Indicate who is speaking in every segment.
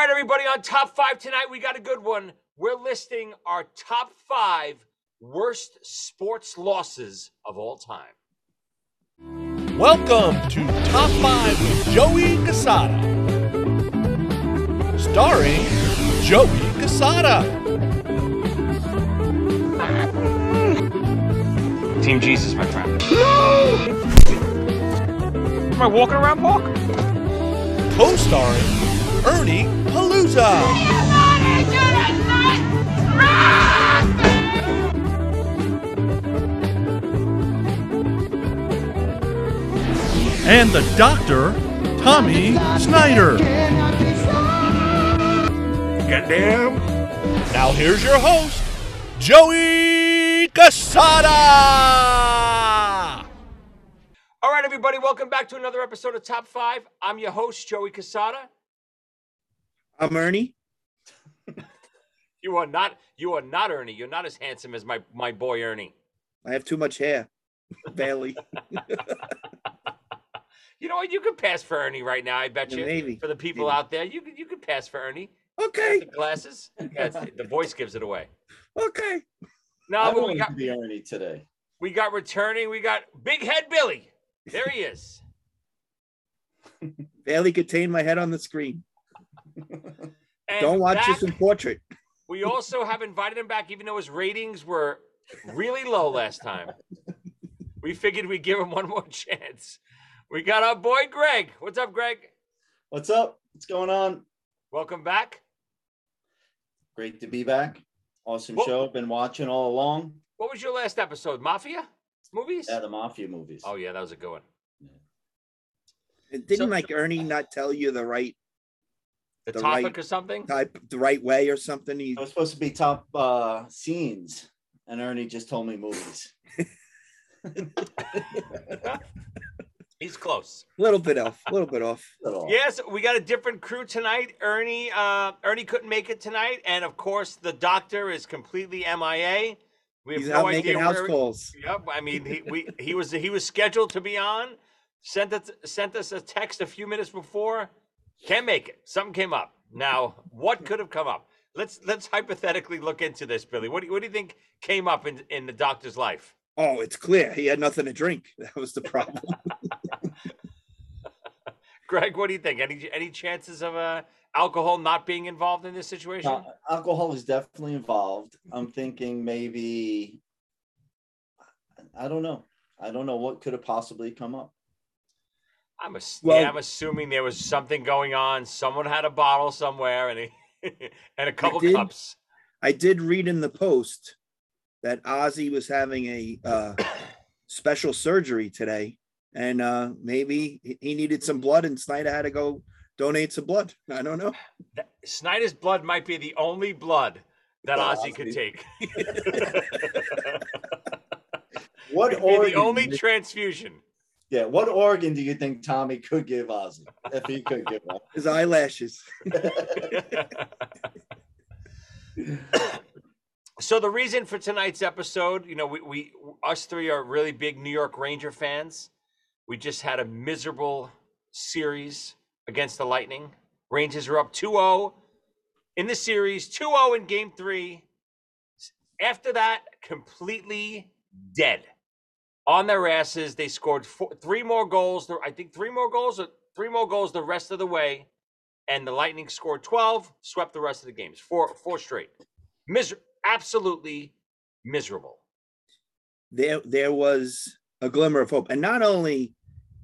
Speaker 1: right, everybody, on top five tonight, we got a good one. We're listing our top five worst sports losses of all time.
Speaker 2: Welcome to Top 5 with Joey Casada. Starring Joey Casada.
Speaker 1: Team Jesus, my friend. No! Am I walking around park?
Speaker 2: Co starring Ernie Palooza. And the doctor, Tommy Snyder.
Speaker 1: Goddamn.
Speaker 2: Now here's your host, Joey Casada.
Speaker 1: All right, everybody, welcome back to another episode of Top Five. I'm your host, Joey Casada.
Speaker 3: I'm Ernie.
Speaker 1: You are not, you are not Ernie. You're not as handsome as my my boy Ernie.
Speaker 3: I have too much hair. Barely.
Speaker 1: You know what? You could pass for Ernie right now. I bet
Speaker 3: Yeah,
Speaker 1: you.
Speaker 3: maybe.
Speaker 1: For the people
Speaker 3: Maybe.
Speaker 1: out there, you could you could pass for Ernie. Okay. The
Speaker 3: Okay.
Speaker 1: glasses. Yeah, the voice gives it away.
Speaker 3: Okay.
Speaker 1: No,
Speaker 4: I
Speaker 1: but we got
Speaker 4: to be Ernie today.
Speaker 1: we got returning. We got Big Head Billy. There he is.
Speaker 3: Barely contain my head on the screen.
Speaker 1: And
Speaker 3: Don't watch
Speaker 1: back,
Speaker 3: this in portrait.
Speaker 1: We also have invited him back, even though his ratings were really low last time. We figured we'd give him one more chance. We got our boy Greg. What's up, Greg?
Speaker 4: What's up? What's going on?
Speaker 1: Welcome back.
Speaker 4: Great to be back. Awesome
Speaker 1: Well-
Speaker 4: show. Been watching all along.
Speaker 1: What was your last episode? Mafia movies?
Speaker 4: Yeah, the mafia movies.
Speaker 1: Oh yeah, that was a good one.
Speaker 3: Didn't
Speaker 1: So-
Speaker 3: like Ernie not tell you the right
Speaker 1: The,
Speaker 3: The
Speaker 1: topic
Speaker 3: right-
Speaker 1: or something?
Speaker 3: type, the right way or something? He,
Speaker 4: It was supposed to be top uh, scenes, and Ernie just told me movies.
Speaker 1: He's close.
Speaker 3: a little bit off. A little bit off.
Speaker 4: Little-
Speaker 1: Yes, we got a different crew tonight. Ernie, uh, Ernie couldn't make it tonight, and of course, the doctor is completely MIA. We have
Speaker 3: He's
Speaker 1: no
Speaker 3: out
Speaker 1: idea
Speaker 3: making house
Speaker 1: where.
Speaker 3: calls.
Speaker 1: Yep. I mean, he we he was he was scheduled to be on. Sent us sent us a text a few minutes before. Can't make it. Something came up. Now, what could have come up? Let's let's hypothetically look into this, Billy. What do you, what do you think came up in in the doctor's life?
Speaker 3: Oh, it's clear. He had nothing to drink. That was the problem.
Speaker 1: Greg, what do you think? Any any chances of uh, alcohol not being involved in this situation?
Speaker 4: Uh, alcohol is definitely involved. I'm thinking maybe. I don't know. I don't know what could have possibly come up.
Speaker 1: I'm
Speaker 3: Well-
Speaker 1: yeah, I'm assuming there was something going on. Someone had a bottle somewhere and he, and a couple
Speaker 3: did.
Speaker 1: cups.
Speaker 3: I did read in the post that Ozzy was having a uh, special surgery today, and uh, maybe he- needed some blood, and Snyder had to go donate some blood. I don't know.
Speaker 1: Snyder's blood might be the only blood that
Speaker 4: Oh,
Speaker 1: Ozzy could take.
Speaker 4: What organ?
Speaker 1: the only transfusion.
Speaker 4: Yeah, what organ do you think Tommy could give Ozzy if he could give one?
Speaker 3: His eyelashes.
Speaker 1: so the reason for tonight's episode, you know, we, we us three are really big New York Ranger fans. We just had a miserable series against the Lightning. Rangers are up 2-0 in the series, 2-0 in game 3. After that, completely dead. On their asses, they scored four, three more goals. I think three more goals, or three more goals the rest of the way, and the Lightning scored 12, swept the rest of the games. Four, four straight. Miser- absolutely miserable.
Speaker 3: there there was a glimmer of hope. And not only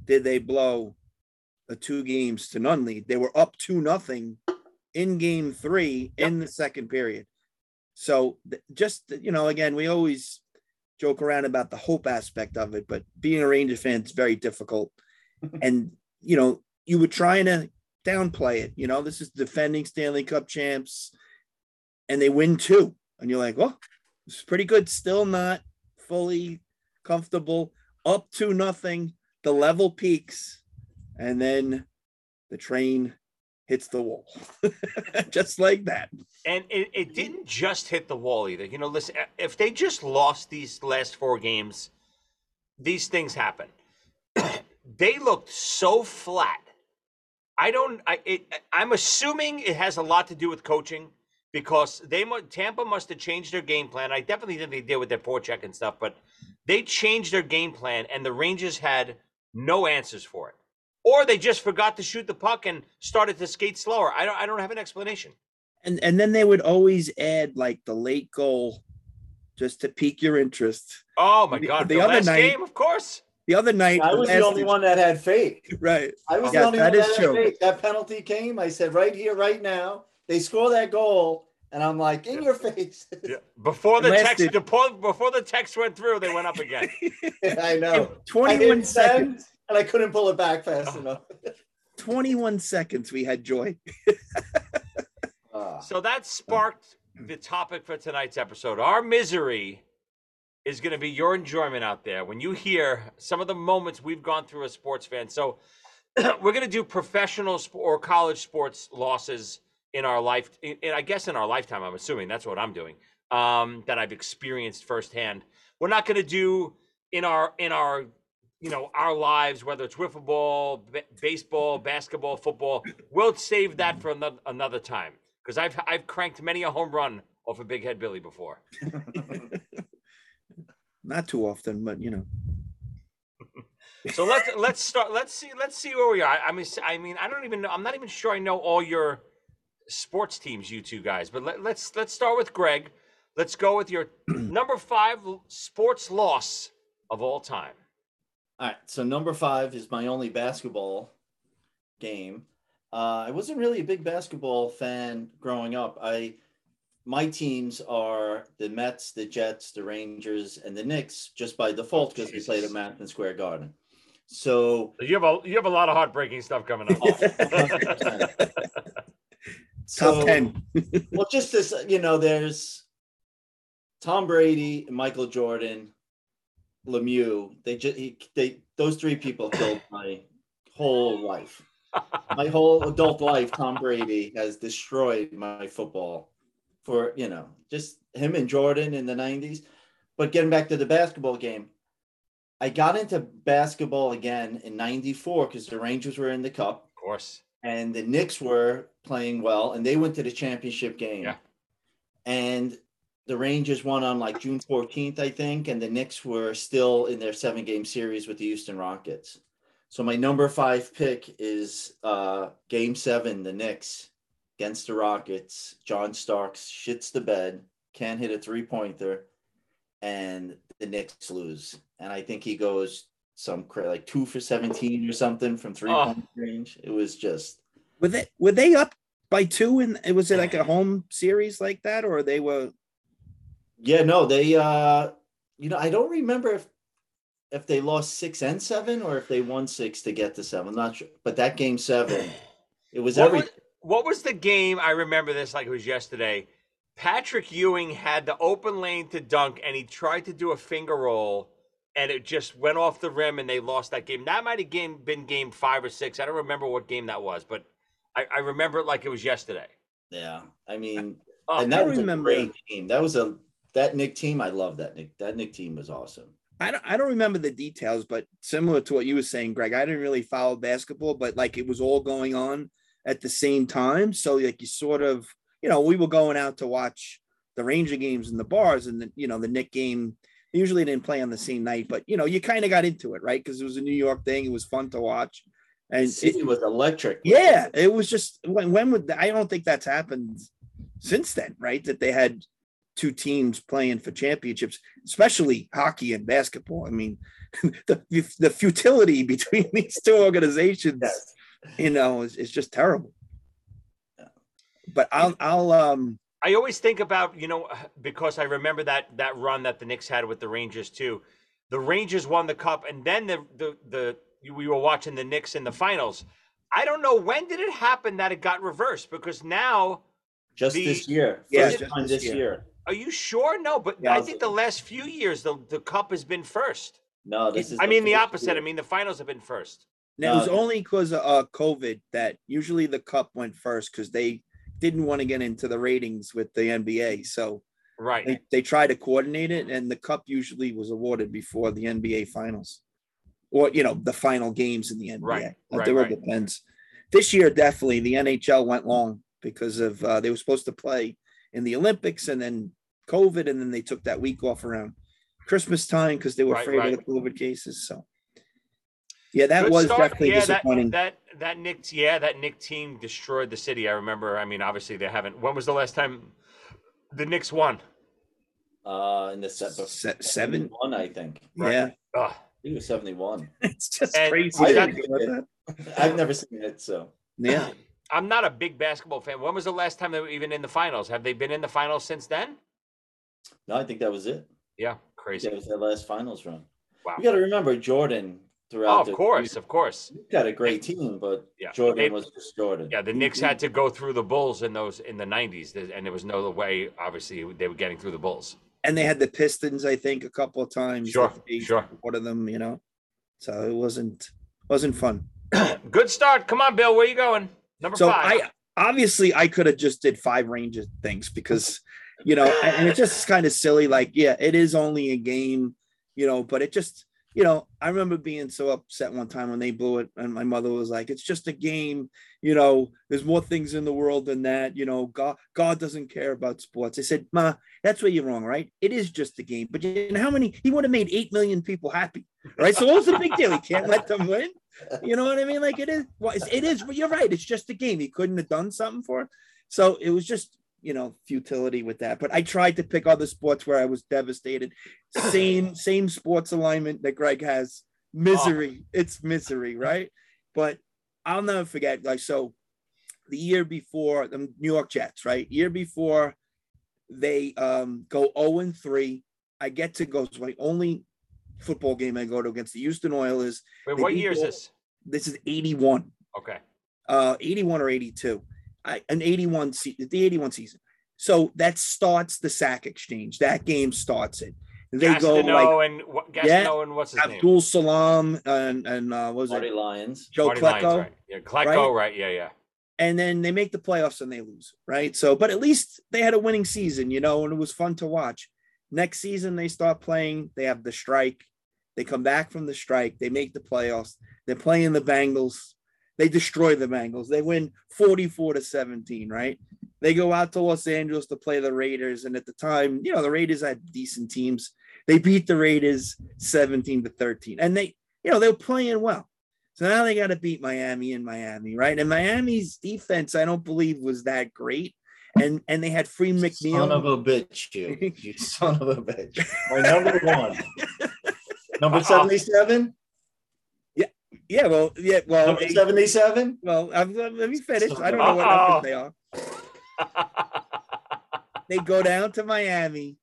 Speaker 3: did they blow a two games to none lead, they were up two nothing in game three in the second period. So just you know, again, we always joke around about the hope aspect of it, but being a Ranger fan is very difficult. and you know, you were trying to downplay it. You know, this is defending Stanley Cup champs, and they win two, and you're like, oh, it's pretty good. Still not fully comfortable. Up to nothing. The level peaks, and then the train hits the wall, just like that.
Speaker 1: And it, it didn't just hit the wall either. You know, listen, if they just lost these last four games, these things happen. they looked so flat I don't. I it, I'm assuming it has a lot to do with coaching because they Tampa must have changed their game plan. I definitely think they did with their forecheck and stuff, but they changed their game plan, and the Rangers had no answers for it, or they just forgot to shoot the puck and started to skate slower. I don't. I don't have an explanation.
Speaker 3: And and then they would always add like the late goal just to pique your interest.
Speaker 1: Oh my god!
Speaker 3: the
Speaker 1: The,
Speaker 3: other
Speaker 1: last
Speaker 3: night-
Speaker 1: game, of course.
Speaker 3: The other night,
Speaker 4: I was the
Speaker 3: last-
Speaker 4: only one that had faith.
Speaker 3: Right.
Speaker 4: I was
Speaker 3: Yes,
Speaker 4: the only
Speaker 3: that
Speaker 4: one
Speaker 3: is
Speaker 4: that
Speaker 3: true.
Speaker 4: had faith. That penalty came. I said, right here, right now. They score that goal, and I'm like, in your face.
Speaker 1: Yeah. Before the text, before, before the text went through, they went up again.
Speaker 4: I know. I
Speaker 3: 21
Speaker 4: hit send,
Speaker 3: seconds.
Speaker 4: And I couldn't pull it back fast
Speaker 1: Oh.
Speaker 4: enough.
Speaker 3: 21 seconds we had joy.
Speaker 4: Ah.
Speaker 1: So that sparked the topic for tonight's episode. Our misery is going to be your enjoyment out there when you hear some of the moments we've gone through as sports fans. So we're going to do professional sp- or college sports losses in our life. In, in- I guess in our lifetime, I'm assuming that's what I'm doing. Um, that I've experienced firsthand. We're not going to do in our in our you know our lives whether it's wiffle ball b- baseball basketball football we'll save that for another, another time. Because i've i've cranked many a home run off of big head billy before.
Speaker 3: Not too often, but you know.
Speaker 1: so let's let's start let's see let's see where we are. I, I mean i mean i don't even know i'm not even sure i know all your sports teams you two guys but let, let's let's start with greg. Let's go with your number five sports loss of all time
Speaker 4: All right. So number five is my only basketball game. Uh, I wasn't really a big basketball fan growing up. I my teams are the Mets, the Jets, the Rangers, and the Knicks just by default because we played at
Speaker 1: Jesus.
Speaker 4: Madison Square Garden. So
Speaker 1: you have a you have a lot of heartbreaking stuff coming up
Speaker 4: so,
Speaker 3: Top 10.
Speaker 4: well, just this, you know, there's Tom Brady, Michael Jordan, Lemieux. They just he, they those three people killed my whole life. My whole adult life, Tom Brady has destroyed my football for you know just him and Jordan in the '90s. But getting back to the basketball game, I got into basketball again in '94 because the Rangers were in the Cup
Speaker 1: of course
Speaker 4: and the Knicks were playing well, and they went to the championship game.
Speaker 1: Yeah.
Speaker 4: And the Rangers won on like June 14th, I think, and the Knicks were still in their seven game series with the Houston Rockets. So my number five pick is uh, game seven, the Knicks against the Rockets. John Starks shits the bed, can't hit a three pointer, and the Knicks lose. And I think he goes some cra- like two for 17 or something from three
Speaker 1: Oh.
Speaker 4: point range. It was just
Speaker 3: Were they were they up by two and it was it like a home series like that or they were
Speaker 4: yeah, no, they uh you know, I don't remember if if they lost six and seven or if they won six to get to seven. I'm not sure. But that game seven, it was
Speaker 1: What
Speaker 4: every
Speaker 1: was, what was the game? I remember this like it was yesterday. Patrick Ewing had the open lane to dunk, and he tried to do a finger roll, and it just went off the rim, and they lost that game. That might have game, been game five or six. I don't remember what game that was, but I, I remember it like it was yesterday.
Speaker 4: yeah. I mean,
Speaker 1: Oh,
Speaker 4: and
Speaker 3: I
Speaker 4: that was
Speaker 3: remember-
Speaker 4: a great team. That was a that Knick team. I love that Knick. That Knick team was awesome.
Speaker 3: I don't I don't remember the details, but similar to what you were saying, Greg, I didn't really follow basketball, but like it was all going on at the same time. So like you sort of, you know, we were going out to watch the Ranger games in the bars and the, you know, the Knick game usually didn't play on the same night, but you know, you kind of got into it, right? Because it was a New York thing. It was fun to watch. And it,
Speaker 4: was electric.
Speaker 3: yeah, it was just when when would I don't think that's happened since then, right? That they had two teams playing for championships, especially hockey and basketball. I mean, the the futility between these two organizations,
Speaker 4: Yes.
Speaker 3: you know, is, is just terrible. But I'll I'll um
Speaker 1: I always think about you know because I remember that that run that the Knicks had with the Rangers too. The Rangers won the cup, and then the the the we were watching the Knicks in the finals. I don't know when did it happen that it got reversed because now
Speaker 4: Just
Speaker 1: The-
Speaker 4: this year.
Speaker 3: Yeah, just this
Speaker 4: this
Speaker 3: year.
Speaker 4: year.
Speaker 1: Are you sure? No, but
Speaker 4: Yeah,
Speaker 1: I
Speaker 4: I
Speaker 1: think the last few years the the cup has been first.
Speaker 4: No, this is
Speaker 1: I mean the opposite.
Speaker 4: year.
Speaker 1: I mean the finals have been first.
Speaker 3: Now, it was only because of uh, COVID that usually the Cup went first because they didn't want to get into the ratings with the NBA. So
Speaker 1: Right.
Speaker 3: they, they tried to coordinate it, and the Cup usually was awarded before the NBA Finals, or you know the final games in the NBA.
Speaker 1: Right,
Speaker 3: It
Speaker 1: right,
Speaker 3: all
Speaker 1: right.
Speaker 3: depends. this year definitely the NHL went long because of uh, they were supposed to play in the Olympics and then COVID, and then they took that week off around Christmas time because they were
Speaker 1: Right,
Speaker 3: afraid
Speaker 1: right.
Speaker 3: of the COVID cases. So, yeah, that
Speaker 1: Good
Speaker 3: was
Speaker 1: start.
Speaker 3: definitely
Speaker 1: yeah,
Speaker 3: disappointing.
Speaker 1: That, that that Knick yeah that Knick team destroyed the city. I remember. I mean, obviously they haven't. When was the last time the Knicks won?
Speaker 4: Uh, in the se-
Speaker 3: Se- seven?
Speaker 4: one, I think.
Speaker 1: Right.
Speaker 3: Yeah,
Speaker 1: Ugh.
Speaker 4: I think it was seventy-one.
Speaker 3: it's just
Speaker 1: And
Speaker 3: crazy.
Speaker 1: I
Speaker 3: to
Speaker 1: got-
Speaker 3: think about that.
Speaker 4: I've never seen it, so
Speaker 3: Yeah,
Speaker 1: I'm not a big basketball fan. When was the last time they were even in the finals? Have they been in the finals since then?
Speaker 4: No, I think that was it.
Speaker 1: Yeah, crazy.
Speaker 4: That was their last finals run.
Speaker 1: Wow.
Speaker 4: You got to remember Jordan throughout.
Speaker 1: Oh, of
Speaker 4: the-
Speaker 1: course, of course.
Speaker 4: He's got a great team, but
Speaker 1: Yeah,
Speaker 4: Jordan
Speaker 1: they-
Speaker 4: was just Jordan.
Speaker 1: Yeah, the Knicks had to go through the Bulls in those in the '90s, and there was no way. Obviously, they were getting through the Bulls.
Speaker 3: and they had the Pistons, I think, a couple of times.
Speaker 1: Sure,
Speaker 3: they
Speaker 1: sure.
Speaker 3: One of them, you know. So it wasn't wasn't fun.
Speaker 1: Good start. Come on, Bill. Where you going? Number
Speaker 3: So
Speaker 1: five.
Speaker 3: I obviously I could have just did five Ranger things because you know, and it's just kind of silly. Like, yeah, it is only a game, you know, but it just you know, I remember being so upset one time when they blew it, and my mother was like, "It's just a game, you know. There's more things in the world than that, you know. God, God doesn't care about sports." I said, "Ma, that's where you're wrong, right? It is just a game, but you know how many? He would have made eight million people happy, right? So what's the big deal? He can't let them win." You know what I mean? Like it is. Well, it is. You're right. It's just a game. He couldn't have done something for it. So it was just you know futility with that. But I tried to pick other sports where I was devastated. Same same sports alignment that Greg has. Misery. It's misery, right? But I'll never forget. Like so, the year before the New York Jets, right? Year before they um go 0 and 3. I get to go. It's my only football game I go to against the Houston Oilers
Speaker 1: Wait, what year is this?
Speaker 3: this is 81
Speaker 1: Okay.
Speaker 3: uh 81 or 82 I, an 81 se- the 81 season so that starts the sack exchange that game starts it they go like
Speaker 1: and what? Gastineau
Speaker 3: Yeah,
Speaker 1: and what's his name?
Speaker 3: abdul salaam and and uh what was
Speaker 4: Marty
Speaker 3: it
Speaker 4: Lyons.
Speaker 3: joe
Speaker 1: Marty Lyons,
Speaker 3: Klecko,
Speaker 1: right? Yeah, Klecko, right? Yeah, yeah.
Speaker 3: and then they make the playoffs and they lose right so but at least they had a winning season you know and it was fun to watch next season they start playing they have the strike they come back from the strike they make the playoffs they're playing the bengals they destroy the bengals they win 44 to 17 right they go out to los angeles to play the raiders and at the time you know the raiders had decent teams they beat the raiders 17 to 13 and they you know they were playing well so now they got to beat Miami in Miami, right? And Miami's defense, I don't believe, was that great. And and they had free McNeil.
Speaker 4: Son of a bitch, you. You son of a bitch. My number one. Number uh-huh. 77?
Speaker 3: Yeah, well, yeah, well,
Speaker 4: Number 77?
Speaker 3: well. I'm, let me finish. I don't know what numbers they are. They go down to Miami,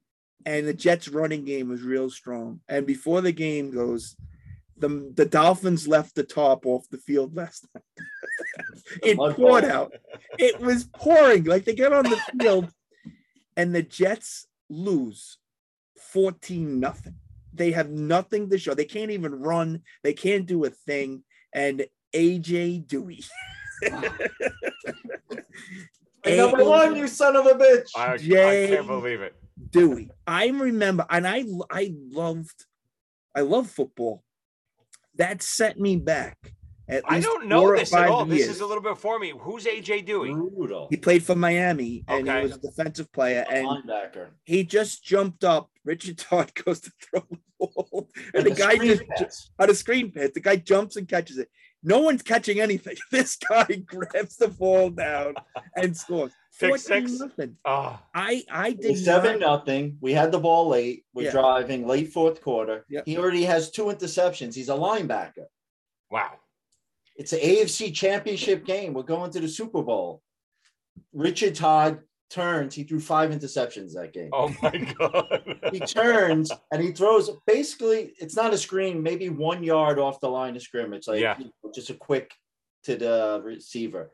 Speaker 3: and the Jets' running game was real strong. And before the game goes, the the Dolphins left the top off the field last night. it poured out. It was pouring. Like they get on the field, and the Jets lose 14 nothing. They have nothing to show. They can't even run. They can't do a thing. And AJ Duhe.
Speaker 4: My number one, you son of a bitch.
Speaker 1: I, I can't believe it.
Speaker 3: Duhe. I remember, and I I loved, I love football. That set me back. At
Speaker 1: I don't know this at
Speaker 3: five
Speaker 1: all. This is a little bit for me. Who's AJ Duhe?
Speaker 4: Brutal.
Speaker 3: He played for Miami, and
Speaker 1: Okay.
Speaker 3: he was a defensive player, and
Speaker 4: linebacker.
Speaker 3: he just jumped up. Richard Todd goes to throw the ball, and the
Speaker 4: Like a
Speaker 3: guy
Speaker 4: screen
Speaker 3: just
Speaker 4: pass.
Speaker 3: on a screen pass. The guy jumps and catches it. No one's catching anything. This guy grabs the ball down and scores.
Speaker 1: Pick six?
Speaker 3: nothing.
Speaker 1: Oh,
Speaker 3: I I did
Speaker 4: seven
Speaker 3: not-
Speaker 4: nothing. We had the ball late. We're
Speaker 3: Yeah.
Speaker 4: driving late fourth quarter.
Speaker 3: Yep.
Speaker 4: He already has two interceptions. He's a linebacker.
Speaker 1: wow.
Speaker 4: It's an AFC championship game. We're going to the Super Bowl. Richard Todd turns. He threw five interceptions that game.
Speaker 1: Oh my god.
Speaker 4: He turns and he throws basically, it's not a screen, maybe one yard off the line of scrimmage, like
Speaker 1: Yeah.
Speaker 4: you know, just a quick to the receiver.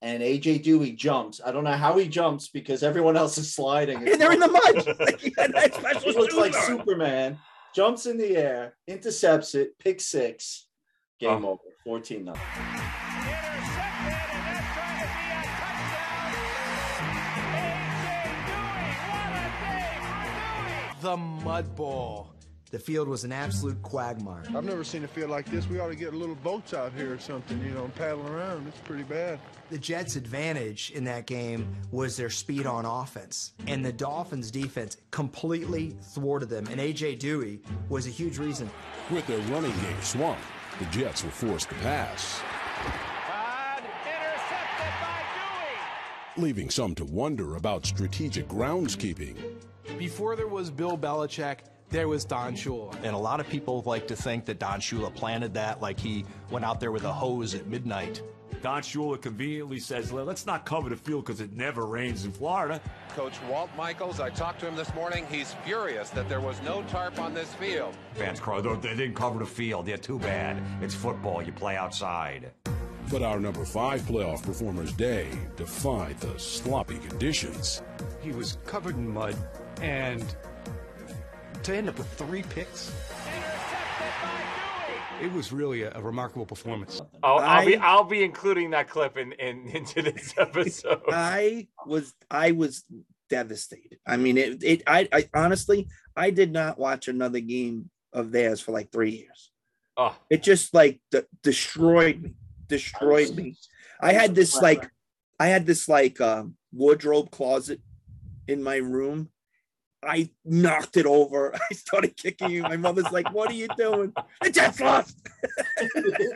Speaker 4: And AJ Duhe jumps. I don't know how he jumps because everyone else is sliding.
Speaker 3: And they're in the mud. Like, he had that special
Speaker 4: He looks like
Speaker 3: on.
Speaker 4: Superman, jumps in the air, intercepts it, pick six, game
Speaker 1: Oh.
Speaker 4: over, 14 nothing.
Speaker 5: The Mud Ball. The field was an absolute quagmire.
Speaker 6: I've never seen a field like this. We ought to get little boats out here or something, you know, and paddle around. It's pretty bad.
Speaker 5: The Jets' advantage in that game was their speed on offense, and the Dolphins' defense completely thwarted them. And AJ Duhe was a huge reason.
Speaker 7: With their running game swamped, the Jets were forced to pass. Leaving some to wonder about strategic groundskeeping.
Speaker 8: Before there was Bill Belichick, there was Don Shula.
Speaker 9: And a lot of people like to think that Don Shula planted that, like he went out there with a hose at midnight.
Speaker 10: Don Shula conveniently says, let's not cover the field because it never rains in Florida.
Speaker 11: Coach Walt Michaels, I talked to him this morning. He's furious that there was no tarp on this field.
Speaker 10: Fans cry, they didn't cover the field. They're too bad. It's football. You play outside.
Speaker 7: But our number five playoff performer's day defied the sloppy conditions.
Speaker 8: He was covered in mud, and to end up with three picks, it was really a, a remarkable performance.
Speaker 1: Oh, I'll
Speaker 3: I-
Speaker 1: be I'll be including that clip in, in into this episode.
Speaker 3: I was I was devastated. I mean, it, it I, I honestly I did not watch another game of theirs for like three years.
Speaker 1: Oh,
Speaker 3: It just like de- destroyed me, destroyed me. I had this like I had this like um, wardrobe closet in my room. I knocked it over. I started kicking you. My mother's like, "What are you doing?" The Jets lost.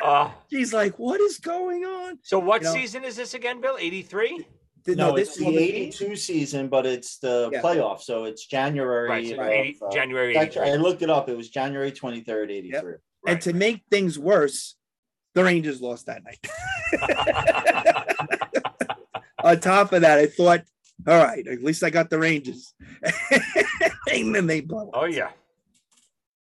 Speaker 1: uh,
Speaker 3: She's like, "What is going on?"
Speaker 1: so what
Speaker 3: You know-
Speaker 1: season is this again, Bill? 83?
Speaker 3: Th-
Speaker 4: No,
Speaker 3: this
Speaker 4: it's
Speaker 3: is
Speaker 4: the
Speaker 3: the-
Speaker 4: 82 season, but it's the
Speaker 3: Yeah.
Speaker 4: playoff, so it's January.
Speaker 1: Right, so
Speaker 4: of,
Speaker 1: 80
Speaker 4: uh,
Speaker 1: January
Speaker 4: actually,
Speaker 1: 83.
Speaker 4: I looked it up. It was January 23rd, 83.
Speaker 3: And to make things worse, the Rangers lost that night. On top of that, I thought, all right, at least I got the Rangers. and then they blow.
Speaker 1: Oh yeah.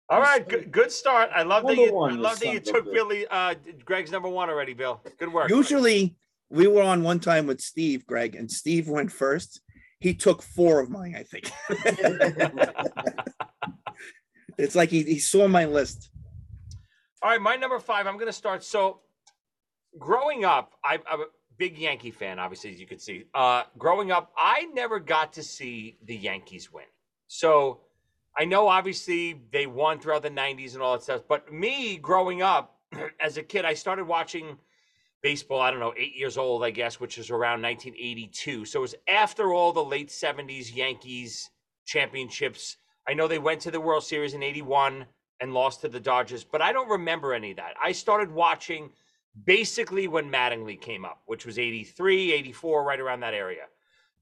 Speaker 1: All right, good, good start. I love that
Speaker 4: Number
Speaker 1: you. I love that you took
Speaker 4: good.
Speaker 1: Billy, uh, Greg's number one already, Bill. Good work.
Speaker 3: Usually, we were on one time with Steve, Greg, and Steve went first. He took four of mine, I think. it's like he, he saw my list.
Speaker 1: All right, my number five. I'm going to start. So, growing up, I, I'm a big Yankee fan, obviously, as you can see. Uh, growing up, I never got to see the Yankees win. So, I know obviously they won throughout the 90s and all that stuff. But me, growing up as a kid, I started watching baseball, I don't know, eight years old, I guess, which is around 1982. So, it was after all the late 70s Yankees championships. I know they went to the World Series in 81 and lost to the Dodgers, but I don't remember any of that. I started watching basically when Mattingly came up, which was 83, 84, right around that area.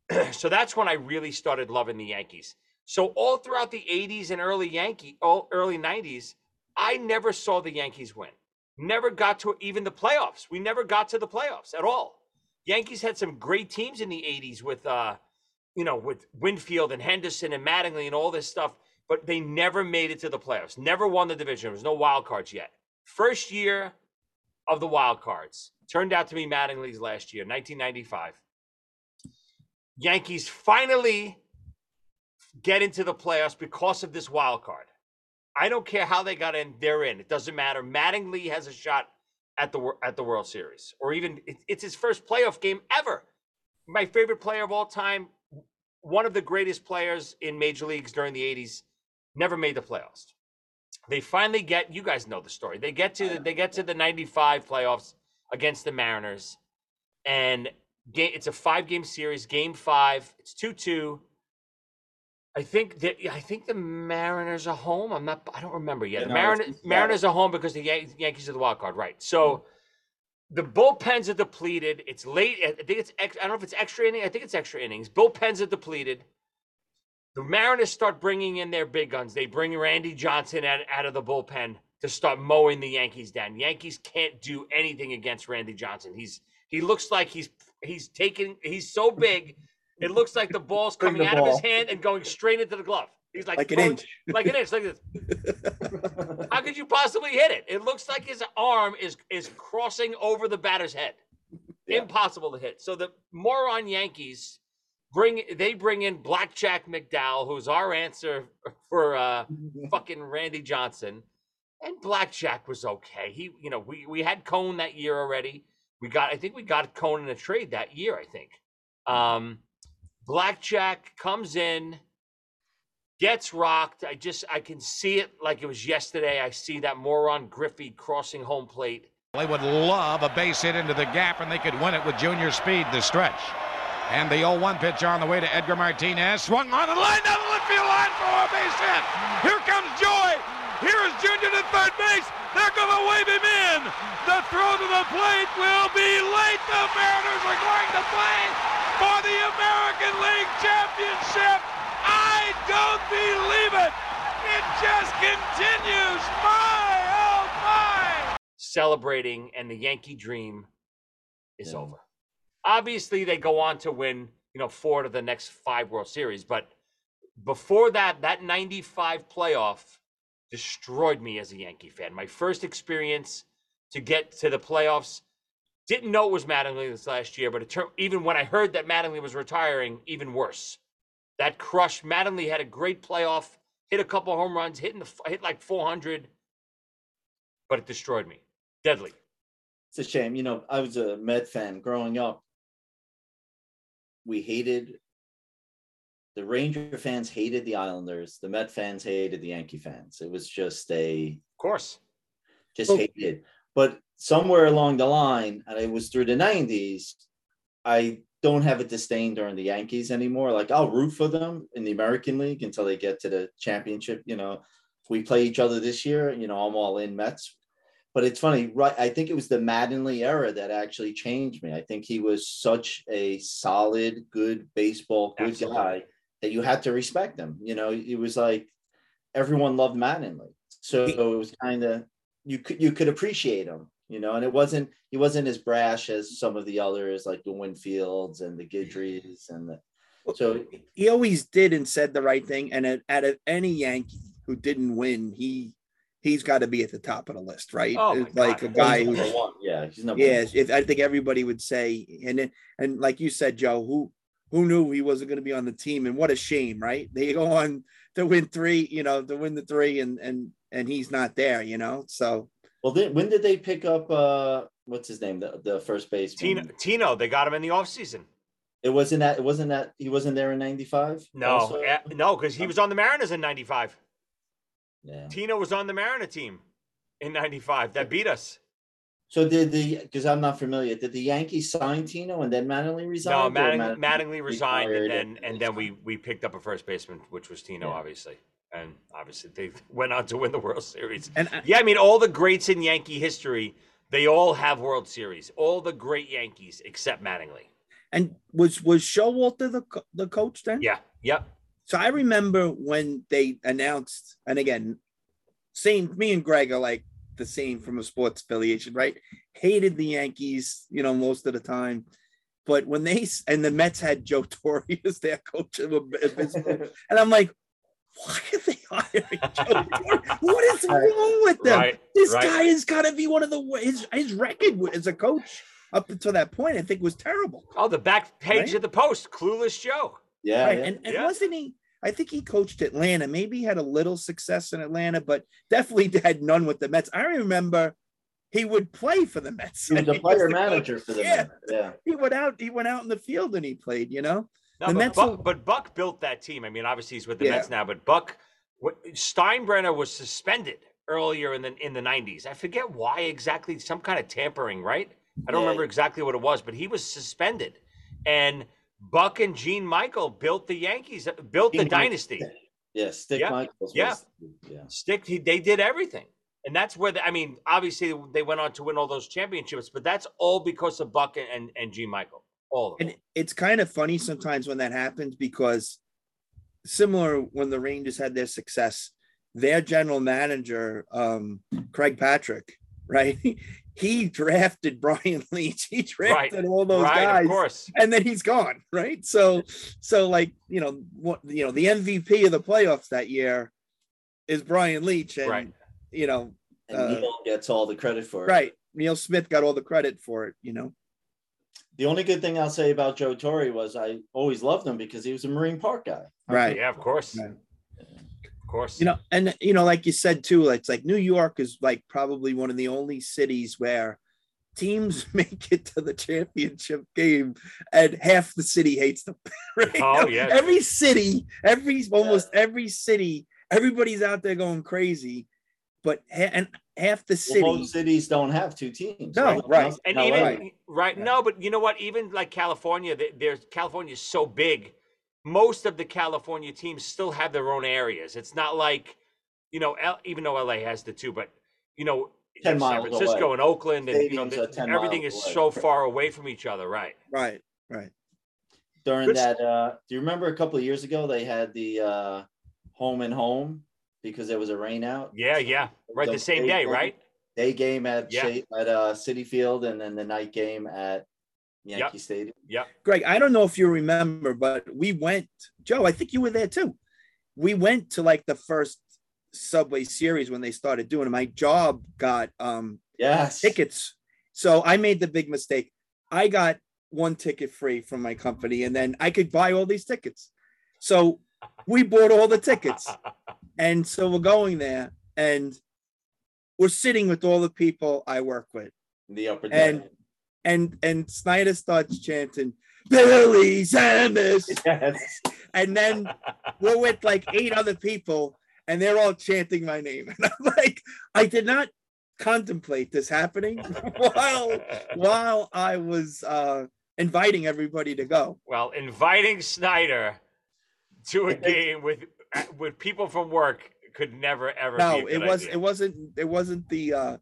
Speaker 1: so that's when I really started loving the Yankees. So all throughout the 80s and early Yankee, all early 90s, I never saw the Yankees win. Never got to even the playoffs. We never got to the playoffs at all. Yankees had some great teams in the 80s with uh, you know, with Winfield and Henderson and Mattingly and all this stuff, but they never made it to the playoffs. Never won the division. There was no wild cards yet. First year of the wild cards turned out to be Mattingly's last year, 1995. Yankees finally get into the playoffs because of this wild card. I don't care how they got in; they're in. It doesn't matter. Mattingly has a shot at the at the World Series, or even it's his first playoff game ever. My favorite player of all time, one of the greatest players in major leagues during the 80s, never made the playoffs. They finally get you guys know the story. They get to the, they get to the 95 playoffs against the Mariners and game it's a five game series, game 5, it's 2-2. I think that I think the Mariners are home. I'm not I don't remember yet.
Speaker 4: Yeah,
Speaker 1: the
Speaker 4: no,
Speaker 1: Mariners. Mariners are home because the Yan- Yankees are the wild card, right? So the bullpens are depleted. It's late. I think it's. ex- I don't know if it's extra inning. I think it's extra innings. Bullpens are depleted. The Mariners start bringing in their big guns. They bring Randy Johnson out, out of the bullpen to start mowing the Yankees down. Yankees can't do anything against Randy Johnson. He's he looks like he's he's taking. He's so big. It looks like the ball's coming
Speaker 4: the
Speaker 1: out of his hand and going straight into the glove. He's like
Speaker 3: Like an inch.
Speaker 1: like an inch, like this. How could you possibly hit it? It looks like his arm is is crossing over the batter's head. Impossible to hit. So the moron Yankees bring they bring in Blackjack McDowell, who's our answer for uh fucking Randy Johnson. And Blackjack was okay. He, you know, we we had Cone that year already. We got, I think we got Cone in a trade that year. I think. Um, Blackjack comes in. gets rocked. I just I can see it like it was yesterday. I see that moron Griffey crossing home plate.
Speaker 12: They would love a base hit into the gap, and they could win it with junior speed the stretch. And the 0-1 pitch on the way to Edgar Martinez. Swung on the line down the left field line for a base hit. Here comes Joey. Here is Junior to third base. They're going to wave him in. The throw to the plate will be late. The Mariners are going to play for the American League Championship. I don't believe it. It just continues. My, oh my.
Speaker 1: celebrating and the Yankee dream is over. Obviously, they go on to win, you know, four to the next five World Series, but before that, that 95 playoff destroyed me as a Yankee fan. My first experience to get to the playoffs, didn't know it was Mattingly this last year, but turned, even when I heard that Mattingly was retiring, even worse. That crush, Mattingly had a great playoff, hit a couple home runs, hitting the hit like 400, but it destroyed me. Deadly.
Speaker 4: It's a shame. You know, I was a Met fan growing up. We hated the Ranger fans hated the Islanders. The Met fans hated the Yankee fans. It was just a
Speaker 1: Of course.
Speaker 4: just hated. But somewhere along the line, and it was through the 90s, I don't have a disdain during the Yankees anymore. Like I'll root for them in the American League until they get to the championship. You know, if we play each other this year, you know, I'm all in Mets. But it's funny, right? I think it was the Mattingly era that actually changed me. I think he was such a solid, good baseball, good
Speaker 1: Absolutely.
Speaker 4: guy that you had to respect him. You know, it was like everyone loved Mattingly. So it was kind of you could you could appreciate him, you know, and it wasn't he wasn't as brash as some of the others like the Winfields and the Guidrys and the so
Speaker 3: he always did and said the right thing. And at, out of any Yankee who didn't win, he he's got to be at the top of the list, right?
Speaker 1: Oh,
Speaker 3: It's like
Speaker 1: God.
Speaker 3: a guy
Speaker 4: he's
Speaker 3: who's
Speaker 4: number one. Yeah, he's number
Speaker 3: yeah.
Speaker 4: one.
Speaker 3: If, I think everybody would say, and then, and like you said, Joe, who who knew he wasn't going to be on the team, and what a shame, right? They go on to win three, you know, to win the three, and and and he's not there, you know. So
Speaker 4: Well, then, when did they pick up uh what's his name, the, the first base
Speaker 1: Tino, Tino, they got him in the offseason.
Speaker 4: It wasn't that it wasn't that he wasn't there in 95?
Speaker 1: No, eh, no, because he was on the Mariners in '95.
Speaker 4: Yeah.
Speaker 1: Tino was on the Mariner team in '95 that beat us.
Speaker 4: So did the because I'm not familiar, did the Yankees sign Tino and then Mattingly
Speaker 1: No,
Speaker 4: resigned? or
Speaker 1: Matting,
Speaker 4: Mattingly
Speaker 1: Mattingly resigned, and then and then we we picked up a first baseman, which was Tino,
Speaker 4: Yeah.
Speaker 1: obviously, and obviously they went on to win the World Series.
Speaker 3: and I-
Speaker 1: Yeah, I mean, all the greats in Yankee history, they all have World Series. All the great Yankees except Mattingly.
Speaker 3: and was was Showalter the the coach then?
Speaker 1: Yeah, yep.
Speaker 3: So I remember when they announced, and again, same. Me and Greg are like the same from a sports affiliation, right? Hated the Yankees, you know, most of the time. But when they and the Mets had Joe Torre as their coach of a business, and I'm like, why are they hiring Joe Torre? What is wrong with them?
Speaker 1: Right,
Speaker 3: this
Speaker 1: right.
Speaker 3: guy has got to be one of the wo- his his record as a coach up until that point. I think was terrible.
Speaker 1: Oh, the back page
Speaker 3: Right?
Speaker 1: of the Post, clueless Joe.
Speaker 4: Yeah,
Speaker 3: right.
Speaker 4: yeah.
Speaker 3: And, and
Speaker 1: Yeah.
Speaker 3: wasn't he? I think he coached Atlanta. Maybe he had a little success in Atlanta, but definitely had none with the Mets. I remember he would play for the Mets.
Speaker 4: he was a player
Speaker 3: the
Speaker 4: manager
Speaker 3: coach.
Speaker 4: for the
Speaker 3: yeah.
Speaker 4: Mets. Yeah.
Speaker 3: He went out. He went out in the field and he played. You know.
Speaker 1: No,
Speaker 3: The
Speaker 1: but,
Speaker 3: Mets
Speaker 1: Buck,
Speaker 3: will-
Speaker 1: but Buck built that team. I mean, obviously he's with the
Speaker 3: Yeah.
Speaker 1: Mets now, but Buck Steinbrenner was suspended earlier in the in the 90s. I forget why exactly, some kind of tampering, right? I don't
Speaker 4: Yeah.
Speaker 1: remember exactly what it was, but he was suspended. And Buck and Gene Michael built the Yankees, built the
Speaker 4: Gene Michael-
Speaker 1: dynasty.
Speaker 4: Yeah, Stick
Speaker 1: Yeah,
Speaker 4: Michaels.
Speaker 1: yeah.
Speaker 4: Yeah.
Speaker 1: Stick, he, they did everything. And that's where, the, I mean, obviously they went on to win all those championships, but that's all because of Buck and, and, and Gene Michael. All of them.
Speaker 3: And it's kind of funny sometimes when that happens because similar when the Rangers had their success, their general manager, um, Craig Patrick, right? He drafted Brian Leetch. He drafted all those
Speaker 1: right,
Speaker 3: guys.
Speaker 1: of course.
Speaker 3: and then he's gone, right? So, so like you know what you know the MVP of the playoffs that year is Brian Leetch, and
Speaker 1: Right.
Speaker 3: you know,
Speaker 4: And
Speaker 3: Uh,
Speaker 4: Neil gets all the credit for it.
Speaker 3: right? Neil Smith got all the credit for it, you know.
Speaker 4: The only good thing I'll say about Joe Torre was I always loved him because he was a Marine Park guy.
Speaker 3: Right.
Speaker 1: Yeah, of course.
Speaker 3: Right.
Speaker 1: Of course.
Speaker 3: You know, and you know, like you said too, it's like New York is like probably one of the only cities where teams make it to the championship game and half the city hates them. right?
Speaker 1: Oh, yes.
Speaker 3: Every city, every almost every city, everybody's out there going crazy, but ha- and half the city.
Speaker 4: Well, most cities don't have two teams.
Speaker 3: No, right.
Speaker 1: And
Speaker 4: LA.
Speaker 1: even right, no, but you know what? Even like California, there's California is so big. Most of the California teams still have their own areas. It's not like, you know, L, even though LA has the two, but you know,
Speaker 4: 10
Speaker 1: San Francisco
Speaker 4: away.
Speaker 1: and Oakland, and you know, the- everything is
Speaker 4: away.
Speaker 1: so far away from each other. Right.
Speaker 3: Right, right.
Speaker 4: during
Speaker 1: Good
Speaker 4: that uh do you remember a couple of years ago they had the uh home and home because there was a rain out
Speaker 1: Yeah, yeah. Right, the
Speaker 4: The
Speaker 1: same
Speaker 4: day game.
Speaker 1: right?
Speaker 4: day game at
Speaker 1: Yeah.
Speaker 4: At uh Citi Field and then the night game at yankee stadium
Speaker 1: Yep.
Speaker 3: Greg, I don't know if you remember, but we went, Joe, I think you were there too. We went to like the first Subway series when they started doing it. My job got um
Speaker 4: yes
Speaker 3: tickets. So I made the big mistake. I got one ticket free from my company, and then I could buy all these tickets. So we bought all the tickets. And so we're going there and we're sitting with all the people I work with.
Speaker 4: the upper deck
Speaker 3: and and and Snyder starts chanting Billy Sanders.
Speaker 4: yes
Speaker 3: And then we're with like eight other people and they're all chanting my name. And I'm like, I did not contemplate this happening while while I was uh inviting everybody to go.
Speaker 1: Well, inviting Snyder to a game with with people from work could never ever be a
Speaker 3: No,
Speaker 1: good
Speaker 3: it was
Speaker 1: idea.
Speaker 3: it wasn't it wasn't the uh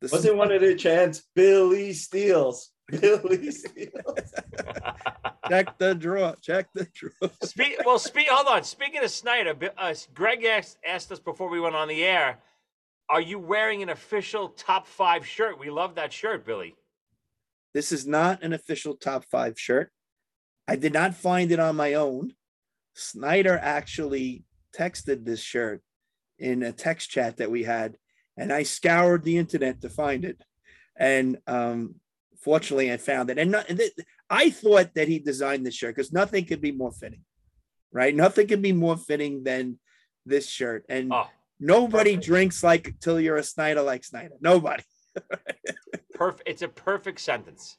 Speaker 3: the
Speaker 4: wasn't one of the chants billy steals billy steals
Speaker 3: check the draw, check the draw.
Speaker 1: Speak, well, speak. Hold on. Speaking of Snyder, uh, Greg asked, asked us before we went on the air. Are you wearing an official top five shirt? We love that shirt, Billy.
Speaker 3: This is not an official top five shirt. I did not find it on my own. Snyder actually texted this shirt in a text chat that we had, and I scoured the internet to find it. And um, fortunately, I found it. And, not, and th- I thought that he designed this shirt because nothing could be more fitting, right? Nothing could be more fitting than this shirt. And
Speaker 1: Oh,
Speaker 3: nobody drinks like till you're a Snyder like Snyder. Nobody,
Speaker 1: perfect. It's a perfect sentence.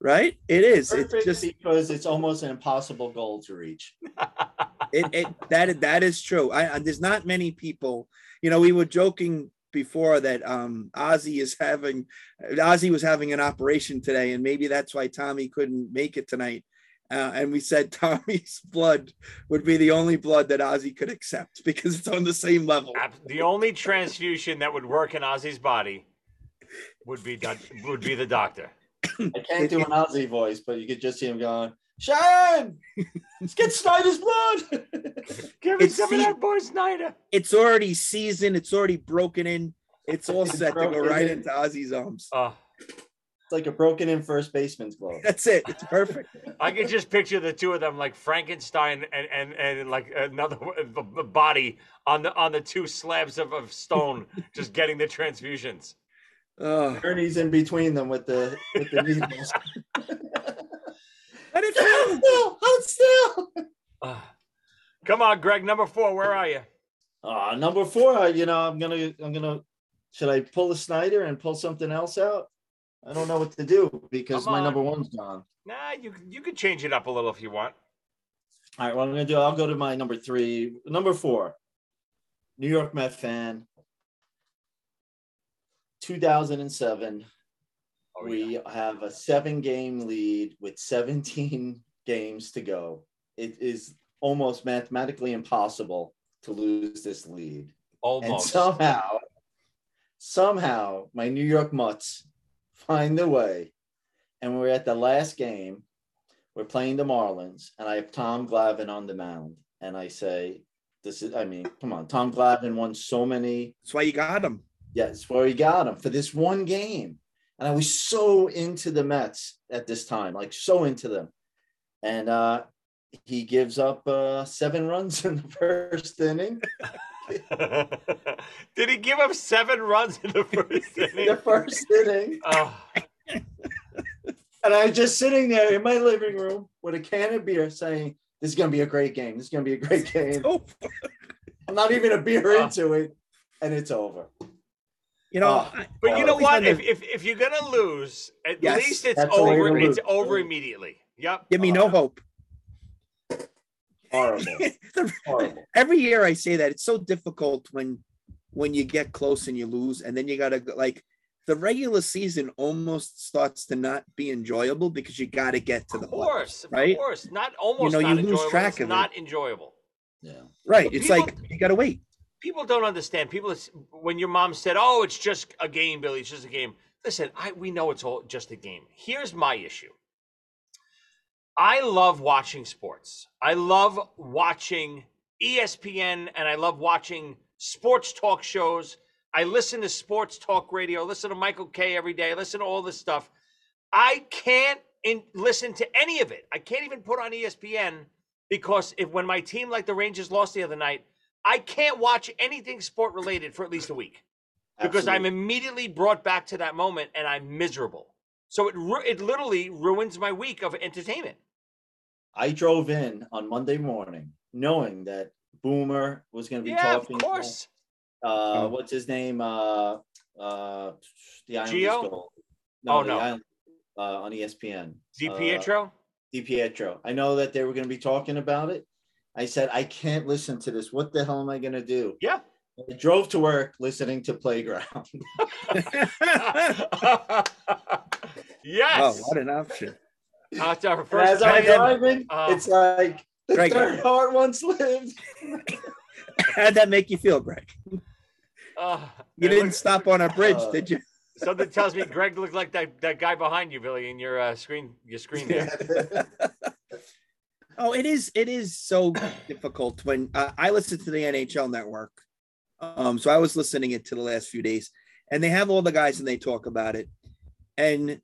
Speaker 3: right? It is.
Speaker 4: Perfect
Speaker 3: It's just
Speaker 4: because it's almost an impossible goal to reach
Speaker 3: it, it that that is true. I, I there's not many people. You know, we were joking before that um Ozzy is having Ozzy was having an operation today, and maybe that's why Tommy couldn't make it tonight. Uh, and we said Tommy's blood would be the only blood that Ozzy could accept because it's on the same level.
Speaker 1: The only transfusion that would work in Ozzy's body would be would be the doctor.
Speaker 4: i can't do an ozzy voice but you could just see him going sharon let's get snyder's blood
Speaker 1: Give me
Speaker 3: It's
Speaker 1: some of that boy Snyder.
Speaker 3: It's already seasoned. It's already broken in. It's all
Speaker 4: It's
Speaker 3: set to go right
Speaker 4: in.
Speaker 3: into Ozzy's arms.
Speaker 1: Oh,
Speaker 4: it's like a broken in first baseman's glove
Speaker 3: That's it. It's perfect.
Speaker 1: I can just picture the two of them like Frankenstein and and, and like another the, the body on the on the two slabs of, of stone, just getting the transfusions. Ah.
Speaker 3: Oh,
Speaker 4: Ernie's in between them with the with the needles.
Speaker 3: And it
Speaker 4: Hold still, hold still.
Speaker 1: Ah. Come on, Greg, number four. Where are you?
Speaker 4: Uh, number four, uh, you know, I'm gonna, I'm gonna. Should I pull a Snyder and pull something else out? I don't know what to do because my number one's gone.
Speaker 1: Nah, you you could change it up a little if you want.
Speaker 4: All right, what I'm gonna do, I'll go to my number three, number four. New York Met fan. 2007.
Speaker 1: Oh,
Speaker 4: we have a seven game lead with 17 games to go. It is almost mathematically impossible to lose this lead.
Speaker 1: Almost.
Speaker 4: And somehow, somehow, my New York Mutts find a way. And we're at the last game. We're playing the Marlins, and I have Tom Glavine on the mound. And I say, This is, I mean, come on. Tom Glavine won so many.
Speaker 3: That's why you got him.
Speaker 4: Yes, where he got him for this one game. And I was so into the Mets at this time, like so into them. And uh, he gives up uh, seven runs in the first inning.
Speaker 1: Did he give up seven runs in the first inning?
Speaker 4: the first inning.
Speaker 1: Oh,
Speaker 4: And I'm just sitting there in my living room with a can of beer saying, This is going to be a great game. This is going to be a great game.
Speaker 3: Oh,
Speaker 4: I'm not even a beer
Speaker 1: Oh.
Speaker 4: into it. And it's over.
Speaker 3: You know,
Speaker 4: Oh,
Speaker 1: But you know what? If, if if you're gonna lose, at
Speaker 3: Yes,
Speaker 1: least it's
Speaker 4: that's the way to
Speaker 1: over. It's over immediately. Yep.
Speaker 3: give me no ah. hope.
Speaker 4: Horrible.
Speaker 3: The-
Speaker 4: Horrible.
Speaker 3: Every year I say that it's so difficult when when you get close and you lose, and then you gotta like the regular season almost starts to not be enjoyable because you got to get to the
Speaker 1: Of course,
Speaker 3: playoffs, right?
Speaker 1: of course. Not almost You
Speaker 3: know,
Speaker 1: not
Speaker 3: you lose
Speaker 1: enjoyable.
Speaker 3: track
Speaker 1: it's
Speaker 3: of it.
Speaker 1: not enjoyable.
Speaker 4: Yeah.
Speaker 3: Right.
Speaker 1: But
Speaker 3: It's
Speaker 1: people-
Speaker 3: like you got to wait.
Speaker 1: People don't understand. People, when your mom said, "Oh, it's just a game, Billy. It's just a game." Listen, I we know it's all just a game. Here's my issue. I love watching sports. I love watching ESPN and I love watching sports talk shows. I listen to sports talk radio, listen to Michael Kay every day, listen to all this stuff. I can't in, listen to any of it. I can't even put on ESPN because if when my team like the Rangers lost the other night, I can't watch anything sport related for at least a week because I'm immediately brought back to that moment and I'm miserable. So it ru- it literally ruins my week of entertainment.
Speaker 4: I drove in on Monday morning knowing that Boomer was going to be
Speaker 1: Yeah, of
Speaker 4: talking.
Speaker 1: course.
Speaker 4: Uh, what's his name? Uh, uh, the Islanders
Speaker 1: Gio?
Speaker 4: goal.
Speaker 1: Oh,
Speaker 4: the
Speaker 1: no.
Speaker 4: Island- uh, on ESPN.
Speaker 1: Di
Speaker 4: Uh,
Speaker 1: Pietro?
Speaker 4: Di Pietro. I know that they were going to be talking about it. I said, I can't listen to this. What the hell am I going to do?
Speaker 1: Yeah.
Speaker 4: I drove to work listening to Playground.
Speaker 1: yes.
Speaker 3: Oh, what an option.
Speaker 1: Uh, it's our
Speaker 4: And
Speaker 1: first
Speaker 4: as I'm driving,
Speaker 1: uh,
Speaker 4: it's like the
Speaker 3: Greg.
Speaker 4: third heart once lived.
Speaker 3: How'd that make you feel, Greg?
Speaker 1: uh,
Speaker 3: You didn't
Speaker 1: looks-
Speaker 3: stop on a bridge,
Speaker 4: Uh,
Speaker 3: did you?
Speaker 1: Something tells me Greg looked like that, that guy behind you, Billy, in your uh, screen your screen there.
Speaker 3: Oh, it is. It is so difficult when uh, I listen to the NHL Network. Um, so I was listening it to the last few days, and they have all the guys and they talk about it, and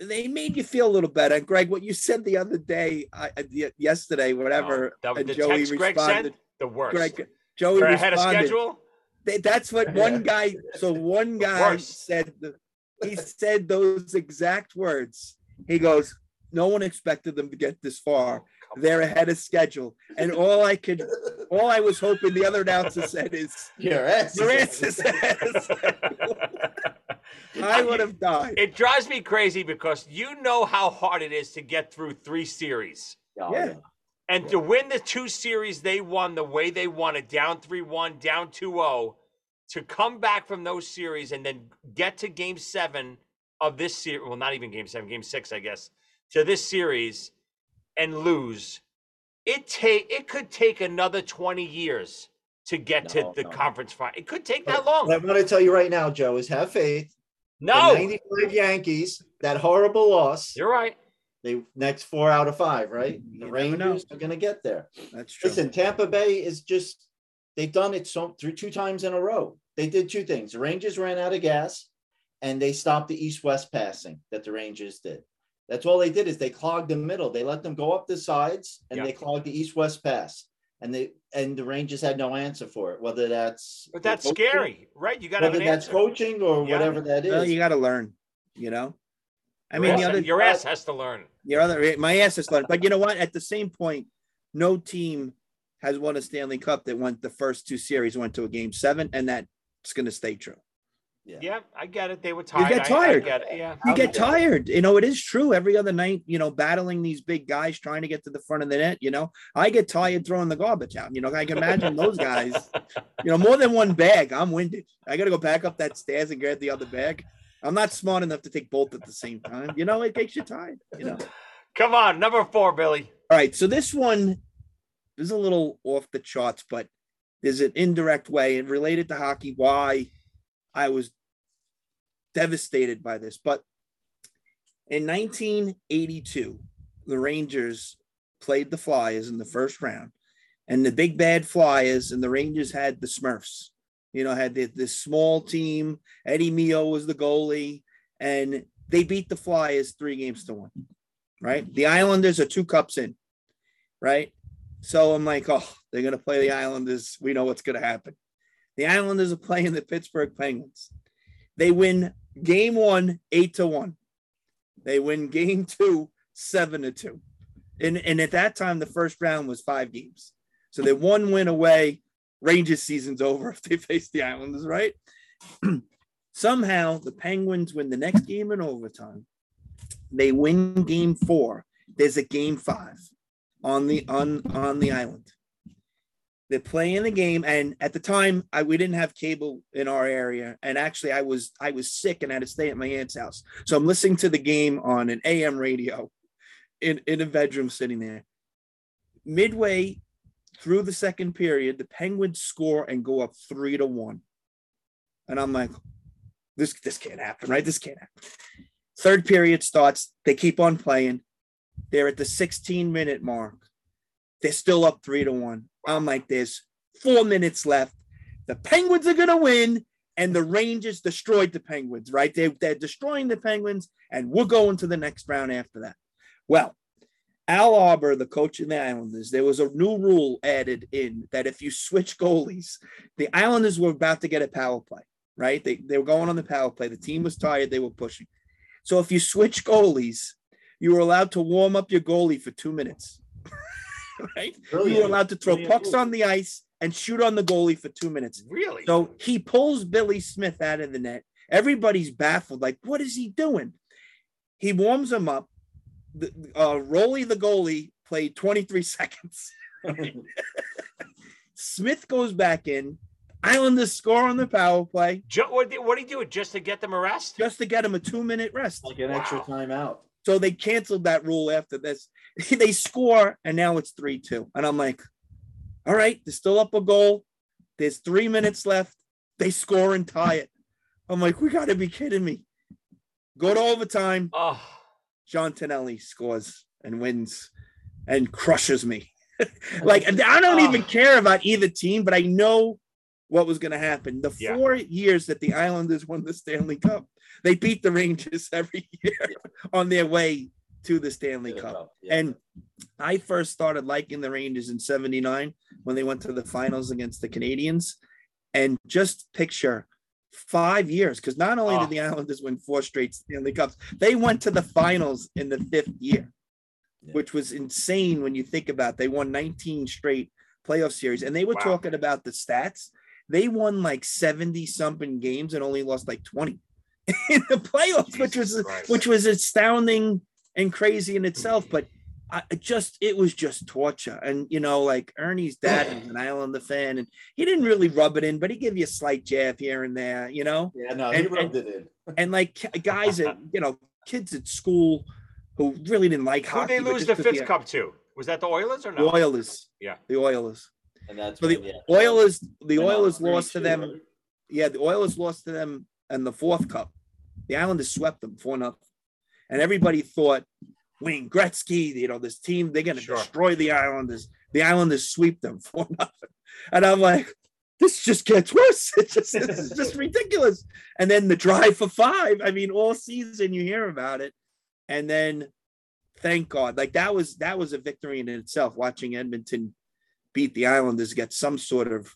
Speaker 3: they made you feel a little better. Greg, what you said the other day, I, I- y- yesterday, whatever,
Speaker 1: Oh, that,
Speaker 3: and
Speaker 1: the
Speaker 3: Joey
Speaker 1: text Greg
Speaker 3: responded.
Speaker 1: sent the worst.
Speaker 3: Greg, Joey
Speaker 1: ahead of
Speaker 3: responded.
Speaker 1: schedule.
Speaker 3: They- That's what one guy. So one guy said. the- He said those exact words. He goes, "No one expected them to get this far. They're ahead of schedule." And all I could, all I was hoping the other announcer said is,
Speaker 4: Your ass.
Speaker 3: "Your
Speaker 4: is-
Speaker 3: answer says." I would have died.
Speaker 1: It drives me crazy because you know how hard it is to get through three series.
Speaker 4: Oh,
Speaker 3: Yeah.
Speaker 1: And to win the two series they won the way they won it, down 3 1, down 2 0, to come back from those series and then get to game seven of this series, well, not even game seven, game six, I guess, to this series and lose, it take it could take another 20 years to get
Speaker 4: No,
Speaker 1: to the
Speaker 4: no.
Speaker 1: conference final. It could take that long.
Speaker 4: What I
Speaker 1: long.
Speaker 4: want to tell you right now, Joe, is have faith. The
Speaker 1: No,
Speaker 4: 95 Yankees, that horrible loss.
Speaker 1: you're right.
Speaker 4: They next four out of five, right?
Speaker 3: You
Speaker 4: The
Speaker 3: never know.
Speaker 4: Rangers are going to get there.
Speaker 3: That's true.
Speaker 4: Listen, Tampa Bay is just they've done it so through two times in a row. They did two things. The Rangers ran out of gas and they stopped the east-west passing that the Rangers did. That's all they did is they clogged the middle. They let them go up the sides and
Speaker 1: Yeah.
Speaker 4: they clogged the east-west pass. And they and the Rangers had no answer for it, whether that's
Speaker 1: But that's
Speaker 4: coaching,
Speaker 1: scary, right? You got to have
Speaker 4: Whether
Speaker 1: an
Speaker 4: that's
Speaker 1: answer.
Speaker 4: coaching or
Speaker 1: Yeah.
Speaker 4: whatever that is.
Speaker 3: Well, you got to learn. You know. I
Speaker 1: Your
Speaker 3: mean,
Speaker 1: ass-
Speaker 3: the other
Speaker 1: your ass has to learn.
Speaker 3: Your other, my ass is learned. But you know what? At the same point, no team has won a Stanley Cup that went the first two series went to a game seven, and that's going to stay true.
Speaker 1: Yeah, I get it. They were tired.
Speaker 3: You get
Speaker 1: I- I
Speaker 3: tired.
Speaker 1: get it, Yeah.
Speaker 3: You get tired. You know, it is true. Every other night, you know, battling these big guys trying to get to the front of the net. You know, I get tired throwing the garbage out. You know, I can imagine those guys. You know, more than one bag. I'm winded. I got to go back up that stairs and grab the other bag. I'm not smart enough to take both at the same time. You know, it makes you tired. You know.
Speaker 1: Come on, number four, Billy.
Speaker 3: All right, so this one is a little off the charts, but there's an indirect way and related to hockey why I was devastated by this. But in 1982, the Rangers played the Flyers in the first round, and the big bad Flyers and the Rangers had the Smurfs. You know, had the- this small team. Eddie Mio was the goalie, and they beat the Flyers three games to one right? The Islanders are two cups in, right? So I'm like, oh, they're gonna play the Islanders. We know what's gonna happen. The Islanders are playing the Pittsburgh Penguins. They win game one, eight to one. They win game two, seven to two. And, and at that time, the first round was five games. So they're one win away. Rangers season's over if they face the Islanders, right? Somehow the Penguins win the next game in overtime. They win game four. There's a game five on the on on the island. They're playing the game, and at the time, I we didn't have cable in our area, and actually, I was I was sick and had to stay at my aunt's house. So I'm listening to the game on an AM radio, in in a bedroom sitting there. Midway through the second period, the Penguins score and go up three to one, and I'm like, this this can't happen, right? This can't happen. Third period starts. They keep on playing. They're at the 16 minute mark. They're still up three to one. I'm like, there's four minutes left. The Penguins are gonna win, and the Rangers destroyed the Penguins. Right? They, they're destroying the Penguins, and we're going to the next round after that. Well, Al Arbour, the coach of the Islanders, there was a new rule added in that if you switch goalies, the Islanders were about to get a power play. Right? They they were going on the power play. The team was tired. They were pushing. So if you switch goalies, you were allowed to warm up your goalie for two minutes. right? You were allowed to throw
Speaker 4: Brilliant
Speaker 3: pucks on the ice and shoot on the goalie for two minutes.
Speaker 1: Really?
Speaker 3: So he pulls Billy Smith out of the net. Everybody's baffled, like, what is he doing? He warms him up. The, uh, Rollie, the goalie, played 23 seconds. Smith goes back in. Islanders score on the power play
Speaker 1: Jo- what did what did he do? Just to get them a rest?
Speaker 3: just to get them a two minute rest.
Speaker 4: like an extra
Speaker 1: Wow.
Speaker 4: timeout.
Speaker 3: So they canceled that rule after this. they score, and now it's 3 2. And I'm like, all right, they're still up a goal. There's three minutes left. They score and tie it. I'm like, we got to be kidding me. Go to overtime.
Speaker 1: Oh,
Speaker 3: John Tonelli scores and wins and crushes me. like, I don't ah. even
Speaker 1: Oh.
Speaker 3: care about either team, but I know what was going to happen. The
Speaker 1: Yeah.
Speaker 3: four years that the Islanders won the Stanley Cup, they beat the Rangers every year on their way to the Stanley Cup.
Speaker 4: Yeah.
Speaker 3: And I first started liking the Rangers in 79 when they went to the finals against the Canadiens. And just picture five years, because not only
Speaker 1: Oh.
Speaker 3: did ah. the Islanders win four straight Stanley Cups, they went to the finals in the fifth year,
Speaker 4: Yeah.
Speaker 3: which was insane when you think about it. They won 19 straight playoff series. And they were
Speaker 1: Wow.
Speaker 3: talking about the stats. They won like 70 something games and only lost like 20 in the playoffs, which was
Speaker 1: Christ.
Speaker 3: which was astounding and crazy in itself. But I it just it was just torture. And you know, like Ernie's dad was an the fan, and he didn't really rub it in, but he gave you a slight jab here and there, you know.
Speaker 4: Yeah, no, he
Speaker 3: And-
Speaker 4: rubbed it in.
Speaker 3: And like guys at you know kids at school who really didn't like
Speaker 1: who
Speaker 3: hockey.
Speaker 1: they lose the fifth cup to? Was that the Oilers or
Speaker 3: not?
Speaker 1: The?
Speaker 3: Oilers.
Speaker 1: Yeah.
Speaker 3: The Oilers.
Speaker 4: And that's
Speaker 3: So the
Speaker 4: when, yeah.
Speaker 3: Oilers, the
Speaker 4: Went on
Speaker 3: Oilers
Speaker 4: three,
Speaker 3: lost to them.
Speaker 4: right?
Speaker 3: Yeah, the Oilers lost to them in the fourth cup. The Islanders swept them four nothing, and everybody thought Wayne Gretzky, you know, this team they're going to
Speaker 1: Sure.
Speaker 3: destroy the Islanders. The Islanders sweep them four nothing, and I'm like, this just gets worse. It's just just ridiculous. And then the drive for five. I mean, all season you hear about it, and then thank God, like that was that was a victory in itself. Watching Edmonton beat the Islanders, get some sort of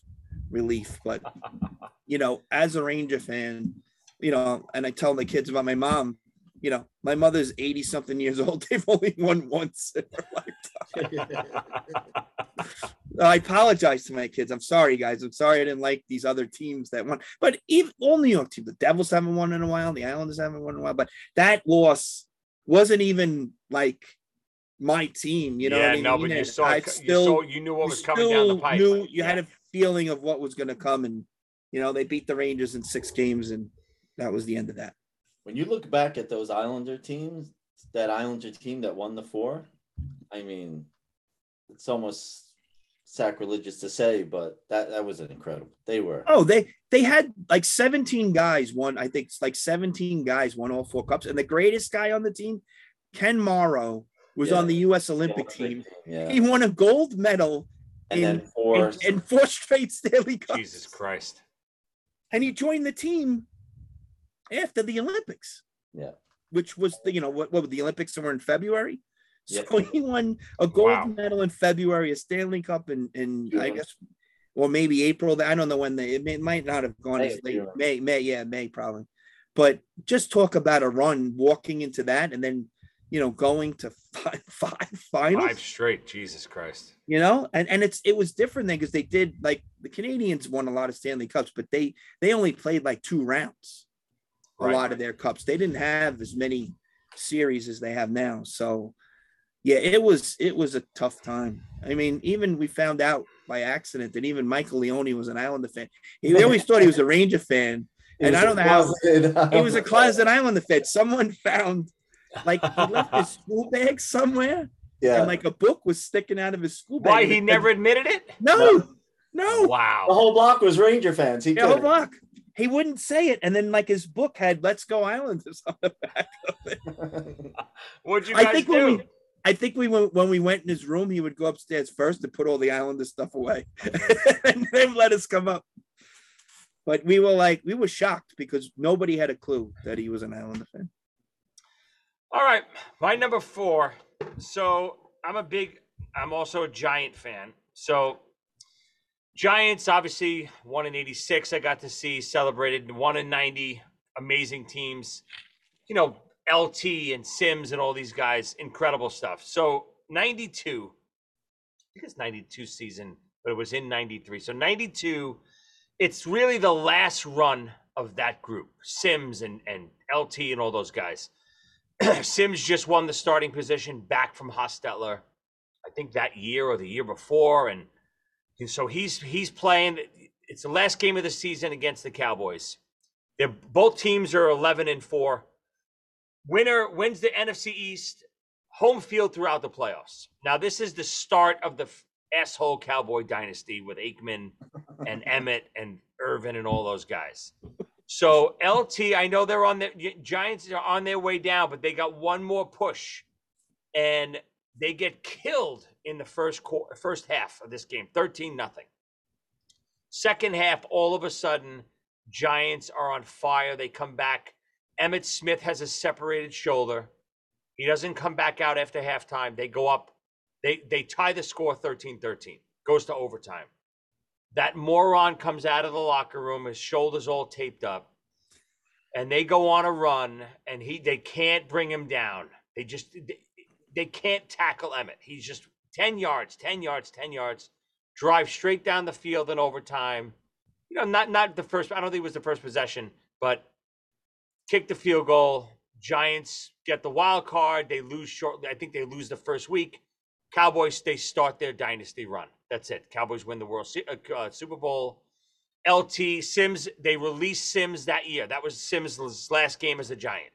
Speaker 3: relief. But you know, as a Ranger fan, you know, and I tell the kids about my mom. You know, my mother's 80 something years old. They've only won once in her lifetime. I apologize to my kids. I'm sorry, guys. I'm sorry I didn't like these other teams that won. But even all New York teams, the Devils haven't won in a while, the Islanders haven't won in a while. But that loss wasn't even like my team. You know,
Speaker 1: yeah,
Speaker 3: what I
Speaker 1: no,
Speaker 3: mean?
Speaker 1: but you
Speaker 3: And
Speaker 1: saw,
Speaker 3: I
Speaker 1: it,
Speaker 3: still,
Speaker 1: you saw, you knew what
Speaker 3: you
Speaker 1: was coming down the pipe.
Speaker 3: Knew, you had a feeling of what was going to come, and you know they beat the Rangers in six games, and that was the end of that.
Speaker 4: When you look back at those Islander teams, that Islander team that won the four, I mean, it's almost sacrilegious to say, but that that was an incredible. They were.
Speaker 3: Oh, they they had like 17 guys won. I think it's like 17 guys won all four cups, and the greatest guy on the team, Ken Morrow, was
Speaker 4: Yeah.
Speaker 3: on the U.S. Olympic team.
Speaker 4: Yeah.
Speaker 3: He won a gold medal
Speaker 4: And
Speaker 3: in,
Speaker 4: then four.
Speaker 3: in, in four straight Stanley Cups.
Speaker 1: Jesus Christ.
Speaker 3: and he joined the team after the Olympics.
Speaker 4: Yeah.
Speaker 3: Which was the you know what what the Olympics were in February. So
Speaker 4: Yep.
Speaker 3: he won a gold
Speaker 1: Wow.
Speaker 3: medal in February, a Stanley Cup in, in I guess, or maybe April. I don't know when they it, may, it might not have gone
Speaker 4: May
Speaker 3: as late. May, May, yeah, May probably. But just talk about a run walking into that, and then you know, going to five, five finals.
Speaker 1: Five straight. Jesus Christ.
Speaker 3: You know, and and it's it was different then because they did like the Canadiens won a lot of Stanley Cups, but they they only played like two rounds. A
Speaker 1: Right.
Speaker 3: lot of their cups. They didn't have as many series as they have now. So yeah, it was it was a tough time. I mean, even we found out by accident that even Michael Leone was an Islander fan. He they always thought he was a Ranger fan. And I don't
Speaker 4: a
Speaker 3: know how
Speaker 4: closeted
Speaker 3: he was a closet Islander fan. Someone found like he left his school bag somewhere,
Speaker 4: Yeah.
Speaker 3: and like a book was sticking out of his school bag.
Speaker 1: Why he never admitted it?
Speaker 3: No, no.
Speaker 1: Wow.
Speaker 4: The whole block was Ranger fans. He
Speaker 3: Yeah, whole block. He wouldn't say it, and then like his book had "Let's Go Islanders" on the back of it.
Speaker 1: What'd you guys
Speaker 3: I think
Speaker 1: do?
Speaker 3: when we, I think we went when we went in his room, he would go upstairs first to put all the Islander stuff away, and then let us come up. But we were like, we were shocked because nobody had a clue that he was an Islander fan.
Speaker 1: All right, my number four. So I'm a big, I'm also a Giant fan. So Giants obviously one in '86. I got to see celebrated one in '90. Amazing teams, you know LT and Simms and all these guys. Incredible stuff. So '92, I think it's '92 season, but it was in '93. So '92, it's really the last run of that group. Simms and and LT and all those guys. Simms just won the starting position back from Hostetler, I think that year or the year before, and, and so he's he's playing. It's the last game of the season against the Cowboys. They're both teams are eleven and four. Winner wins the NFC East, home field throughout the playoffs. Now this is the start of the asshole Cowboy dynasty with Aikman and Emmitt and Irvin and all those guys. So LT, I know they're on the Giants are on their way down, but they got one more push, and they get killed in the first quarter, first half of this game, thirteen nothing. Second half, all of a sudden, Giants are on fire. They come back. Emmitt Smith has a separated shoulder. He doesn't come back out after halftime. They go up. They they tie the score 13-13. Goes to overtime. That moron comes out of the locker room, his shoulders all taped up, and they go on a run, and he they can't bring him down. They just they, can't tackle Emmitt. He's just 10 yards, 10 yards, 10 yards, drive straight down the field in overtime. You know, not not the first, I don't think it was the first possession, but kick the field goal. Giants get the wild card. They lose shortly. I think they lose the first week. Cowboys, they start their dynasty run. That's it. Cowboys win the World uh, uh, Super Bowl. LT Simms, they released Simms that year. That was Simms' last game as a Giant.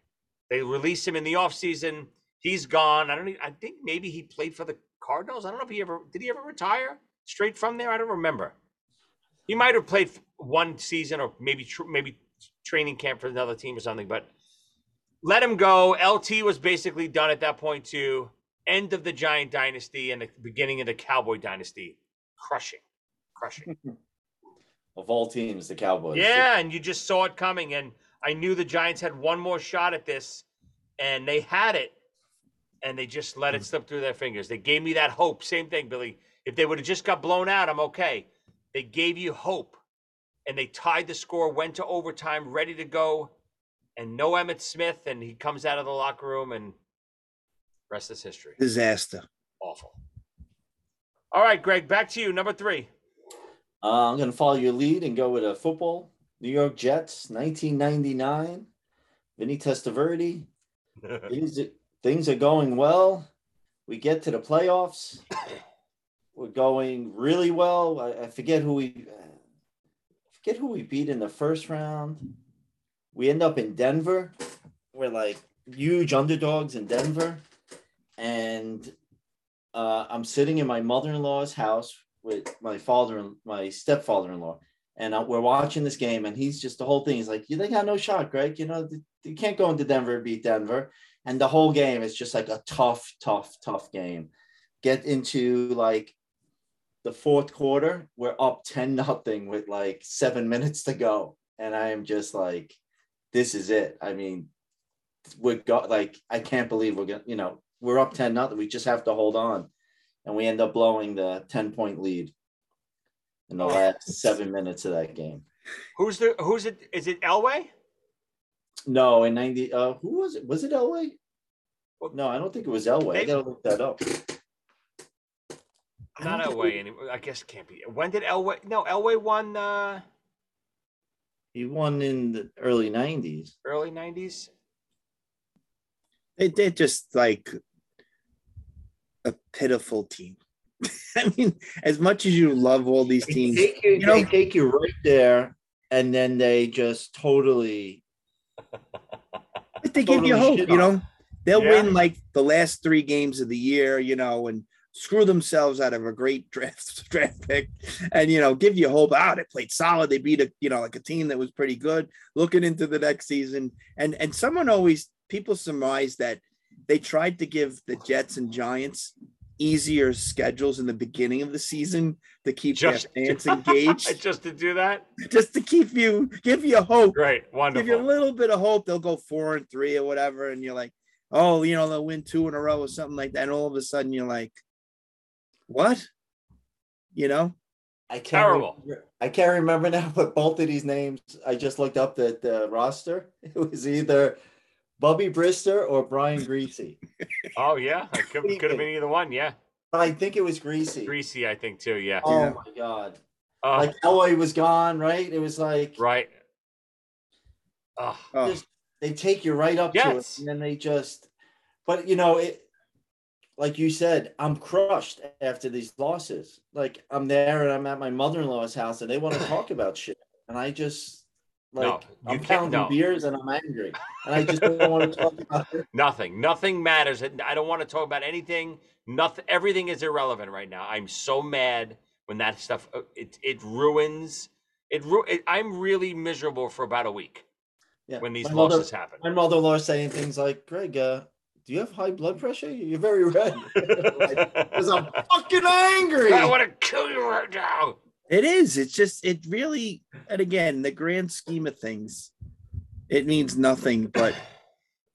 Speaker 1: They released him in the offseason. He's gone. I don't. Even, I think maybe he played for the Cardinals. I don't know if he ever did. He ever retire straight from there? I don't remember. He might have played one season or maybe tr- maybe training camp for another team or something. But let him go. LT was basically done at that point too. End of the Giant dynasty and the beginning of the Cowboy dynasty. Crushing, crushing.
Speaker 4: Of all teams, the Cowboys.
Speaker 1: Yeah, and you just saw it coming, and I knew the Giants had one more shot at this, and they had it, and they just let it slip through their fingers. They gave me that hope. Same thing, Billy. If they would have just got blown out, I'm okay. They gave you hope, and they tied the score, went to overtime, ready to go, and no Emmitt Smith, and he comes out of the locker room, and rest is history.
Speaker 3: Disaster.
Speaker 1: Awful. All right, Greg, back to you. Number three.
Speaker 4: Uh, I'm going to follow your lead and go with a football. New York Jets, 1999. Vinny Testaverde. things, things are going well. We get to the playoffs. We're going really well. I, I forget who we forget who we beat in the first round. We end up in Denver. We're like huge underdogs in Denver, and uh, I'm sitting in my mother-in-law's house with my father and my stepfather-in-law, and uh, we're watching this game. And he's just the whole thing. He's like, "You they got no shot, Greg. You know, th- you can't go into Denver and beat Denver." And the whole game is just like a tough, tough, tough game. Get into like the fourth quarter, we're up 10 nothing with like seven minutes to go. And I am just like, this is it. I mean, we're got like, I can't believe we're gonna, you know, we're up 10 nothing. We just have to hold on. And we end up blowing the 10 point lead in the last seven minutes of that game.
Speaker 1: Who's the who's it? Is it Elway?
Speaker 4: No, in 90, uh, who was it? Was it Elway? No, I don't think it was Elway. I gotta look that up.
Speaker 1: Not Elway anymore. I guess it can't be. When did Elway? No, Elway won uh,
Speaker 4: He won in the early '90s.
Speaker 1: early '90s.
Speaker 3: They they're just like a pitiful team. I mean, as much as you love all these
Speaker 4: They
Speaker 3: teams,
Speaker 4: take you,
Speaker 3: you know,
Speaker 4: they take you right there, and then they just totally.
Speaker 3: But they give you hope. You know, they'll
Speaker 1: Yeah.
Speaker 3: win like the last three games of the year. You know, and screw themselves out of a great draft draft pick, and you know, give you hope. Ah, they played solid. They beat a you know like a team that was pretty good. Looking into the next season, and and someone always people surmise that they tried to give the Jets and Giants easier schedules in the beginning of the season to keep
Speaker 1: Just
Speaker 3: their fans engaged,
Speaker 1: just to do that.
Speaker 3: just to keep you give you hope
Speaker 1: Right. Wonderful.
Speaker 3: give you a little bit of hope they'll go four and three or whatever, and you're like, oh, you know, they'll win two in a row or something like that. And all of a sudden you're like, what? You know?
Speaker 4: I can't
Speaker 1: Terrible.
Speaker 4: Remember, I can't remember now, but both of these names I just looked up the, the roster. It was either Bubby Brister or Brian Griese.
Speaker 1: Oh yeah, it could, could have been either one. Yeah, But
Speaker 4: I think it was Griese.
Speaker 1: Griese, I think too. Yeah.
Speaker 4: Oh
Speaker 3: Yeah.
Speaker 4: my god!
Speaker 1: Oh,
Speaker 4: Like Elway was gone, right? It was like
Speaker 1: right. Oh,
Speaker 4: just they take you right up to it, and then they just. But you know it, like you said, I'm crushed after these losses. Like I'm there and I'm at my mother-in-law's house, and they want to talk about shit, and I just like
Speaker 1: No, you
Speaker 4: I'm pounding
Speaker 1: no.
Speaker 4: beers and I'm angry, and I just don't want to talk about it.
Speaker 1: nothing. Nothing matters. I don't want to talk about anything. Nothing. Everything is irrelevant right now. I'm so mad when that stuff. uh, It it ruins. It, ru- it I'm really miserable for about a week
Speaker 4: Yeah.
Speaker 1: when these
Speaker 4: My mother-
Speaker 1: losses happen.
Speaker 4: My mother-in-law saying things like, "Greg, uh, do you have high blood pressure? You're very red." Because I'm fucking angry.
Speaker 1: I want to kill you right now.
Speaker 3: It is. It's just, it really, and again, the grand scheme of things, it means nothing, but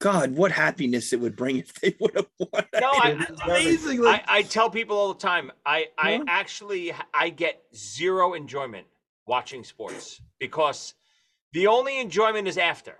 Speaker 3: God, what happiness it would bring if they would have won.
Speaker 1: No, I,
Speaker 3: It's amazing.
Speaker 1: I, I tell people all the time. I I
Speaker 3: Yeah.
Speaker 1: actually I get zero enjoyment watching sports because the only enjoyment is after.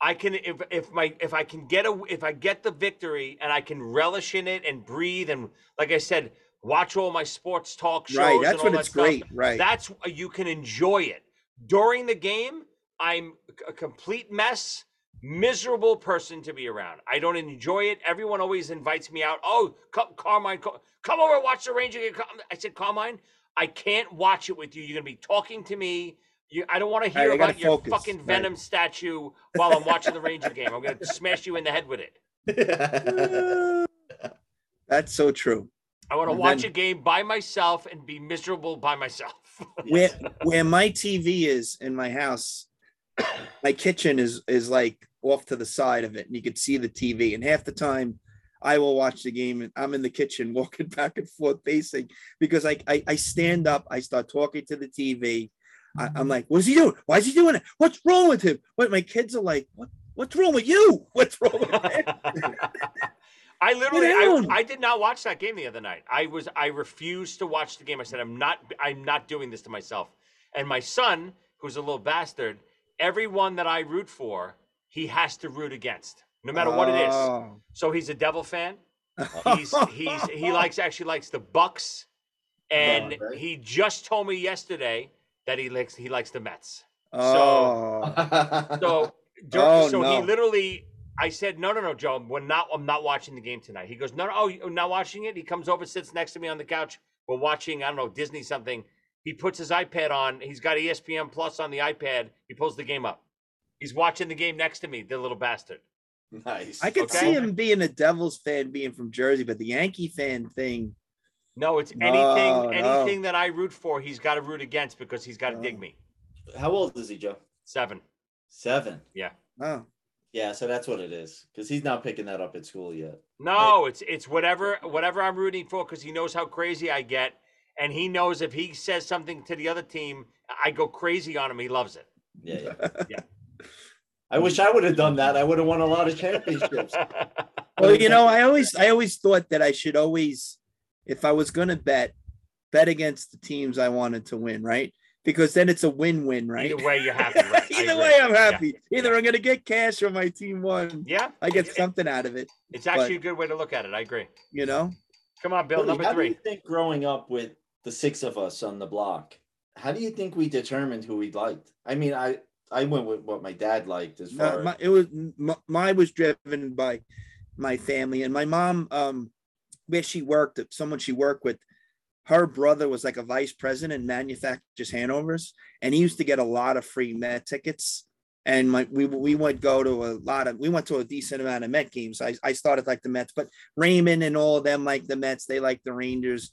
Speaker 1: I can if if my if I can get a if I get the victory and I can relish in it and breathe and like I said, watch all my sports talk shows.
Speaker 3: right.
Speaker 1: and
Speaker 3: That's
Speaker 1: all
Speaker 3: when
Speaker 1: that
Speaker 3: it's
Speaker 1: stuff.
Speaker 3: great. Right.
Speaker 1: That's you can enjoy it during the game. I'm a complete mess, miserable person to be around. I don't enjoy it. Everyone always invites me out. Oh, come, Carmine, co- come over watch the Ranger game. I said, Carmine, I can't watch it with you. You're gonna be talking to me. You, I don't want to hear
Speaker 3: gotta
Speaker 1: about your
Speaker 3: focus,
Speaker 1: fucking
Speaker 3: right.
Speaker 1: Venom statue while I'm watching the Ranger game. I'm gonna smash you in the head with it.
Speaker 3: That's so true.
Speaker 1: I want to watch
Speaker 3: then-
Speaker 1: a game by myself and be miserable by myself.
Speaker 3: where where my TV is in my house, my kitchen is is like off to the side of it, and you could see the TV. And half the time, I will watch the game, and I'm in the kitchen walking back and forth, pacing because I I, I stand up, I start talking to the TV. I, I'm like, "What is he doing? Why is he doing it? What's wrong with him?" But my kids are like, "What what's wrong with you? What's wrong with him?"
Speaker 1: I literally, I. I did not watch that game the other night. I was, I refused to watch the game. I said, I'm not, I'm not doing this to myself. And my son, who's a little bastard, everyone that I root for, he has to root against, no matter what it is.
Speaker 3: Oh.
Speaker 1: So he's a Devil fan. He's, he's, he likes actually likes the Bucks, and
Speaker 4: right.
Speaker 1: he just told me yesterday that he likes, he likes the Mets.
Speaker 3: Oh,
Speaker 1: So, dur-
Speaker 3: Oh,
Speaker 1: so
Speaker 3: no.
Speaker 1: he literally, I said, no, no, no, Joe, we're not. I'm not watching the game tonight. He goes, no, no, oh, you're not watching it. He comes over, sits next to me on the couch. We're watching, I don't know, Disney something. He puts his iPad on. He's got ESPN Plus on the iPad. He pulls the game up. He's watching the game next to me, the little bastard.
Speaker 4: nice.
Speaker 3: I could
Speaker 1: Okay.
Speaker 3: see him being a Devils fan, being from Jersey, but the Yankee fan thing.
Speaker 1: No, it's
Speaker 3: No,
Speaker 1: anything,
Speaker 3: no.
Speaker 1: anything that I root for, he's got to root against because he's got to dig me.
Speaker 4: How old is he, Joe?
Speaker 1: Seven.
Speaker 4: Seven.
Speaker 1: Yeah.
Speaker 3: Oh,
Speaker 4: Yeah, so that's what it is. Because he's not picking that up at school yet.
Speaker 1: No, it's it's whatever whatever I'm rooting for because he knows how crazy I get, and he knows if he says something to the other team, I go crazy on him. He loves it.
Speaker 4: Yeah, yeah.
Speaker 1: Yeah.
Speaker 4: I wish I would have done that. I would have won a lot of championships.
Speaker 3: well, you know, I always, I always thought that I should always, if I was going to bet, bet against the teams I wanted to win, right? Because then it's a win-win, right?
Speaker 1: Either way, you're happy. Right? I
Speaker 3: Either
Speaker 1: agree.
Speaker 3: way, I'm
Speaker 1: Yeah.
Speaker 3: happy. Either I'm gonna get cash or my team won.
Speaker 1: Yeah,
Speaker 3: I get
Speaker 1: It-
Speaker 3: something out of it.
Speaker 1: It's actually
Speaker 3: but,
Speaker 1: a good way to look at it. I agree.
Speaker 3: you know.
Speaker 1: Come on, Bill.
Speaker 4: Billy,
Speaker 1: number
Speaker 4: how do
Speaker 1: three.
Speaker 4: you think growing up with the six of us on the block, how do you think we determined who we liked? I mean, I I went with what my dad liked as
Speaker 3: Uh,
Speaker 4: far
Speaker 3: my, it was my, mine was driven by my family and my mom um where she worked someone she worked with her brother was like a vice president in manufacturers hanovers and he used to get a lot of free met tickets and my we we would go to a lot of we went to a decent amount of met games i, I started like the mets but raymond and all of them like the mets they like the rangers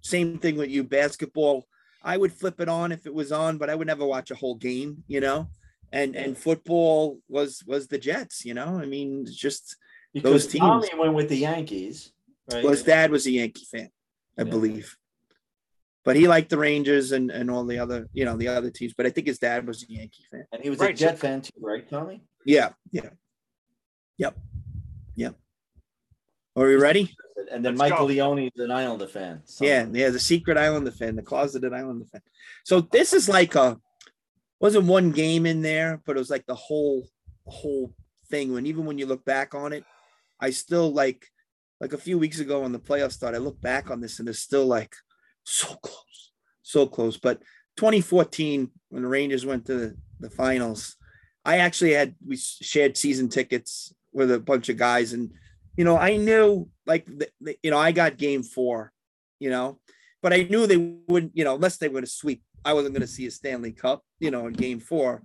Speaker 3: same thing with you basketball i would flip it on if it was on but i would never watch a whole game you know and and football was was the Jets. You know, I mean, it's just
Speaker 4: because
Speaker 3: those teams.
Speaker 4: Tommy went with the Yankees, right?
Speaker 3: Well, his dad was a Yankee fan, I
Speaker 4: Yeah.
Speaker 3: believe, but he liked the Rangers and and all the other you know the other teams. But I think his dad was a Yankee fan.
Speaker 4: and he was
Speaker 1: Right,
Speaker 4: a
Speaker 1: so-
Speaker 4: Jet fan too, right, Tommy?
Speaker 3: Yeah, yeah, yep, yep. Are we ready?
Speaker 4: And then
Speaker 1: Let's
Speaker 4: Michael
Speaker 1: go.
Speaker 4: Leone's an Islander fan.
Speaker 3: Yeah, yeah, the secret Islander fan, the closeted Islander fan. So this is like a wasn't one game in there, but it was like the whole whole thing. When even when you look back on it, I still like like a few weeks ago when the playoffs started, I look back on this and it's still like so close, so close. But 2014, when the Rangers went to the, the finals, I actually had we shared season tickets with a bunch of guys, and you know, I knew like the, the- you know, I got game four, you know, but I knew they wouldn't, you know, unless they were to sweep, I wasn't going to see a Stanley Cup, you know, in game four.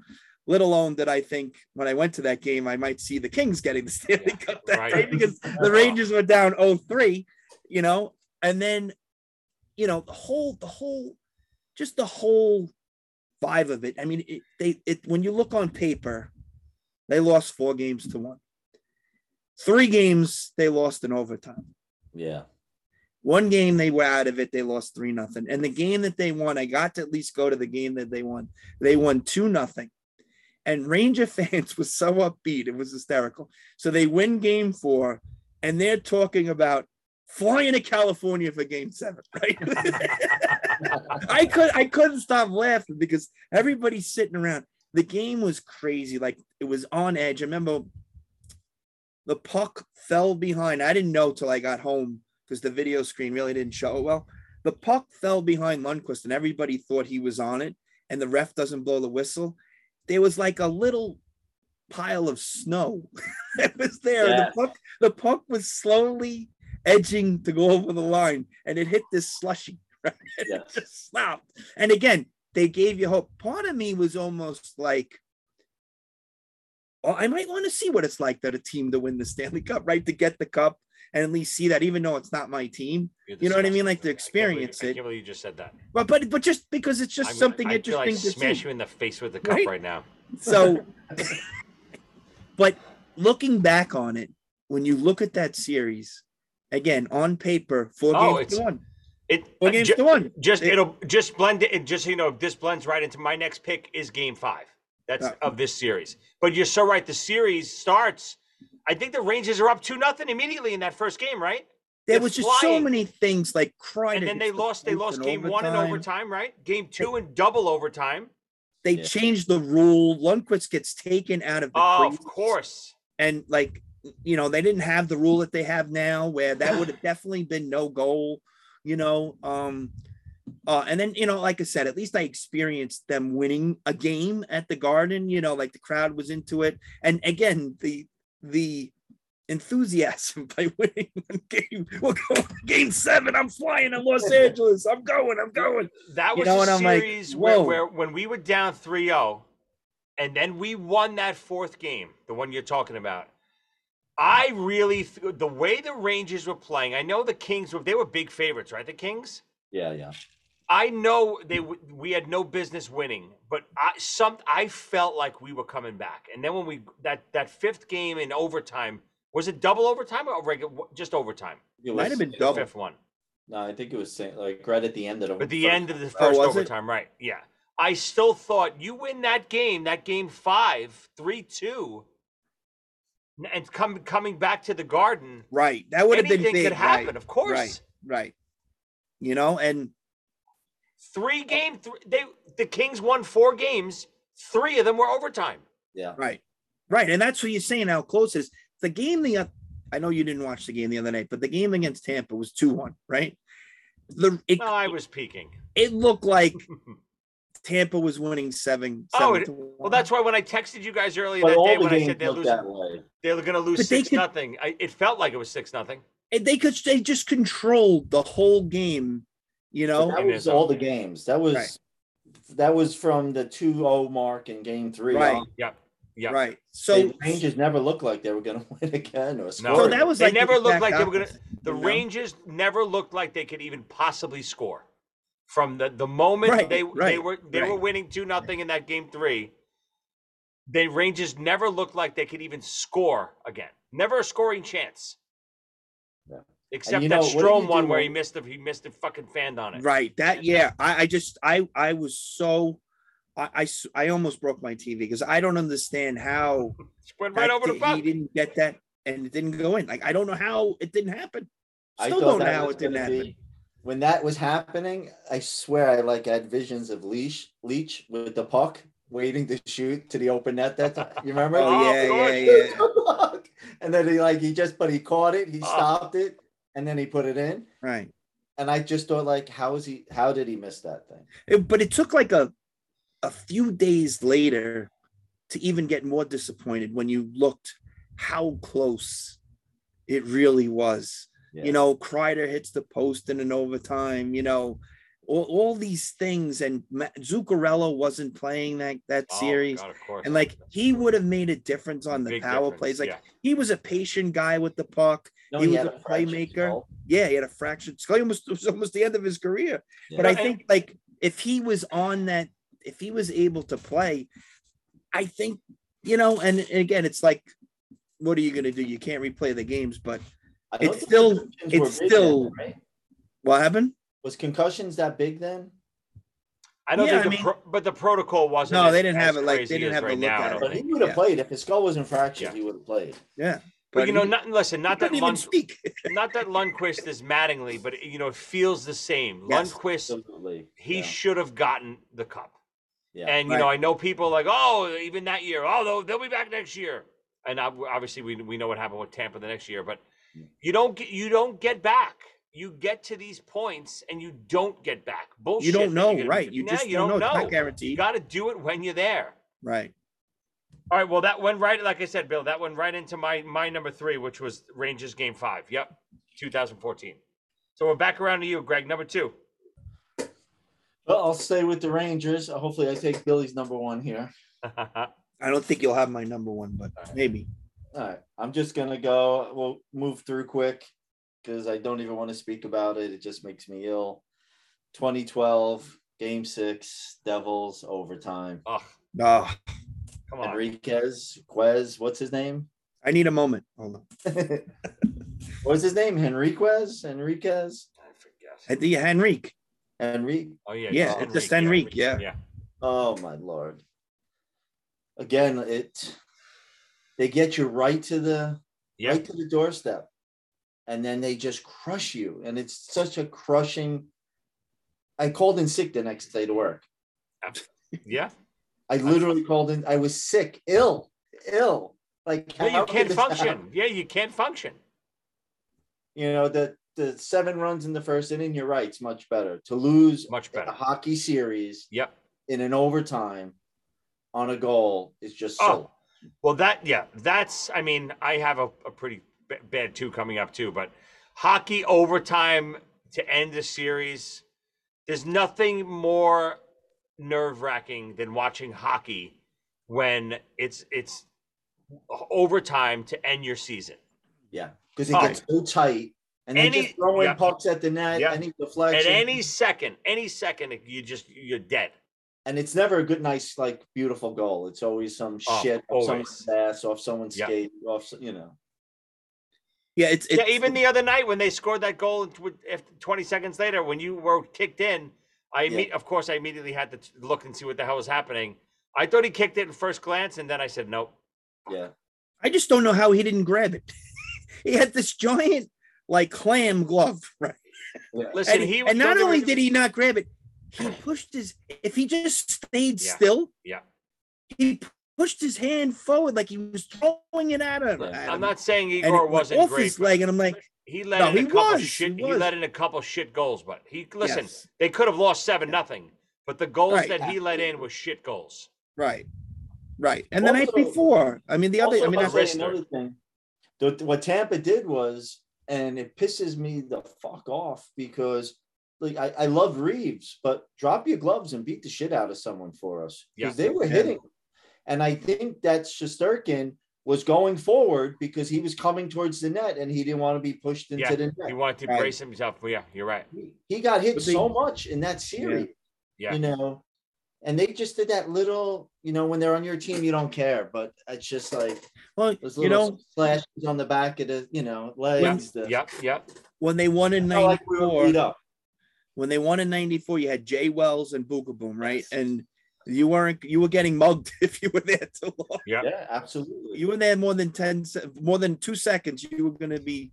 Speaker 3: Let alone that I think when I went to that game, I might see the Kings getting the Stanley Cup that
Speaker 1: Right.
Speaker 3: day because the Rangers were down 0-3, you know, and then, you know, the whole, the whole, just the whole vibe of it. I mean, it, they, it, when you look on paper, they lost four games to one. Three games they lost in overtime.
Speaker 4: yeah.
Speaker 3: One game they were out of it, they lost three nothing. And the game that they won, I got to at least go to the game that they won. They won two nothing. And Ranger fans was so upbeat, it was hysterical. So they win game four, and they're talking about flying to California for game seven, right? I could I couldn't stop laughing because everybody's sitting around. The game was crazy, like it was on edge. I remember the puck fell behind. I didn't know till I got home because the video screen really didn't show it well. The puck fell behind Lundqvist, and everybody thought he was on it, and the ref doesn't blow the whistle. There was like a little pile of snow that was there.
Speaker 4: Yeah.
Speaker 3: The puck, the puck was slowly edging to go over the line, and it hit this slushy. Right? And
Speaker 4: Yes.
Speaker 3: It just stopped. And again, they gave you hope. Part of me was almost like, well, I might want to see what it's like that a team to win the Stanley Cup, right? To get the cup and at least see that, even though it's not my team.
Speaker 1: You're
Speaker 3: know what I mean? Like to
Speaker 1: I believe-
Speaker 3: experience
Speaker 1: I
Speaker 3: it.
Speaker 1: can't believe you just said that.
Speaker 3: But but but just because it's just
Speaker 1: I'm-
Speaker 3: something
Speaker 1: I feel
Speaker 3: interesting
Speaker 1: like
Speaker 3: to
Speaker 1: smash
Speaker 3: see.
Speaker 1: you in the face with the cup
Speaker 3: Right?
Speaker 1: right, now.
Speaker 3: So, but looking back on it, when you look at that series, again on paper, four
Speaker 1: Oh,
Speaker 3: games
Speaker 1: it's-
Speaker 3: to one.
Speaker 1: It
Speaker 3: Four
Speaker 1: uh,
Speaker 3: games
Speaker 1: ju-
Speaker 3: to one.
Speaker 1: Just
Speaker 3: It-
Speaker 1: it'll just blend it. Just so you know, this blends right into my next pick is Game Five. That's
Speaker 3: Uh,
Speaker 1: of this series. But you're so right. The series starts. I think the Rangers are up two nothing immediately in that first game, right?
Speaker 3: There
Speaker 1: They're
Speaker 3: was just so many things like crying.
Speaker 1: And then they lost. They lost game one in overtime, right? Game two in double overtime.
Speaker 3: They
Speaker 4: Yeah.
Speaker 3: changed the rule. Lundqvist gets taken out of the
Speaker 1: Oh,
Speaker 3: crease.
Speaker 1: of course.
Speaker 3: and like you know they didn't have the rule that they have now where that would have definitely been no goal you know um uh and then you know like i said at least i experienced them winning a game at the garden you know like the crowd was into it. And again the the enthusiasm by winning one game we'll go game seven. I'm flying in los angeles. I'm going i'm going.
Speaker 1: That
Speaker 3: You
Speaker 1: was
Speaker 3: know,
Speaker 1: a
Speaker 3: I'm like,
Speaker 1: series where, where when we were down 3-0, and then we won that fourth game, the one you're talking about. I really th- the way the Rangers were playing. I know the Kings were they were big favorites, right? The Kings.
Speaker 4: Yeah, yeah.
Speaker 1: I know they w- we had no business winning, but I some I felt like we were coming back. And then when we that that fifth game in overtime was it double overtime or regular just overtime?
Speaker 4: It
Speaker 3: might have been
Speaker 1: The
Speaker 3: double
Speaker 1: fifth one.
Speaker 4: No, I think it was like right at the end of the.
Speaker 1: But the
Speaker 4: first-
Speaker 1: end of the
Speaker 3: Oh,
Speaker 1: first
Speaker 3: it?
Speaker 1: overtime, right? Yeah. I still thought you win that game, that game five, three two, n- and come coming back to the garden.
Speaker 3: right that would have been
Speaker 1: Anything
Speaker 3: big
Speaker 1: could happen,
Speaker 3: right,
Speaker 1: of course.
Speaker 3: right right you know and
Speaker 1: Three game, th- they the Kings won four games. Three of them were overtime.
Speaker 4: Yeah.
Speaker 3: Right. Right. And that's what you're saying how close is The game the oth- I know you didn't watch the game the other night, but the game against Tampa was 2-1, right? The it,
Speaker 1: Well, I was peeking.
Speaker 3: it looked like Tampa was winning seven.
Speaker 1: Oh,
Speaker 3: seven
Speaker 1: it-
Speaker 3: to
Speaker 1: well, that's why when I texted you guys earlier
Speaker 4: But
Speaker 1: that day when I said they're losing, they were going to lose
Speaker 3: But
Speaker 1: six
Speaker 3: could-
Speaker 1: nothing. I, it felt like it was six nothing.
Speaker 3: And they could they just controlled the whole game, you
Speaker 4: But
Speaker 3: know.
Speaker 4: that was all the games. That was
Speaker 3: Right.
Speaker 4: that was from the 2-0 mark in game three.
Speaker 3: Right.
Speaker 4: on.
Speaker 1: Yep. Yep.
Speaker 3: Right.
Speaker 4: So
Speaker 3: So
Speaker 4: the Rangers never looked like they were going to win again or score.
Speaker 1: No,
Speaker 3: So that was
Speaker 1: they
Speaker 3: like the
Speaker 1: never looked
Speaker 3: exact
Speaker 1: like they were going to. The
Speaker 3: you know?
Speaker 1: Rangers never looked like they could even possibly score. From the, the moment
Speaker 3: Right,
Speaker 1: they they were they were winning two nothing in that game three, the Rangers never looked like they could even score again. Never a scoring chance.
Speaker 4: Yeah.
Speaker 1: Except that
Speaker 4: know, Strome
Speaker 1: one
Speaker 4: do
Speaker 1: where he missed the he missed the fucking fan on it.
Speaker 3: Right. That yeah. I, I just I I was so I. I almost broke my TV because I don't understand how
Speaker 1: Went right
Speaker 3: that
Speaker 1: over the puck.
Speaker 3: he didn't get that and it didn't go in. Like I don't know how it didn't happen.
Speaker 4: I
Speaker 3: Still
Speaker 4: thought
Speaker 3: don't know how it didn't happen.
Speaker 4: be- When that was happening, I swear I like had visions of Leash Leetch with the puck waiting to shoot to the open net that time. You remember?
Speaker 3: Oh,
Speaker 1: Oh,
Speaker 3: yeah,
Speaker 1: of
Speaker 3: yeah, yeah.
Speaker 4: and then he like he just but he caught it, he
Speaker 1: Oh.
Speaker 4: stopped it, and then he put it in.
Speaker 3: Right.
Speaker 4: And I just thought like, how is he how did he miss that thing?
Speaker 3: It- but it took like a a few days later to even get more disappointed when you looked how close it really was.
Speaker 4: Yeah.
Speaker 3: You know, Kreider hits the post in an overtime. You know, all, all these things, and Ma- Zuccarello wasn't playing that that
Speaker 1: Oh,
Speaker 3: series,
Speaker 1: God, of course.
Speaker 3: and like he would have made a difference on the
Speaker 1: Big
Speaker 3: power
Speaker 1: difference,
Speaker 3: plays. Like
Speaker 1: yeah.
Speaker 3: he was a patient guy with the puck.
Speaker 4: No,
Speaker 3: he was
Speaker 4: had
Speaker 3: a playmaker.
Speaker 4: skull.
Speaker 3: Yeah, he had a fractured skull. He almost it was almost the end of his career.
Speaker 4: Yeah.
Speaker 3: But I think like if he was on that, if he was able to play, I think you know. And again, it's like, what are you going to do? You can't replay the games, but
Speaker 4: I don't
Speaker 3: It's still- it's still-
Speaker 4: then, right?
Speaker 3: what happened?
Speaker 4: Was concussions that big then?
Speaker 1: I don't
Speaker 3: Yeah,
Speaker 1: think
Speaker 3: I
Speaker 1: the
Speaker 3: mean-
Speaker 1: pro- but the protocol wasn't.
Speaker 3: No,
Speaker 1: as-
Speaker 3: they didn't have it like- they didn't have to
Speaker 1: right
Speaker 3: look
Speaker 1: now,
Speaker 3: at it.
Speaker 4: But he would have
Speaker 3: Yeah.
Speaker 4: played if his skull wasn't fractured.
Speaker 1: Yeah.
Speaker 4: He would have played.
Speaker 3: Yeah,
Speaker 1: But you know,
Speaker 3: he-
Speaker 1: not listen, not that
Speaker 3: couldn't
Speaker 1: Lund,
Speaker 3: speak.
Speaker 1: not that Lundqvist is Mattingly, but you know, it feels the same.
Speaker 3: Yes.
Speaker 1: Lundqvist,
Speaker 4: Absolutely.
Speaker 1: he
Speaker 4: yeah.
Speaker 1: should have gotten the cup.
Speaker 4: yeah.
Speaker 1: And you know, I know people like, oh, even that year, oh, they'll, they'll be back next year. And uh, obviously, we we know what happened with Tampa the next year. But you don't get you don't get back. You get to these points and you don't get back. Bullshit.
Speaker 3: You don't know,
Speaker 1: you're
Speaker 3: right? You
Speaker 1: Nah,
Speaker 3: just
Speaker 1: you
Speaker 3: don't know.
Speaker 1: don't
Speaker 3: It's not guaranteed.
Speaker 1: You got to do it when you're there.
Speaker 3: Right.
Speaker 1: All right. Well, that went right. Like I said, Bill, that went right into my my number three, which was Rangers Game Five. Yep, 2014. So we're back around to you, Greg. Number two.
Speaker 4: Well, I'll stay with the Rangers. Hopefully, I take Billy's number one here.
Speaker 3: I don't think you'll have my number one, but maybe.
Speaker 4: All right. I'm just gonna go. We'll move through quick because I don't even want to speak about it. It just makes me ill. 2012, Game Six, Devils overtime.
Speaker 1: oh,
Speaker 3: Oh,
Speaker 1: come on.
Speaker 4: Enriquez, Quez, what's his name?
Speaker 3: I need a moment. Hold on.
Speaker 4: What's his name? Henriquez? Enriquez?
Speaker 1: I forget.
Speaker 3: I think Henrique.
Speaker 4: Henrique?
Speaker 1: Oh yeah,
Speaker 3: Yeah,
Speaker 1: just
Speaker 3: it's just
Speaker 1: Enrique,
Speaker 3: Enrique, yeah.
Speaker 1: yeah.
Speaker 4: Oh my lord. Again, it they get you right to the
Speaker 1: Yeah.
Speaker 4: right to the doorstep. And then they just crush you. And it's such a crushing. I called in sick the next day to work.
Speaker 1: Yeah.
Speaker 4: I literally called in. I was sick, ill, ill. Like
Speaker 1: Yeah, you can't function.
Speaker 4: happen?
Speaker 1: Yeah, you can't function.
Speaker 4: You know, the the seven runs in the first inning, you're right, it's much better. To lose
Speaker 1: Much better a
Speaker 4: hockey series
Speaker 1: Yep.
Speaker 4: in an overtime on a goal is just so
Speaker 1: Oh, well, that yeah, that's. I mean, I have a, a pretty b- bad two coming up too, but hockey overtime to end the series. There's nothing more nerve wracking than watching hockey when it's it's overtime to end your season.
Speaker 4: Yeah, because it
Speaker 1: Oh.
Speaker 4: gets so tight, and then
Speaker 1: Any-
Speaker 4: just throwing
Speaker 1: yeah.
Speaker 4: pucks at the net,
Speaker 1: Yeah.
Speaker 4: any
Speaker 1: At
Speaker 4: deflection,
Speaker 1: any second, any second, you just you're dead.
Speaker 4: And it's never a good, nice, like beautiful goal. It's always some
Speaker 1: Oh,
Speaker 4: shit off someone's ass, off someone's
Speaker 1: Yeah.
Speaker 4: skate, off you know.
Speaker 3: Yeah, it's, it's
Speaker 1: yeah, even the other night when they scored that goal, and if 20 seconds later, when you were kicked in, I
Speaker 4: Yeah.
Speaker 1: imme- of course I immediately had to t- look and see what the hell was happening. I thought he kicked it at first glance, and then I said nope.
Speaker 4: Yeah,
Speaker 3: I just don't know how he didn't grab it. he had this giant like clam glove, right?
Speaker 4: yeah.
Speaker 1: Listen,
Speaker 3: And,
Speaker 1: he
Speaker 3: and not only did he not grab it, he pushed his. If he just stayed
Speaker 1: Yeah.
Speaker 3: still,
Speaker 1: Yeah.
Speaker 3: he pushed his hand forward like he was throwing it at him. at
Speaker 1: I'm
Speaker 3: him.
Speaker 1: not saying
Speaker 3: And
Speaker 1: Igor
Speaker 3: it
Speaker 1: wasn't
Speaker 3: off
Speaker 1: great.
Speaker 3: his leg, and I'm like,
Speaker 1: he let
Speaker 3: No,
Speaker 1: in a
Speaker 3: he
Speaker 1: couple
Speaker 3: was,
Speaker 1: shit.
Speaker 3: he
Speaker 1: He, let in a couple shit goals, but he listen.
Speaker 3: Yes.
Speaker 1: They could have lost seven nothing, but the goals
Speaker 3: Right.
Speaker 1: that he let in were shit goals.
Speaker 3: right, right. And the night before, I mean, the other. I mean,
Speaker 4: I'll
Speaker 3: that's
Speaker 4: say another thing. The, what Tampa did was, and it pisses me the fuck off because, like, I, I love Reaves, but drop your gloves and beat the shit out of someone for us because
Speaker 1: Yeah.
Speaker 4: they were
Speaker 3: Yeah.
Speaker 4: hitting. And I think that Shesterkin was going forward because he was coming towards the net and he didn't want to be pushed into
Speaker 1: Yeah,
Speaker 4: the net.
Speaker 1: he wanted to
Speaker 3: Right.
Speaker 1: brace himself. Well, yeah, you're right.
Speaker 4: He got hit so much in that series,
Speaker 1: Yeah.
Speaker 4: you know. And they just did that little, you know, when they're on your team, you don't care, but it's just like
Speaker 3: well,
Speaker 4: those
Speaker 3: you know,
Speaker 4: slashes on the back of the, you know,
Speaker 1: Yeah,
Speaker 4: legs. the-
Speaker 1: yeah, yeah.
Speaker 3: when they won in
Speaker 4: felt like we were
Speaker 3: '94,
Speaker 4: beat up.
Speaker 3: When they won in '94, you had Jay Wells and Beukeboom, right?
Speaker 4: Yes.
Speaker 3: And you weren't. You were getting mugged if you were there too long.
Speaker 1: Yeah.
Speaker 4: Yeah, absolutely.
Speaker 3: You were there more than ten, se- more than two seconds. You were going to be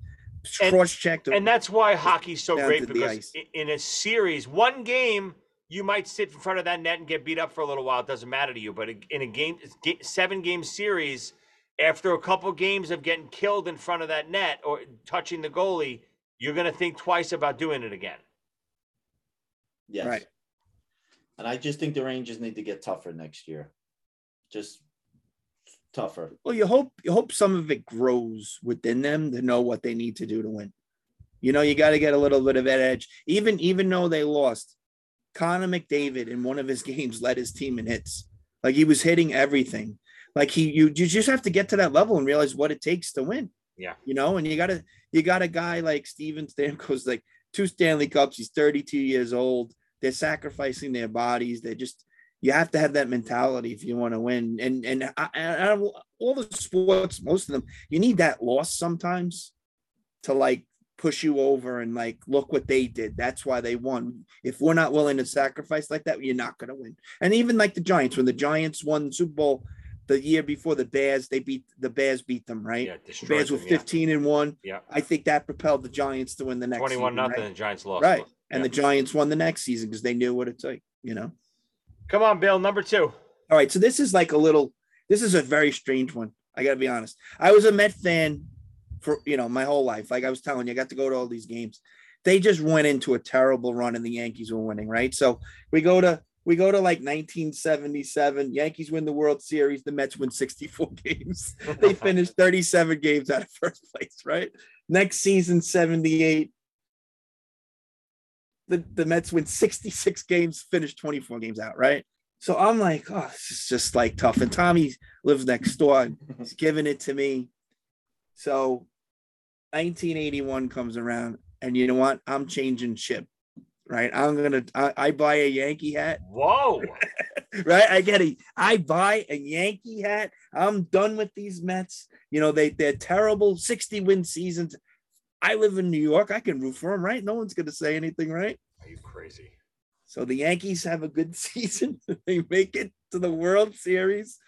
Speaker 3: cross-checked.
Speaker 1: And that's why hockey's so great
Speaker 3: to the
Speaker 1: because
Speaker 3: ice.
Speaker 1: in a series, one game you might sit in front of that net and get beat up for a little while. It doesn't matter to you. But in a game, seven game series, after a couple games of getting killed in front of that net or touching the goalie, you're going to think twice about doing it again.
Speaker 4: Yes.
Speaker 3: Right.
Speaker 4: And I just think the Rangers need to get tougher next year. Just tougher.
Speaker 3: Well, you hope you hope some of it grows within them to know what they need to do to win. You know, you got to get a little bit of that edge. Even even though they lost, Connor McDavid in one of his games led his team in hits. Like he was hitting everything. Like he, you, you just have to get to that level and realize what it takes to win.
Speaker 1: Yeah.
Speaker 3: You know, and you got to you got a guy like Steven Stamkos, like two Stanley Cups. He's 32 years old. They're sacrificing their bodies. They're just you have to have that mentality if you want to win. And and I, I- all the sports, most of them, you need that loss sometimes to like push you over and like look what they did. That's why they won. If we're not willing to sacrifice like that, you're not going to win. And even like the Giants, when the Giants won the Super Bowl the year before the Bears, they beat the Bears beat them right.
Speaker 1: Yeah,
Speaker 3: the Bears were
Speaker 1: them, yeah.
Speaker 3: 15 and one.
Speaker 1: Yeah.
Speaker 3: I think that propelled the Giants to win the next
Speaker 1: 21
Speaker 3: season,
Speaker 1: nothing.
Speaker 3: right?
Speaker 1: The Giants lost.
Speaker 3: Right. And
Speaker 1: Yeah.
Speaker 3: the Giants won the next season because they knew what it took, you know.
Speaker 1: Come on, Bill. Number two.
Speaker 3: All right, so this is like a little. This is a very strange one. I got to be honest. I was a Met fan for you know my whole life. Like I was telling you, I got to go to all these games. They just went into a terrible run, and the Yankees were winning. Right, so we go to we go to like 1977. Yankees win the World Series. The Mets win 64 games. they finished 37 games out of first place. Right. Next season, 78. The, the Mets win 66 games, finish 24 games out, right? So I'm like, oh, this is just like tough. And Tommy lives next door. and He's giving it to me. So 1981 comes around, and you know what? I'm changing ship, right? I'm gonna I, I buy a Yankee hat,
Speaker 1: Whoa.
Speaker 3: right? I get a I buy a Yankee hat. I'm done with these Mets. You know, they they're terrible 60 win seasons. I live in New York. I can root for them, right? No one's gonna say anything, right?
Speaker 1: Are you crazy?
Speaker 3: So the Yankees have a good season. they make it to the World Series.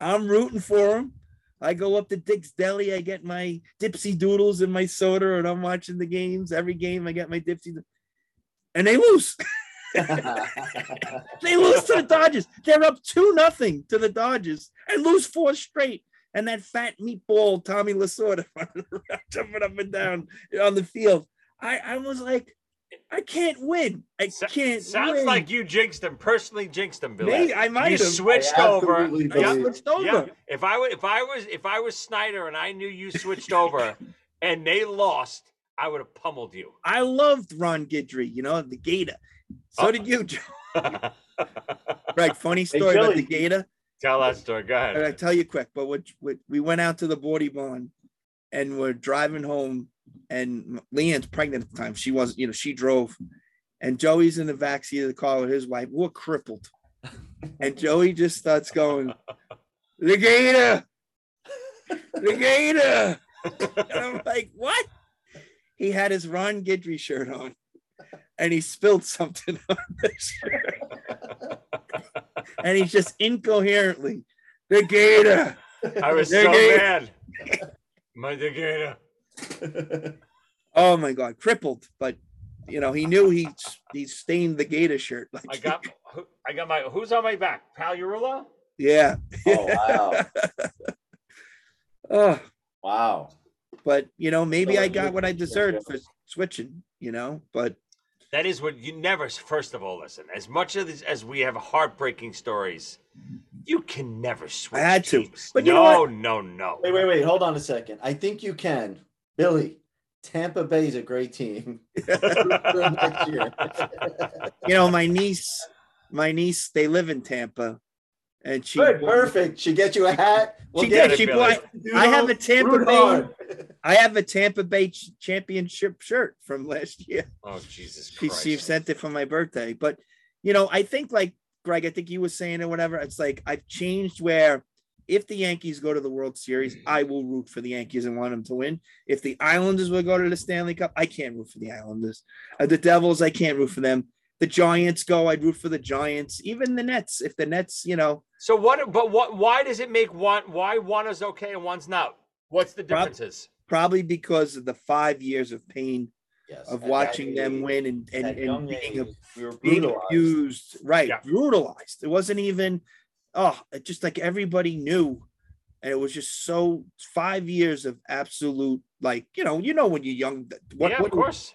Speaker 3: I'm rooting for them. I go up to Dick's Deli. I get my dipsy doodles and my soda, and I'm watching the games. Every game, I get my dipsy, and they lose. they lose to the Dodgers. They're up two nothing to the Dodgers and lose four straight. And that fat meatball Tommy Lasorda jumping up and down on the field. I, I was like, I can't win. I can't.
Speaker 1: Sounds
Speaker 3: win.
Speaker 1: like you jinxed him. Personally jinxed him, Bill.
Speaker 3: Maybe I might
Speaker 1: you
Speaker 3: have.
Speaker 1: switched
Speaker 3: I
Speaker 1: over.
Speaker 3: absolutely I switched over.
Speaker 1: Yeah. If I would, if I was, if I was Snyder and I knew you switched over, and they lost, I would have pummeled you.
Speaker 3: I loved Ron Guidry, you know, the Gator. So did you, Joe. right. Funny story about the Gator.
Speaker 1: Tell that story. Go ahead.
Speaker 3: I tell you quick, but what, what we went out to the Bordy Barn and we're driving home, and Leanne's pregnant at the time. She wasn't, you know, she drove, and Joey's in the backseat of the car with his wife. We're crippled, and Joey just starts going, "The Gator, the Gator," and I'm like, "What?" He had his Ron Guidry shirt on, and he spilled something on the shirt, and he's just incoherently, "The Gator."
Speaker 1: I was
Speaker 3: The
Speaker 1: so
Speaker 3: Gator."
Speaker 1: mad. My Gator.
Speaker 3: Oh my god, crippled. But you know, he knew he he stained the Gator shirt. Like,
Speaker 1: I got who- I got my who's on my back? Pagliarulo?
Speaker 3: yeah.
Speaker 4: Oh wow.
Speaker 3: Oh,
Speaker 4: Wow.
Speaker 3: But you know, maybe
Speaker 4: So
Speaker 3: I got what I deserved for switching. You know, but
Speaker 1: That is what you never. First of all, listen. As much as as we have heartbreaking stories, you can never switch.
Speaker 3: had to.
Speaker 1: teams.
Speaker 3: But you
Speaker 1: no,
Speaker 3: know
Speaker 1: no, no.
Speaker 4: Wait, wait, wait. Hold on a second. I think you can. Billy, Tampa Bay is a great team.
Speaker 3: You know, my niece, my niece, they live in Tampa, and she
Speaker 4: Good, perfect. She get you a hat. We'll
Speaker 3: She
Speaker 4: get
Speaker 3: did. She
Speaker 4: you-
Speaker 3: bought. I have a Tampa
Speaker 4: Root
Speaker 3: Bay.
Speaker 4: hard.
Speaker 3: I have a Tampa Bay championship shirt from last year.
Speaker 1: Oh Jesus
Speaker 3: She, she sent it for my birthday. But you know, I think like Greg, I think you were saying or whatever. It's like I've changed where if the Yankees go to the World Series, I will root for the Yankees and want them to win. If the Islanders will go to the Stanley Cup, I can't root for the Islanders. Uh, the Devils, I can't root for them. The Giants go, I'd root for the Giants. Even the Nets, if the Nets, you know,
Speaker 1: So what? But what? Why does it make one? Why one is okay and one's not? What's the
Speaker 3: Prob-
Speaker 1: differences?
Speaker 3: probably because of the five years of pain
Speaker 4: Yes,
Speaker 3: of watching them
Speaker 4: age,
Speaker 3: win and and, and being,
Speaker 4: age, we
Speaker 3: being abused, right?
Speaker 1: Yeah.
Speaker 3: Brutalized. It wasn't even. Oh, it just like everybody knew, and it was just so five years of absolute like you know you know when you're young what
Speaker 1: yeah,
Speaker 3: what,
Speaker 1: of course.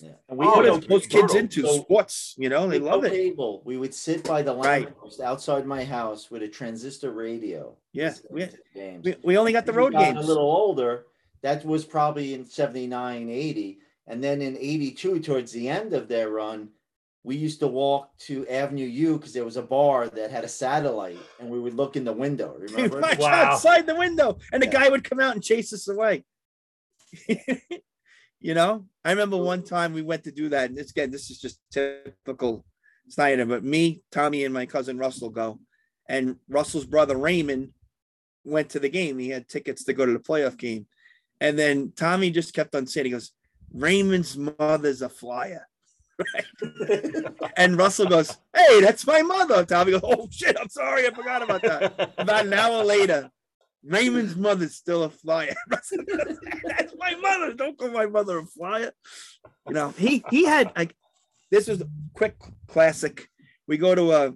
Speaker 4: Yeah. And we
Speaker 3: what
Speaker 4: had
Speaker 3: are
Speaker 4: no-
Speaker 3: most kids
Speaker 1: brutal.
Speaker 3: into
Speaker 4: So-
Speaker 3: sports you know they love it
Speaker 4: Cable. We would sit by the
Speaker 3: Right.
Speaker 4: outside my house with a transistor radio.
Speaker 3: Yeah, we-
Speaker 4: to the games.
Speaker 3: we, we only got the
Speaker 4: As we
Speaker 3: road
Speaker 4: got
Speaker 3: games
Speaker 4: A little older. That was probably in 79, 80. And then in 82, towards the end of their run, we used to walk to Avenue U because there was a bar that had a satellite and we would look in the window. Remember?
Speaker 1: Wow.
Speaker 3: outside the window and the
Speaker 4: Yeah.
Speaker 3: guy would come out and chase us away you know? I remember one time we went to do that and this again this is just typical snyder but me tommy and my cousin russell go and russell's brother raymond went to the game. He had tickets to go to the playoff game. And then tommy just kept on saying he goes raymond's mother's a flyer. Right? And russell goes hey that's my mother. Tommy goes oh shit i'm sorry i forgot about that. About an hour later, Raymond's mother's still a flyer. That's my mother. Don't call my mother a flyer. You know, he he had like this was a quick classic. We go to a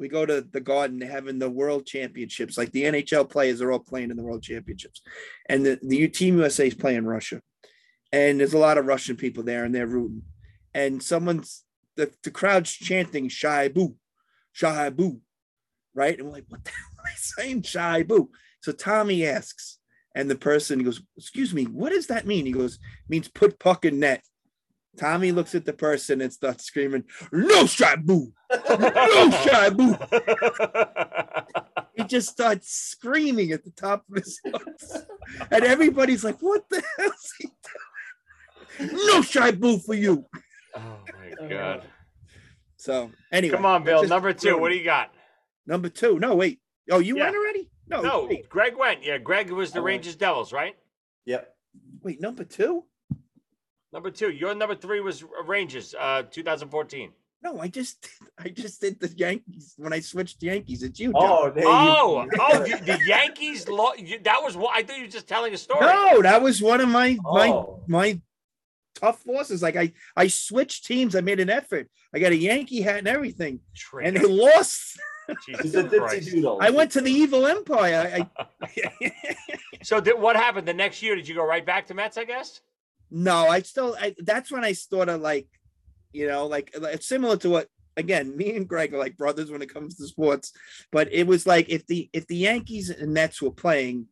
Speaker 3: we go to the garden, having the world championships. Like the NHL players are all playing in the world championships. And the, the team USA is playing Russia. And there's a lot of Russian people there and they're rooting. And someone's the, the crowd's chanting Shaibu, Shaibu, right? And we're like, what the hell are they saying? Shaibu. So Tommy asks, and the person goes, Excuse me, what does that mean? He goes, means put puck in net. Tommy looks at the person and starts screaming, No Shaibu! No Shaibu! He just starts screaming at the top of his lungs. And everybody's like, What the hell is he doing? No shy boo for you.
Speaker 1: Oh my oh, god!
Speaker 3: So anyway.
Speaker 1: Come on, Bill. Number two. What do you got?
Speaker 3: Number two. No, wait. Oh, you
Speaker 1: Yeah.
Speaker 3: went already? No,
Speaker 1: No,
Speaker 3: wait.
Speaker 1: Greg went. Yeah, Greg was the
Speaker 4: I went.
Speaker 1: Rangers Devils, right?
Speaker 4: Yep.
Speaker 3: Wait, number two?
Speaker 1: Number two. Your number three was Rangers, uh, 2014.
Speaker 3: No, I just I just did the Yankees when I switched Yankees. It's you, Joe.
Speaker 4: Oh, there
Speaker 1: Oh,
Speaker 4: you
Speaker 1: oh, you, the Yankees. Lo- you, that was what I thought you were just telling a story.
Speaker 3: No, that was one of my my
Speaker 4: Oh.
Speaker 3: my tough losses. Like I I switched teams. I made an effort. I got a Yankee hat and everything, and they lost.
Speaker 4: It's a dipsy
Speaker 1: Christ.
Speaker 4: doodle.
Speaker 3: I went to the evil empire. I, I
Speaker 1: So did, what happened the next year? Did you go right back to Mets? I guess.
Speaker 3: no, I still. I, that's when I sort of like, you know, like it's similar to what again. Me and Greg are like brothers when it comes to sports. But it was like if the if the Yankees and Mets were playing,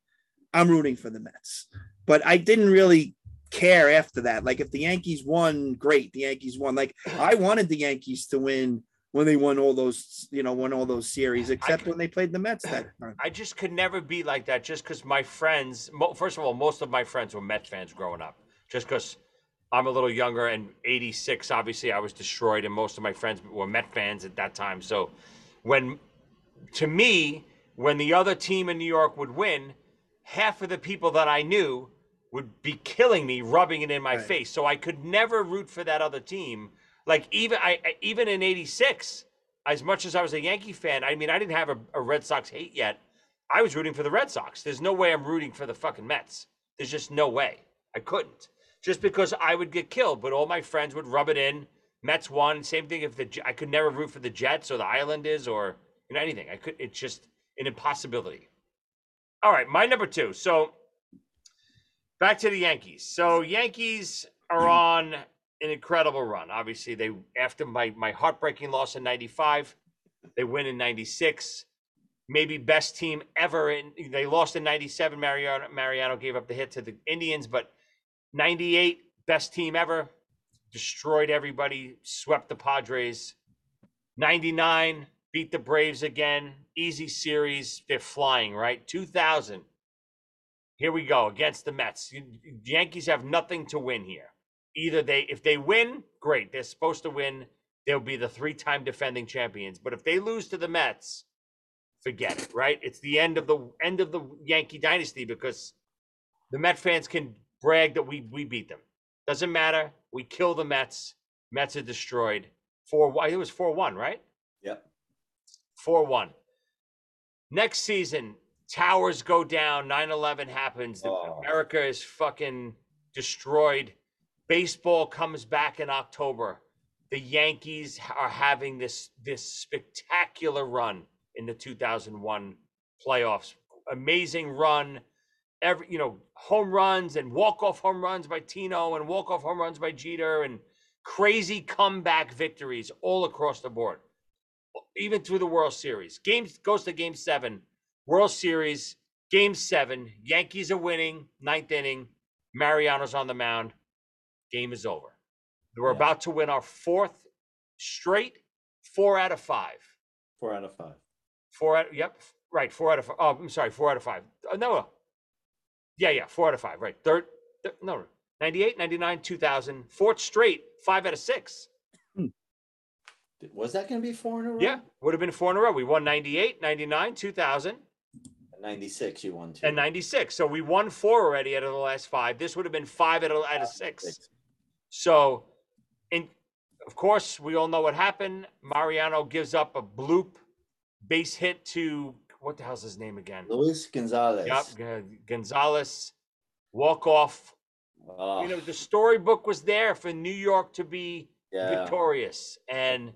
Speaker 3: I'm rooting for the Mets. But I didn't really care after that. Like if the Yankees won, great. The Yankees won. Like I wanted the Yankees to win when they won all those, you know, won all those series, except when they played the Mets that time.
Speaker 1: I just could never be like that just because my friends, first of all, most of my friends were Mets fans growing up. Just because I'm a little younger and 86, obviously, I was destroyed, and most of my friends were Met fans at that time. So when, to me, when the other team in New York would win, half of the people that I knew would be killing me, rubbing it in my
Speaker 3: Right.
Speaker 1: face. So I could never root for that other team. Like even I even in '86, as much as I was a Yankee fan, I mean I didn't have a, a Red Sox hate yet. I was rooting for the Red Sox. There's no way I'm rooting for the fucking Mets. There's just no way. I couldn't. just because I would get killed, but all my friends would rub it in. Mets won. Same thing if the I could never root for the Jets or the Islanders or you know anything. I could. It's just an impossibility. All right, my number two. So back to the Yankees. So Yankees are on an incredible run. Obviously, they after my my heartbreaking loss in '95, they win in '96. Maybe best team ever. In they lost in '97. Mariano Mariano gave up the hit to the Indians, but '98 best team ever. Destroyed everybody. Swept the Padres. '99 beat the Braves again. Easy series. They're flying right. 2000. Here we go against the Mets. Yankees have nothing to win here. Either they, if they win, great. They're supposed to win. They'll be the three-time defending champions. But if they lose to the Mets, forget it. Right? It's the end of the end of the Yankee dynasty because the Met fans can brag that we we beat them. Doesn't matter. We kill the Mets. Mets are destroyed. Four. It was four one, right?
Speaker 4: Yep.
Speaker 1: Four one. Next season, towers go down. 9-11 happens.
Speaker 4: Oh.
Speaker 1: America is fucking destroyed. Baseball comes back in October. The Yankees are having this this spectacular run in the 2001 playoffs. Amazing run. Every you know, home runs and walk-off home runs by Tino and walk-off home runs by Jeter and crazy comeback victories all across the board even through the World Series. Games goes to game seven, World Series, game seven. Yankees are winning, ninth inning. Mariano's on the mound. Game is over. We're about to win our fourth straight, four out of five.
Speaker 4: Four out of five.
Speaker 1: Four out, yep, right, four out of five. Oh, I'm sorry, four out of five. Uh, no. Yeah, yeah, four out of five, right. Third, th- no, 98, 99, 2000, fourth straight, five out of six.
Speaker 4: Was that going to be four in a row?
Speaker 1: Yeah, would have been four in a row. We won 98, 99, 2000.
Speaker 4: 96, you won two.
Speaker 1: and 96. So we won four already out of the last five. This would have been five out of, out of six. So, in of course, we all know what happened. Mariano gives up a bloop base hit to what the hell's his name again?
Speaker 4: Luis Gonzalez.
Speaker 1: Yep, Gonzalez. Walk off.
Speaker 4: Oh,
Speaker 1: You know, the storybook was there for New York to be
Speaker 4: Yeah.
Speaker 1: victorious and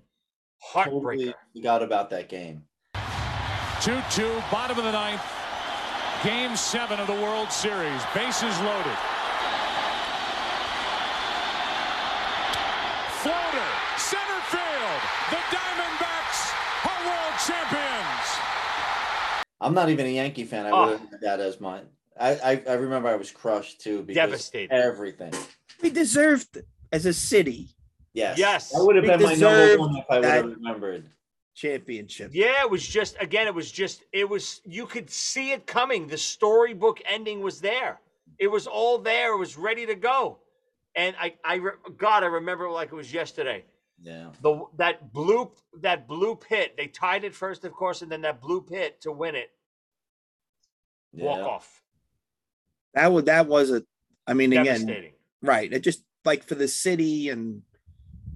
Speaker 4: totally
Speaker 1: heartbreaker.
Speaker 4: forgot about that game.
Speaker 13: 2 2, bottom of the ninth. Game seven of the World Series. Bases loaded. Floater, center field. The Diamondbacks are world champions.
Speaker 4: I'm not even a Yankee fan. I
Speaker 1: Oh.
Speaker 4: would have had that as mine. I, I I remember I was crushed too because
Speaker 1: Devastated.
Speaker 4: everything.
Speaker 3: We deserved as a city
Speaker 4: Yes.
Speaker 1: Yes.
Speaker 4: That would have
Speaker 3: We
Speaker 4: been my number one if I would have remembered.
Speaker 3: championship.
Speaker 1: Yeah, it was just again, it was just it was you could see it coming. The storybook ending was there. It was all there. It was ready to go. And I, I, God, I remember it like it was yesterday.
Speaker 4: Yeah.
Speaker 1: The that blue that blue pit. They tied it first, of course, and then that blue pit to win it. Walk off.
Speaker 3: That was that was a. I mean, again, right? It just like for the city and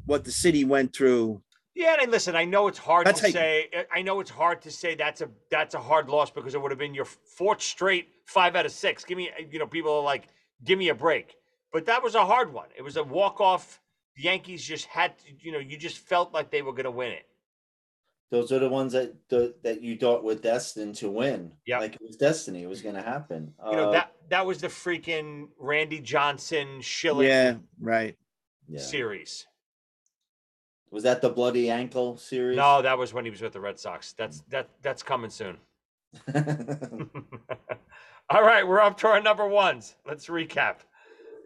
Speaker 3: what the city went through.
Speaker 1: Yeah, and listen, I know it's hard
Speaker 3: That's
Speaker 1: to
Speaker 3: how you-
Speaker 1: say. I- I know it's hard to say that's a that's a hard loss because it would have been your fourth straight five out of six. Give me, eh, you know, people are like, give me a break. But that was a hard one. It was a walk off. The Yankees just had, to, you know, you just felt like they were going to win it.
Speaker 4: Those are the ones that the, that you thought were destined to win.
Speaker 1: Yeah.
Speaker 4: Like it was destiny. It was going to happen.
Speaker 1: You know
Speaker 4: Uh,
Speaker 1: that that was the freaking Randy Johnson Schilling
Speaker 3: Yeah, right.
Speaker 4: yeah.
Speaker 1: series.
Speaker 4: Was that the bloody ankle series?
Speaker 1: No, that was when he was with the Red Sox. That's that that's coming soon. All right, we're up to our number ones. Let's recap.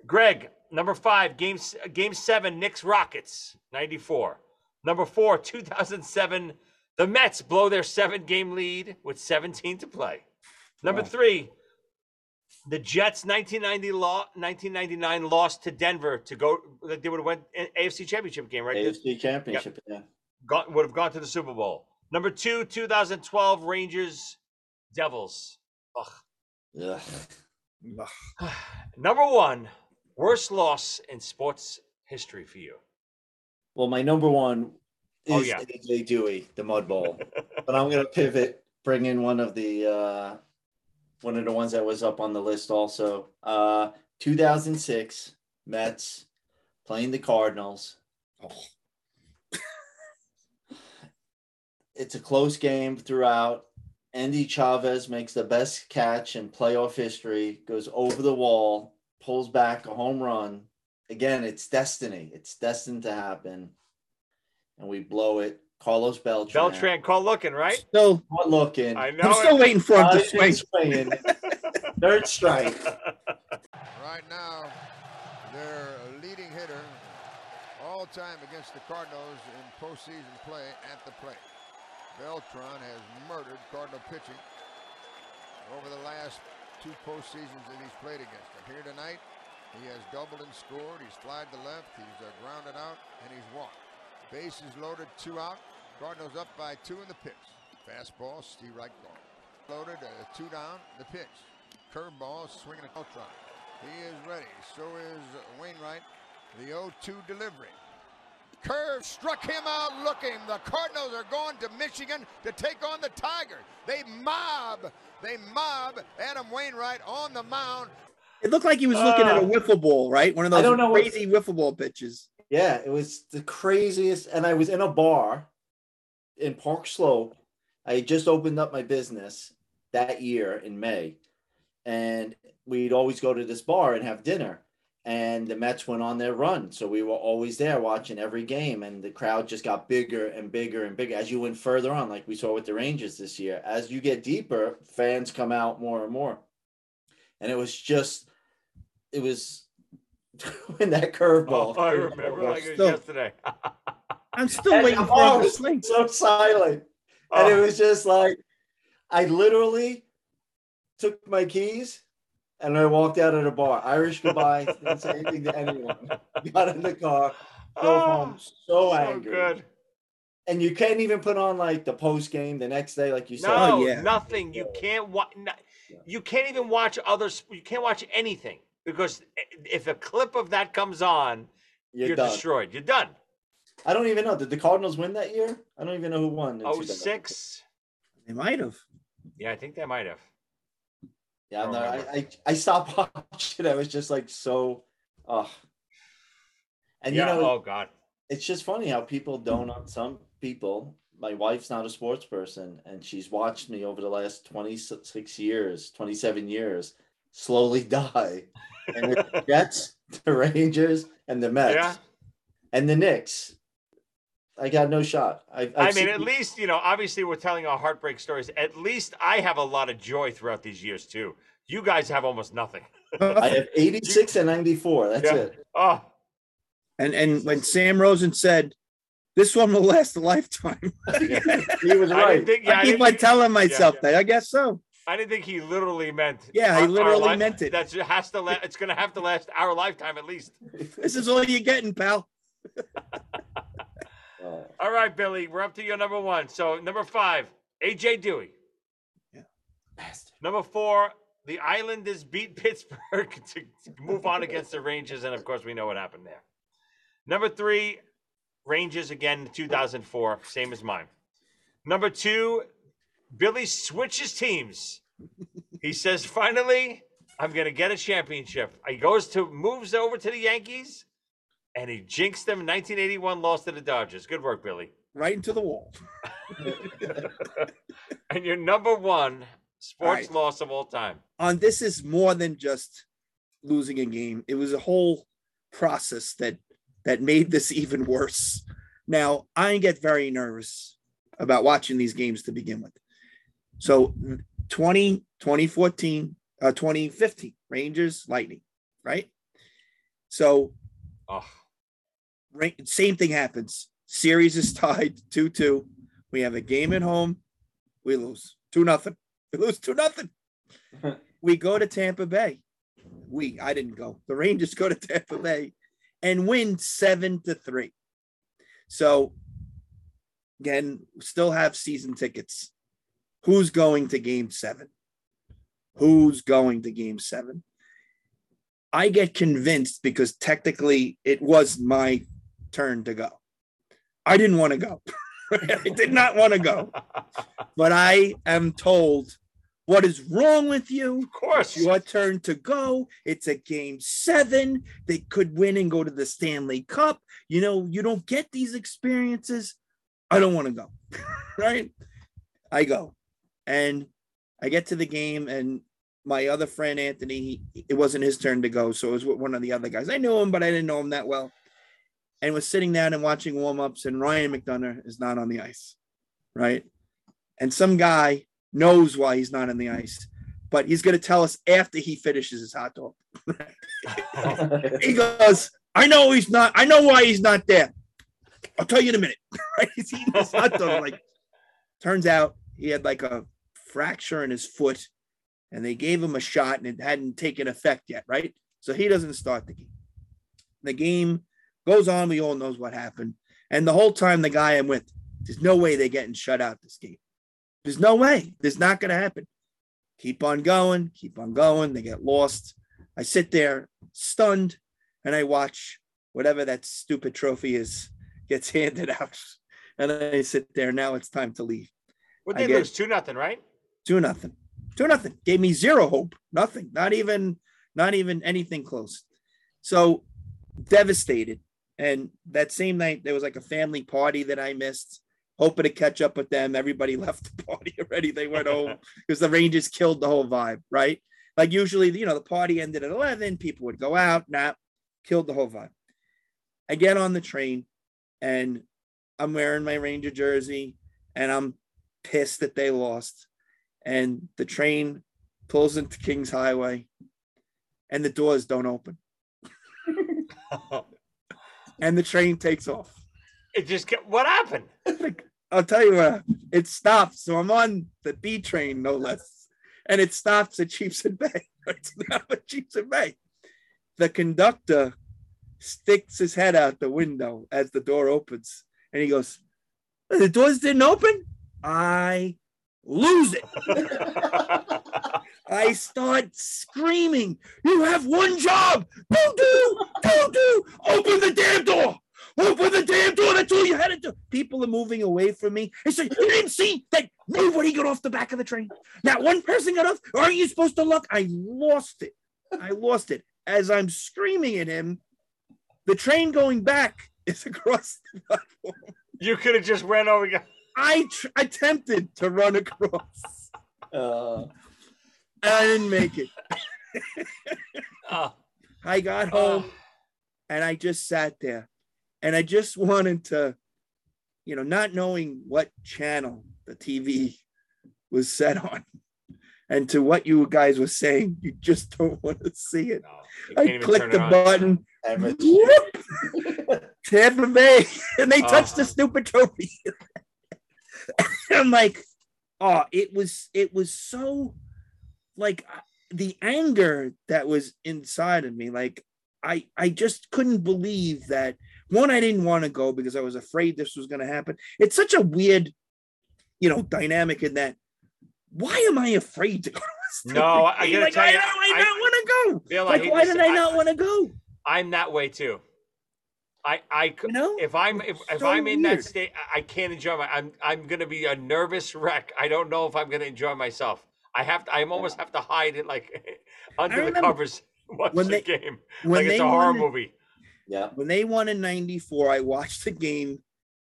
Speaker 1: Greg, number five, game game seven, Knicks Rockets, 94. Number four, 2007, the Mets blow their seven game lead with 17 to play. Number three, the Jets 1990 law, 1999 lost to Denver to go. They would have went AFC Championship game, right?
Speaker 4: AFC Championship. Yeah.
Speaker 1: gone, would have gone to the Super Bowl. Number two, 2012 Rangers Devils. Ugh.
Speaker 4: Ugh.
Speaker 1: Number one, worst loss in sports history for you.
Speaker 4: Well, my number one is
Speaker 1: Oh, yeah.
Speaker 4: AJ Duhe, the Mud Bowl. but I'm going to pivot, bring in one of the uh, one of the ones that was up on the list also. Uh, 2006 Mets playing the Cardinals. it's a close game throughout. Endy Chavez makes the best catch in playoff history, goes over the wall, pulls back a home run. Again, it's destiny. It's destined to happen. And we blow it. Carlos Beltran.
Speaker 1: Beltran call looking, right?
Speaker 3: Still
Speaker 4: not looking.
Speaker 1: I know.
Speaker 3: I'm still
Speaker 1: it.
Speaker 3: waiting for him to swing.
Speaker 4: swinging. Third strike.
Speaker 6: Right now, their leading hitter all time against the Cardinals in postseason play at the plate. Beltran has murdered Cardinal pitching over the last two postseasons that he's played against them. Here tonight, he has doubled and scored. He's flied to left. He's uh, grounded out, and he's walked. Bases loaded, two out. Cardinals up by two in the pitch. Fastball, Steve right ball. Loaded, uh, two down, the pitch. Curveball, swinging at Beltran. He is ready. So is Wainwright. The 0-2 delivery. Curve struck him out looking. The Cardinals are going to Michigan to take on the Tigers. They mob, they mob Adam Wainwright on the mound.
Speaker 3: It looked like he was looking at a ah. wiffle ball, right? One of those
Speaker 4: know what-
Speaker 3: crazy wiffle ball pitches.
Speaker 4: Yeah, it was the craziest. And I was in a bar in Park Slope. I had just opened up my business that year in May. And we'd always go to this bar and have dinner. And the Mets went on their run. So we were always there watching every game. And the crowd just got bigger and bigger and bigger as you went further on, like we saw with the Rangers this year. As you get deeper, fans come out more and more. And it was just, it was when that curveball.
Speaker 1: Oh, I remember like it was
Speaker 3: Still-
Speaker 1: yesterday.
Speaker 3: I'm still
Speaker 4: And
Speaker 3: waiting for
Speaker 4: bar
Speaker 3: him to.
Speaker 4: So silent. And it
Speaker 1: Oh.
Speaker 4: was just like, I literally took my keys and I walked out of the bar. Irish goodbye. didn't say anything to anyone. Got in the car, drove oh, home so,
Speaker 1: so
Speaker 4: angry.
Speaker 1: good.
Speaker 4: And you can't even put on like the post game the next day, like you said.
Speaker 1: No, oh, nothing. You can't watch. You can't even watch others. You can't watch anything because if a clip of that comes on,
Speaker 4: You're
Speaker 1: you're, destroyed. You're done.
Speaker 4: I don't even know. Did the Cardinals win that year? I don't even know who won. in
Speaker 1: Oh
Speaker 4: 2000.
Speaker 1: six.
Speaker 3: They might have.
Speaker 1: Yeah, I think they might have.
Speaker 4: Yeah,
Speaker 1: don't
Speaker 4: no, I. I I stopped watching. I was just like so, oh. And
Speaker 1: yeah.
Speaker 4: you know,
Speaker 1: oh God.
Speaker 4: it's just funny how people don't. Some people. My wife's not a sports person, and she's watched me over the last twenty six years, twenty seven years, slowly die. And it's the Jets, the Rangers, and the Mets,
Speaker 1: Yeah.
Speaker 4: and the Knicks. I got no shot. I, I've
Speaker 1: I mean,
Speaker 4: seen-
Speaker 1: at least you know. Obviously, we're telling our heartbreak stories. At least I have a lot of joy throughout these years too. You guys have almost nothing.
Speaker 4: I have eighty six and ninety four. That's
Speaker 1: Yeah.
Speaker 4: it.
Speaker 1: Oh,
Speaker 3: And and when Sam Rosen said, "This one will last a lifetime,"
Speaker 4: He was right.
Speaker 1: didn't think. Yeah, I
Speaker 3: I keep
Speaker 1: didn't
Speaker 3: on telling myself
Speaker 1: yeah.
Speaker 3: that. I guess so.
Speaker 1: I didn't think he literally meant.
Speaker 3: Yeah, he
Speaker 1: our- our
Speaker 3: literally
Speaker 1: li-
Speaker 3: meant it.
Speaker 1: That's has to. La- it's going to have to last our lifetime at least.
Speaker 3: This is all you're getting, pal.
Speaker 4: Uh,
Speaker 1: All right, Billy, we're up to your number one. So number five, AJ Duhe. Yeah. Bastard. Number four, the Islanders beat Pittsburgh to, to move on against the Rangers, and of course, we know what happened there. Number three, Rangers again, 2004, same as mine. Number two, Billy switches teams. He says, "Finally, I'm going to get a championship." He goes to moves over to the Yankees, and he jinxed them. 1981, lost to the Dodgers. Good work, Billy.
Speaker 3: Right into the wall.
Speaker 1: And your number one sports
Speaker 3: right.
Speaker 1: loss of all time.
Speaker 3: On this is more than just losing a game. It was a whole process that that made this even worse. Now I get very nervous about watching these games to begin with. So 20, 2014, uh, 2015, Rangers, Lightning, right? So
Speaker 1: Oh,
Speaker 3: Ra- same thing happens. Series is tied 2-2. We have a game at home. We lose 2 nothing. We lose 2 nothing. we go to Tampa Bay. We I didn't go. The Rangers go to Tampa Bay and win 7 to 3. So again, still have season tickets. Who's going to game 7? Who's going to game 7? I get convinced because technically it was my turn to go. I didn't want to go. I did not want to go. But I am told What is wrong with you?
Speaker 1: Of course.
Speaker 3: It's your turn to go. It's a game seven. They could win and go to the Stanley Cup. You know, you don't get these experiences. I don't want to go. right? I go. And I get to the game, and my other friend Anthony, he, it wasn't his turn to go. So it was with one of the other guys. I knew him, but I didn't know him that well. And was sitting down and watching warm-ups, and Ryan McDonagh is not on the ice. Right. And some guy knows why he's not on the ice, but he's going to tell us after he finishes his hot dog. he goes, I know he's not, I know why he's not there. I'll tell you in a minute. right? He's eating his hot dog. Like, turns out he had like a fracture in his foot and they gave him a shot and it hadn't taken effect yet, right? So he doesn't start the game. The game goes on. We all knows what happened. And the whole time, the guy I'm with, there's no way they're getting shut out this game. There's no way. There's not going to happen. Keep on going, keep on going. They get lost. I sit there stunned and I watch whatever that stupid trophy is gets handed out. And I sit there. Now it's time to leave.
Speaker 1: What
Speaker 3: I
Speaker 1: they lose? Two nothing, right?
Speaker 3: Two nothing. Two nothing. Gave me zero hope. Nothing. Not even, not even anything close. So devastated. And that same night, there was like a family party that I missed, hoping to catch up with them. Everybody left the party already. They went home because the Rangers killed the whole vibe, right? Like usually, you know, the party ended at 11, people would go out, nah, killed the whole vibe. I get on the train and I'm wearing my Ranger jersey and I'm pissed that they lost. And the train pulls into Kings Highway and the doors don't open. and the train takes off.
Speaker 1: It just kept, what happened?
Speaker 3: I'll tell you what, it stops. So I'm on the B train, no less. And it stops at Sheepshead Bay. It's now at Sheepshead Bay. The conductor sticks his head out the window as the door opens and he goes, The doors didn't open? I lose it. I start screaming, You have one job. Do do, do do. Open the damn door. Open the damn door. That's all you had to do. People are moving away from me. I said, You didn't see that nobody got off the back of the train. Not one person got off. Aren't you supposed to look? I lost it. I lost it. As I'm screaming at him, the train going back is across the platform.
Speaker 1: You could have just ran over.
Speaker 3: I tr- attempted to run across.
Speaker 4: Uh,
Speaker 3: I didn't make it.
Speaker 1: Oh,
Speaker 3: I got home ah. and I just sat there and I just wanted to, you know, not knowing what channel the TV was set on and to what you guys were saying, you just don't want to see it.
Speaker 1: you
Speaker 3: I clicked
Speaker 1: turn
Speaker 3: the
Speaker 1: it on.
Speaker 3: button.
Speaker 4: Average.
Speaker 3: Whoop! Tampa Bay, and they
Speaker 1: Oh.
Speaker 3: touched the stupid trophy. I'm like, oh, it was it was so like the anger that was inside of me. Like I I just couldn't believe that one, I didn't want to go because I was afraid this was going to happen. It's such a weird, you know, dynamic in that. Why am I afraid to go? to this
Speaker 1: No, I- I
Speaker 3: like,
Speaker 1: tell
Speaker 3: why
Speaker 1: you,
Speaker 3: do I,
Speaker 1: I
Speaker 3: not want to go? Like,
Speaker 1: like,
Speaker 3: why did I not want to go?
Speaker 1: I'm that way too. I I c-
Speaker 3: You know,
Speaker 1: if I'm if, if I'm in that state, I- I can't enjoy my. I'm I'm gonna be a nervous wreck. I don't know if I'm gonna enjoy myself. I have to. I almost have to hide it like under the covers. Watch
Speaker 3: when
Speaker 1: the
Speaker 3: they-
Speaker 1: game
Speaker 3: when
Speaker 1: like it's a horror
Speaker 3: won it-
Speaker 1: movie.
Speaker 4: Yeah.
Speaker 3: When they won in 94, I watched the game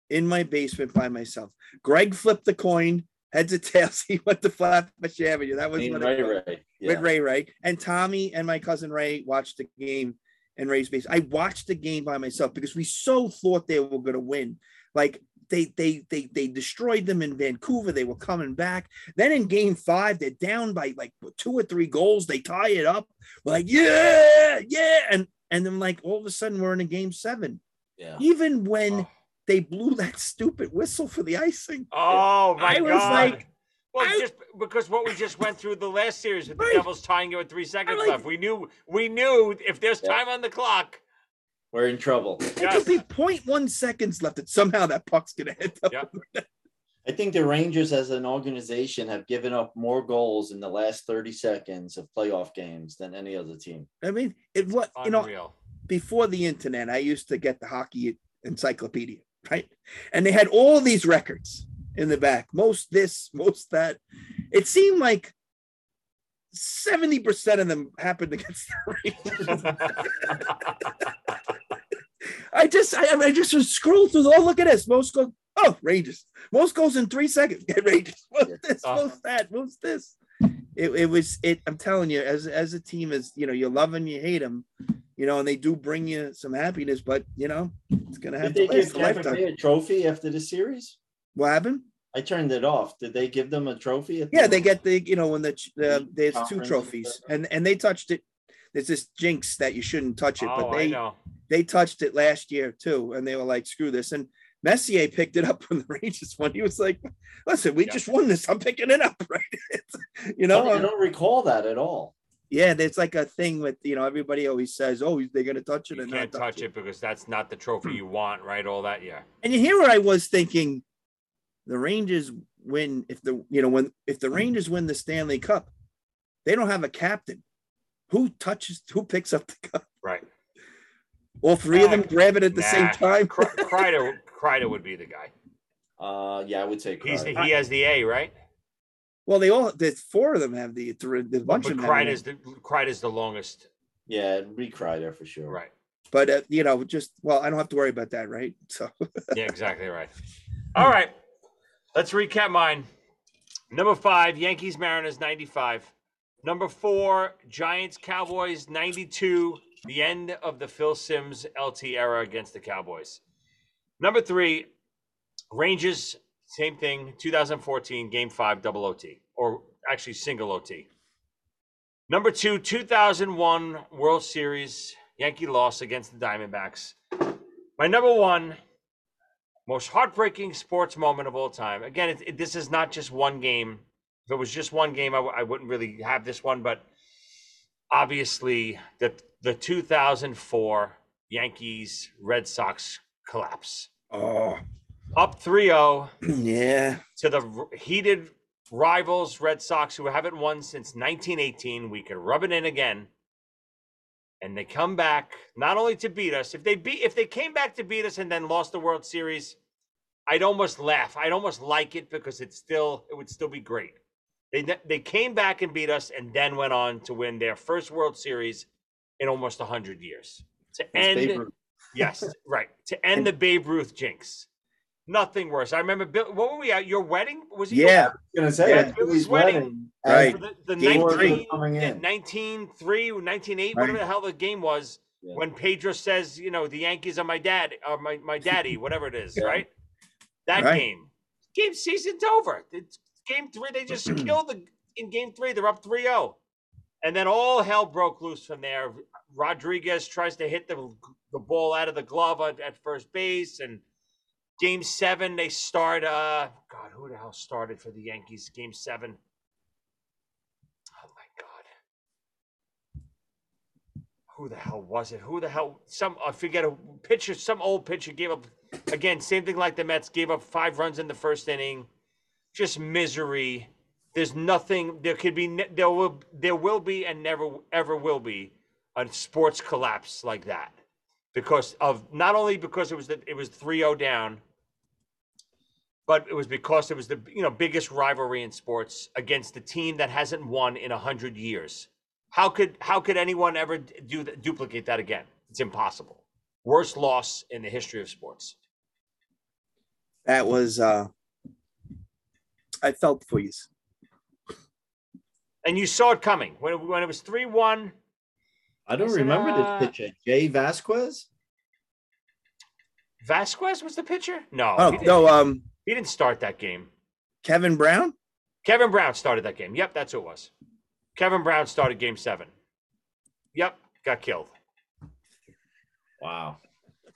Speaker 3: in my basement by myself. Greg flipped the coin, heads or tails. He went to Flatbush Avenue. That was
Speaker 4: Ray
Speaker 3: when
Speaker 4: Ray.
Speaker 3: it-
Speaker 4: Ray. Yeah.
Speaker 3: with Ray Ray. And Tommy and my cousin Ray watched the game in Ray's base. I watched the game by myself because we so thought they were going to win. Like they they they they destroyed them in Vancouver. They were coming back. Then in game five, they're down by like two or three goals. They tie it up. We're like, yeah, yeah. And and then like all of a sudden we're in a game seven.
Speaker 4: Yeah.
Speaker 3: Even when they blew that stupid whistle for the icing.
Speaker 1: Oh my
Speaker 3: I was
Speaker 1: god!
Speaker 3: like,
Speaker 1: well,
Speaker 3: I-
Speaker 1: just because what we just went through the last series with the
Speaker 3: Right.
Speaker 1: Devils tying it with three seconds
Speaker 3: like-
Speaker 1: left, we knew we knew if there's
Speaker 4: Yeah.
Speaker 1: time on the clock.
Speaker 4: We're in trouble.
Speaker 3: It
Speaker 1: Yes.
Speaker 3: could be 0.1 seconds left, and somehow that puck's gonna hit them.
Speaker 1: Yep.
Speaker 4: I think the Rangers as an organization have given up more goals in the last 30 seconds of playoff games than any other team.
Speaker 3: I mean, it what you know before the internet, I used to get the hockey encyclopedia, right? And they had all these records in the back, most this, most that. It seemed like seventy percent of them happened against the Rangers. I just I, I just was scroll through. Oh, look at this. Most goals. Oh, Rangers. Most goals in three seconds. Get Rangers. Most this. Most uh-huh. that. Most this. It, it was it. I'm telling you, as as a team, as you know, you love them, you hate them, you know, and they do bring you some happiness. But you know, it's gonna have
Speaker 4: Did
Speaker 3: to
Speaker 4: they
Speaker 3: last
Speaker 4: give
Speaker 3: a lifetime.
Speaker 4: A trophy after the series?
Speaker 3: What happened?
Speaker 4: I turned it off. Did they give them a trophy? at the-
Speaker 3: Yeah, they get the you know when the ch- the there's two trophies and and they touched it. There's this jinx that you shouldn't touch it,
Speaker 1: Oh,
Speaker 3: but
Speaker 1: I
Speaker 3: they
Speaker 1: know.
Speaker 3: they touched it last year too, and they were like, "Screw this!" And Messier picked it up from the Rangers when He was like, "Listen, we just won this. I'm picking it up, right?" you know,
Speaker 4: I
Speaker 3: um,
Speaker 4: don't recall that at all.
Speaker 3: yeah. There's like a thing with you know everybody always says, "Oh, they're gonna touch it
Speaker 1: You
Speaker 3: and
Speaker 1: can't
Speaker 3: not
Speaker 1: touch it because that's not the trophy you want, right? All that, yeah.
Speaker 3: And you hear what I was thinking. The Rangers win if the you know when if the Rangers win the Stanley Cup, they don't have a captain. Who touches? Who picks up the cup?
Speaker 1: Right.
Speaker 3: All three of them grab it at the same time.
Speaker 1: Kre- Kreider, Kreider would be the guy.
Speaker 4: Uh, yeah, I would say
Speaker 1: He's he has the A, right?
Speaker 3: Well, they all the four of them have the three. There's a bunch
Speaker 1: But
Speaker 3: of them. have
Speaker 1: Kreider's
Speaker 3: the-
Speaker 1: the Kreider's the longest.
Speaker 4: Yeah, re Kreider for sure.
Speaker 1: Right.
Speaker 3: but uh, you know, just well, I don't have to worry about that, right? So
Speaker 1: Yeah, exactly right. All right. Let's recap mine. Number five, Yankees Mariners 95. Number four, Giants Cowboys 92. The end of the Phil Simms LT era against the Cowboys. Number three, Rangers, same thing, 2014, game five, double OT, or actually single OT. Number two, 2001 World Series, Yankee loss against the Diamondbacks. My number one, most heartbreaking sports moment of all time. Again, it, it- this is not just one game. If it was just one game, I, w- I wouldn't really have this one, but obviously the the 2004 Yankees Red Sox collapse.
Speaker 3: oh
Speaker 1: Up 3-0
Speaker 3: yeah,
Speaker 1: to the heated rivals Red Sox who haven't won since 1918. We could rub it in again. And they come back not only to beat us. If they beat if they came back to beat us and then lost the World Series, I'd almost laugh. I'd almost like it because it's still it would still be great. They they came back and beat us and then went on to win their first World Series in almost 100 years. To end. Yes, right. To end the Babe Ruth jinx. Nothing worse. I remember Bill. What were we at? Your wedding? Was your
Speaker 3: yeah,
Speaker 4: gonna say
Speaker 1: Yeah, Billy's wedding.
Speaker 4: wedding.
Speaker 3: Right.
Speaker 1: The, the 19,
Speaker 3: three.
Speaker 4: coming
Speaker 1: yeah, 19 3, 19 8, whatever the hell the game was.
Speaker 4: Yeah.
Speaker 1: When Pedro says, you know, the Yankees are my dad, or my, my daddy, whatever it is, right? That
Speaker 3: Right.
Speaker 1: game. Game season's over. It's game three. They just killed the in game three. They're up 3 0. And then all hell broke loose from there. Rodriguez tries to hit the, the ball out of the glove at, at first base. And game seven, they start. Uh, God, who the hell started for the Yankees? Game seven. Oh my God. Who the hell was it? Who the hell? Some I forget a pitcher. Some old pitcher gave up again. Same thing like the Mets gave up five runs in the first inning. Just misery. There's nothing. There could be. There will. There will be, and never ever will be, a sports collapse like that, because of not only because it was the, it was 3-0 down, but it was because it was the you know biggest rivalry in sports against the team that hasn't won in a hundred years. How could how could anyone ever do that, duplicate that again? It's impossible. Worst loss in the history of sports.
Speaker 3: that was. uh I felt for you.
Speaker 1: And you saw it coming when it, when it was three one.
Speaker 4: I don't
Speaker 1: I said,
Speaker 4: remember
Speaker 1: uh,
Speaker 4: this pitcher. Jay Vazquez?
Speaker 1: Vazquez was the pitcher. No,
Speaker 3: Oh no, um,
Speaker 1: he didn't start that game.
Speaker 3: Kevin Brown.
Speaker 1: Kevin Brown started that game. Yep, that's who it was. Kevin Brown started game seven. Yep, got killed.
Speaker 4: Wow.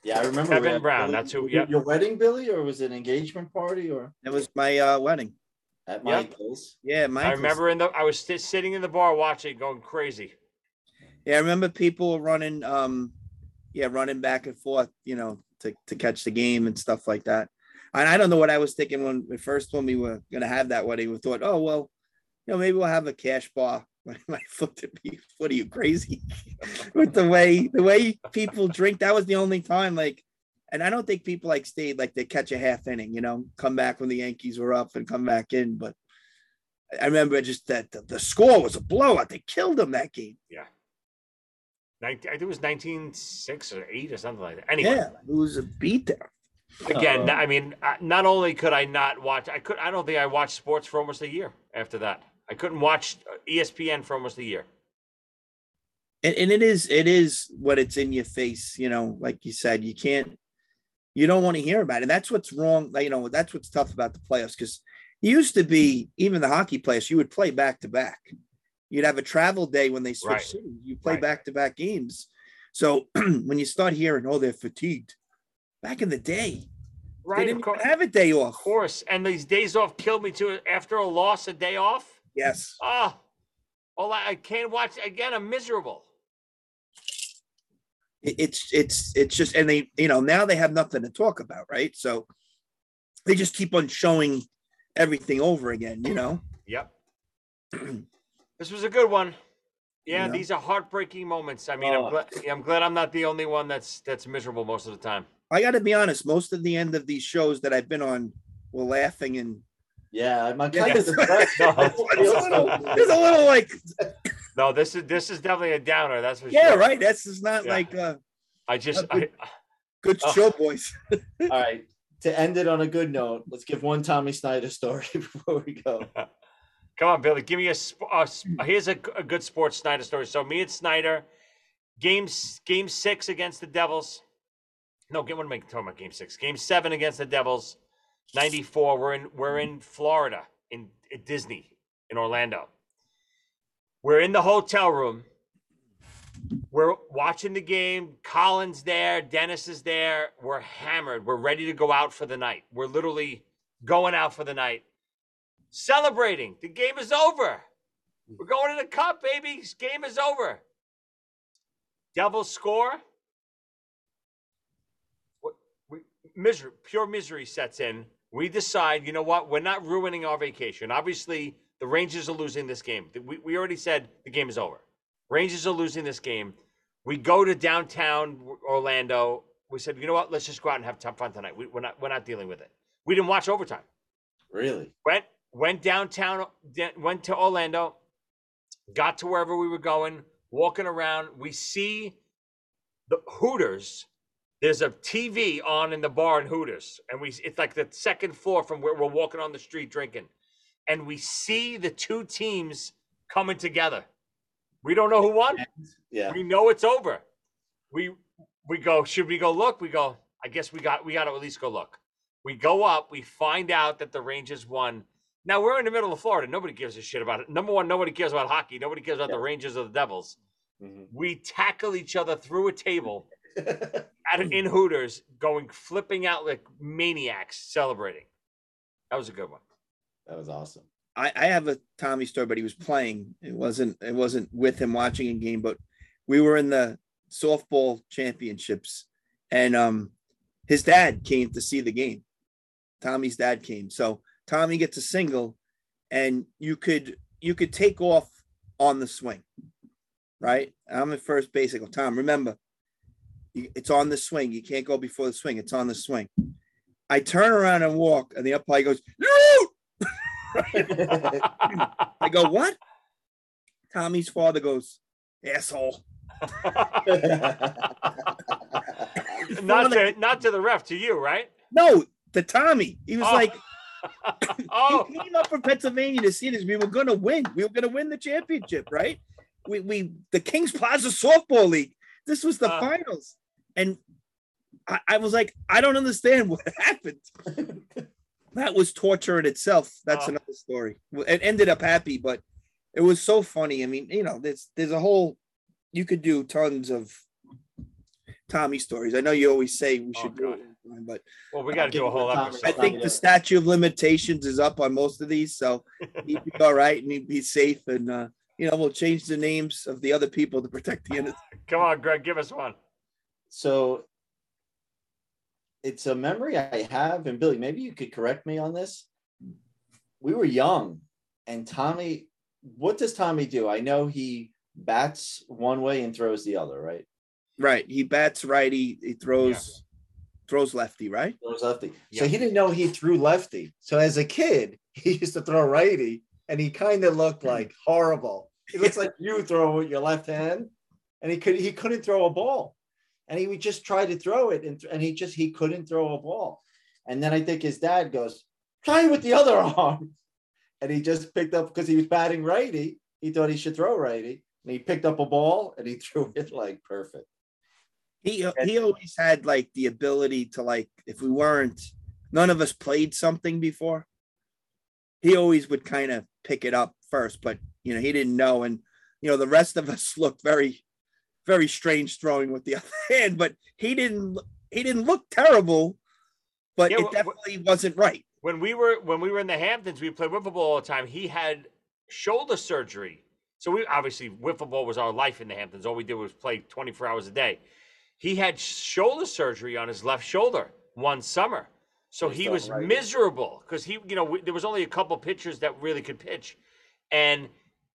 Speaker 4: Yeah, I remember.
Speaker 1: Kevin
Speaker 4: had
Speaker 1: Brown,
Speaker 4: Billy-
Speaker 1: that's who-
Speaker 4: was
Speaker 1: yep.
Speaker 4: Your wedding, Billy, or was it an engagement party, or
Speaker 3: it was my uh wedding.
Speaker 4: at
Speaker 1: Yep.
Speaker 4: Michael's?
Speaker 3: Yeah, my.
Speaker 1: I remember in the I was st- sitting in the bar watching, going crazy.
Speaker 3: Yeah, I remember people running, um, yeah, running back and forth, you know, to, to catch the game and stuff like that. And I don't know what I was thinking when at first when we were gonna have that wedding. We thought, oh well, you know, maybe we'll have a cash bar. My wife looked at me, what are you crazy? With the way the way people drink, that was the only time. Like, and I don't think people like stayed like they catch a half inning, you know, come back when the Yankees were up and come back in. But I remember just that the, the score was a blowout. They killed them that game.
Speaker 1: Yeah. 19, I think it was 19-6 or 8 or something like that. Anyway.
Speaker 3: Yeah, it was a beatdown.
Speaker 1: Again,
Speaker 3: Uh,
Speaker 1: I mean, uh, not only could I not watch, I could, I don't think I watched sports for almost a year after that. I couldn't watch uh, ESPN for almost a year.
Speaker 3: and, and it is it is what it's in your face you know like you said you can't you don't want to hear about it and that's what's wrong you know that's what's tough about the playoffs because it used to be even the hockey players you would play back to back you'd have a travel day when they switch
Speaker 1: Right.
Speaker 3: cities you play back to back games so when you start hearing oh they're fatigued back in the day
Speaker 1: Right,
Speaker 3: they didn't even
Speaker 1: course.
Speaker 3: have a day off
Speaker 1: Of course. And these days off killed me too. After a loss, a day off.
Speaker 3: yes
Speaker 1: Oh, all I, I can't watch again. I'm miserable.
Speaker 3: it's it's it's just and they you know now they have nothing to talk about right so they just keep on showing everything over again you know
Speaker 1: Yep. this was a good one. Yeah,
Speaker 3: Yeah.
Speaker 1: these are heartbreaking moments. I mean,
Speaker 3: Oh.
Speaker 1: I'm glad. I'm glad I'm not the only one that's that's miserable most of the time.
Speaker 3: I gotta be honest most of the end of these shows that i've been on were laughing and
Speaker 4: Yeah, I'm kind
Speaker 3: Yeah.
Speaker 4: of depressed.
Speaker 1: No,
Speaker 3: it's a little, it's a little like
Speaker 1: no, this is this is definitely a downer. That's for
Speaker 3: yeah
Speaker 1: sure.
Speaker 3: right that's is not
Speaker 1: Yeah.
Speaker 3: like uh
Speaker 1: I just
Speaker 3: a
Speaker 1: I,
Speaker 3: good- good
Speaker 1: Oh.
Speaker 3: show boys
Speaker 4: All right. To end it on a good note, let's give one Tommy Snyder story before we go.
Speaker 1: Come on, Billy. Give me a. sp- a here's a, a good sports Snyder story. So me and Snyder, games game six against the Devils. No, game. What am I talking about? Game six. Game seven against the Devils. Ninety four. We're in. We're in Florida in, at Disney in Orlando. We're in the hotel room. We're watching the game. Colin's there. Dennis is there. We're hammered. We're ready to go out for the night. We're literally going out for the night celebrating. The game is over. We're going to the cup, baby. Game is over. Devils score. What we misery, pure misery sets in. We decide, you know what? We're not ruining our vacation. Obviously, the Rangers are losing this game. We, we already said the game is over. Rangers are losing this game. We go to downtown Orlando. We said, you know what? Let's just go out and have fun tonight. We, we're not we're not dealing with it. We didn't watch overtime
Speaker 4: Really?
Speaker 1: went went downtown went to orlando got to wherever we were going walking around we see the hooters there's a tv on in the bar in hooters and we it's like the second floor from where we're walking on the street drinking and we see the two teams coming together. We don't know who won.
Speaker 4: Yeah.
Speaker 1: we know it's over. We we go should we go look? We go i guess we got we got to at least go look. We go up we find out that the rangers won. Now we're in the middle of florida. Nobody gives a shit about it. Number one nobody cares about hockey. Nobody cares about the rangers or the devils. Mm-hmm. We tackle each other through a table at in hooters going flipping out like maniacs celebrating that was a good one
Speaker 4: That was awesome.
Speaker 3: I, I have a Tommy story, but he was playing. It wasn't it wasn't with him watching a game, but we were in the softball championships, and um his dad came to see the game. Tommy's dad came. So Tommy gets a single, and you could you could take off on the swing. Right? I'm at first base. I go, Tom, remember, you- it's on the swing. You can't go before the swing. It's on the swing. I turn around and walk, and the umpire goes, "You I go, what? Tommy's father goes, asshole.
Speaker 1: not to not to the ref to you right
Speaker 3: No, to Tommy. He was
Speaker 1: Oh.
Speaker 3: like,
Speaker 1: oh
Speaker 3: he came up from Pennsylvania to see this. We were gonna win. We were gonna win the championship, right? We we the Kings Plaza softball league. This was the
Speaker 1: Uh.
Speaker 3: finals. And I, I was like, I don't understand what happened. that was torture in itself. That's
Speaker 1: Oh.
Speaker 3: another story. It ended up happy, but it was so funny. I mean, you know, there's there's a whole you could do tons of Tommy stories. I know you always say we should do it, but
Speaker 1: well we got to do a whole episode
Speaker 3: I think the statute of limitations is up on most of these, so he'd be all right and he'd be safe. And uh, you know, we'll change the names of the other people to protect the innocent.
Speaker 1: come on greg give us one
Speaker 4: So it's a memory I have, and Billy, maybe you could correct me on this. We were young, and Tommy, what does Tommy do? I know he bats one way and throws the other, right?
Speaker 3: Right. He bats righty. He throws throws lefty. Right.
Speaker 4: Throws lefty. So he didn't know he threw lefty. So as a kid, he used to throw righty, and he kind of looked like horrible. He looks like you throw with your left hand, and he could he couldn't throw a ball, and he would just try to throw it, and, and he just he couldn't throw a ball. And then I think his dad goes, try with the other arm, and he just picked up because he was batting righty. He thought he should throw righty, and he picked up a ball and he threw it like perfect.
Speaker 3: He he always had like the ability to like if we weren't none of us played something before, he always would kind of pick it up first, but you know, he didn't know. And you know, the rest of us looked very, very strange throwing with the other hand, but he didn't he didn't look terrible, but
Speaker 1: Yeah,
Speaker 3: it definitely wasn't right.
Speaker 1: When we were when we were in the Hamptons, we played wiffle ball all the time. He had shoulder surgery, so we obviously wiffle ball was our life in the Hamptons. All we did was play 24 hours a day. He had shoulder surgery on his left shoulder one summer, so
Speaker 4: He's
Speaker 1: he was
Speaker 4: right.
Speaker 1: miserable because he, you know, we, there was only a couple pitchers that really could pitch, and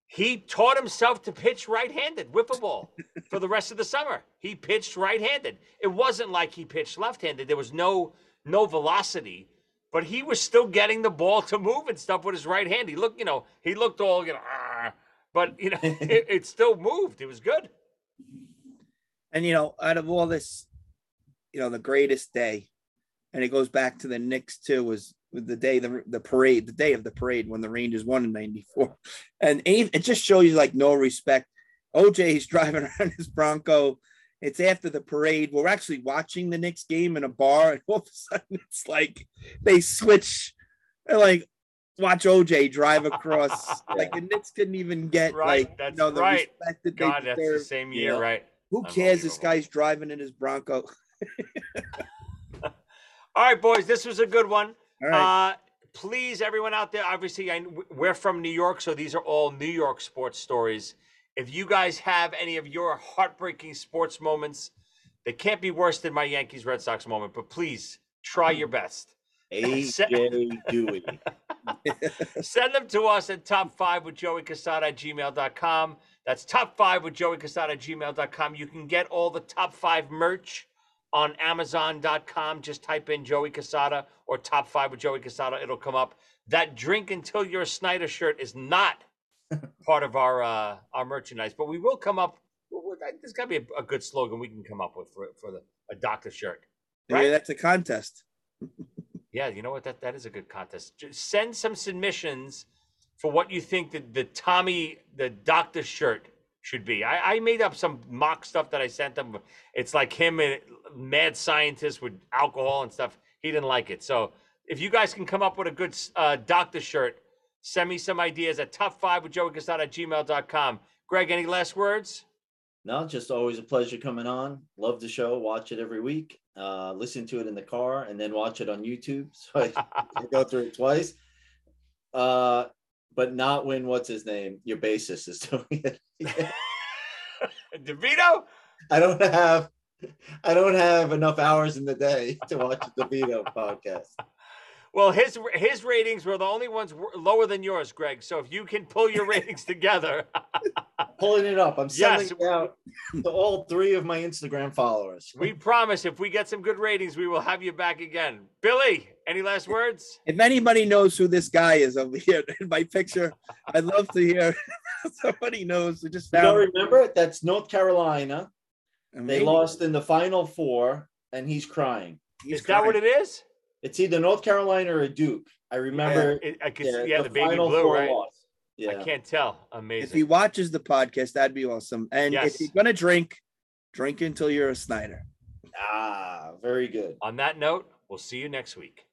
Speaker 1: he taught himself to pitch right-handed wiffle ball for the rest of the summer. He pitched right-handed. It wasn't like he pitched left-handed. There was no no velocity, but he was still getting the ball to move and stuff with his right hand. He looked, you know, he looked all, you know, but you know, it, it still moved. It was good.
Speaker 3: And you know, out of all this, you know, the greatest day, and it goes back to the Knicks too, was the day the the parade, the day of the parade when the Rangers won in '94, and it it just shows you like no respect. OJ's driving around his Bronco. It's after the parade. We're actually watching the Knicks game in a bar, and all of a sudden it's like they switch. They're like, watch OJ drive across. like the Knicks couldn't even get
Speaker 1: Right,
Speaker 3: like
Speaker 1: that's
Speaker 3: you know the
Speaker 1: right.
Speaker 3: respect that they
Speaker 1: God, that's the same year, right?
Speaker 3: Who cares? This guy's driving in his Bronco.
Speaker 1: All right, boys, this was a good one.
Speaker 3: All right.
Speaker 1: Uh, please, everyone out there, obviously, I, we're from New York, so these are all New York sports stories. If you guys have any of your heartbreaking sports moments, they can't be worse than my Yankees Red Sox moment, but please try your best.
Speaker 4: AJ Duhe.
Speaker 1: Send them to us at top five with Joey Casada at gmail.com. That's top five with Joey Casada at gmail.com. You can get all the top five merch on Amazon.com. Just type in Joey Casada or top five with Joey Casada. It'll come up. That drink until you're a Snyder shirt is not part of our uh, our merchandise, but we will come up. There's got to be a, a good slogan we can come up with for, for the, a doctor shirt.
Speaker 3: Maybe that's a contest.
Speaker 1: Yeah, you know what? That that is a good contest. Just send some submissions for what you think that the Tommy the doctor shirt should be. I, I made up some mock stuff that I sent them. It's like him and mad scientist with alcohol and stuff. He didn't like it. So if you guys can come up with a good uh, doctor shirt, send me some ideas at top five with Joey at gmail.com. Greg, any last words?
Speaker 4: No, just always a pleasure coming on. Love the show. Watch it every week. Uh, listen to it in the car and then watch it on YouTube. So I, I go through it twice. Uh, but not when what's his name? Your bassist is doing it.
Speaker 1: DeVito?
Speaker 4: I don't have I don't have enough hours in the day to watch the DeVito podcast.
Speaker 1: Well, his his ratings were the only ones lower than yours, Greg. So if you can pull your ratings together,
Speaker 4: Pulling it up. I'm sending
Speaker 1: Yes.
Speaker 4: it out to all three of my Instagram followers.
Speaker 1: we promise if we get some good ratings, we will have you back again. Billy, any last words?
Speaker 3: If anybody knows who this guy is over here in my picture, I'd love to hear somebody knows. who just
Speaker 4: You don't
Speaker 3: found
Speaker 4: remember? That's North Carolina. They
Speaker 3: Maybe.
Speaker 4: lost in the final four, and he's crying.
Speaker 1: Is that what it is?
Speaker 4: It's either North Carolina or a Duke. I remember.
Speaker 1: Yeah, it- I could
Speaker 4: yeah,
Speaker 1: see- yeah, the baby
Speaker 4: Final
Speaker 1: blue,
Speaker 4: Four
Speaker 1: right?
Speaker 4: loss.
Speaker 1: I can't tell. Amazing.
Speaker 3: If he watches the podcast, that'd be awesome. And
Speaker 1: Yes.
Speaker 3: if you're gonna drink, drink until you're a Snyder.
Speaker 4: Ah, very good.
Speaker 1: On that note, we'll see you next week.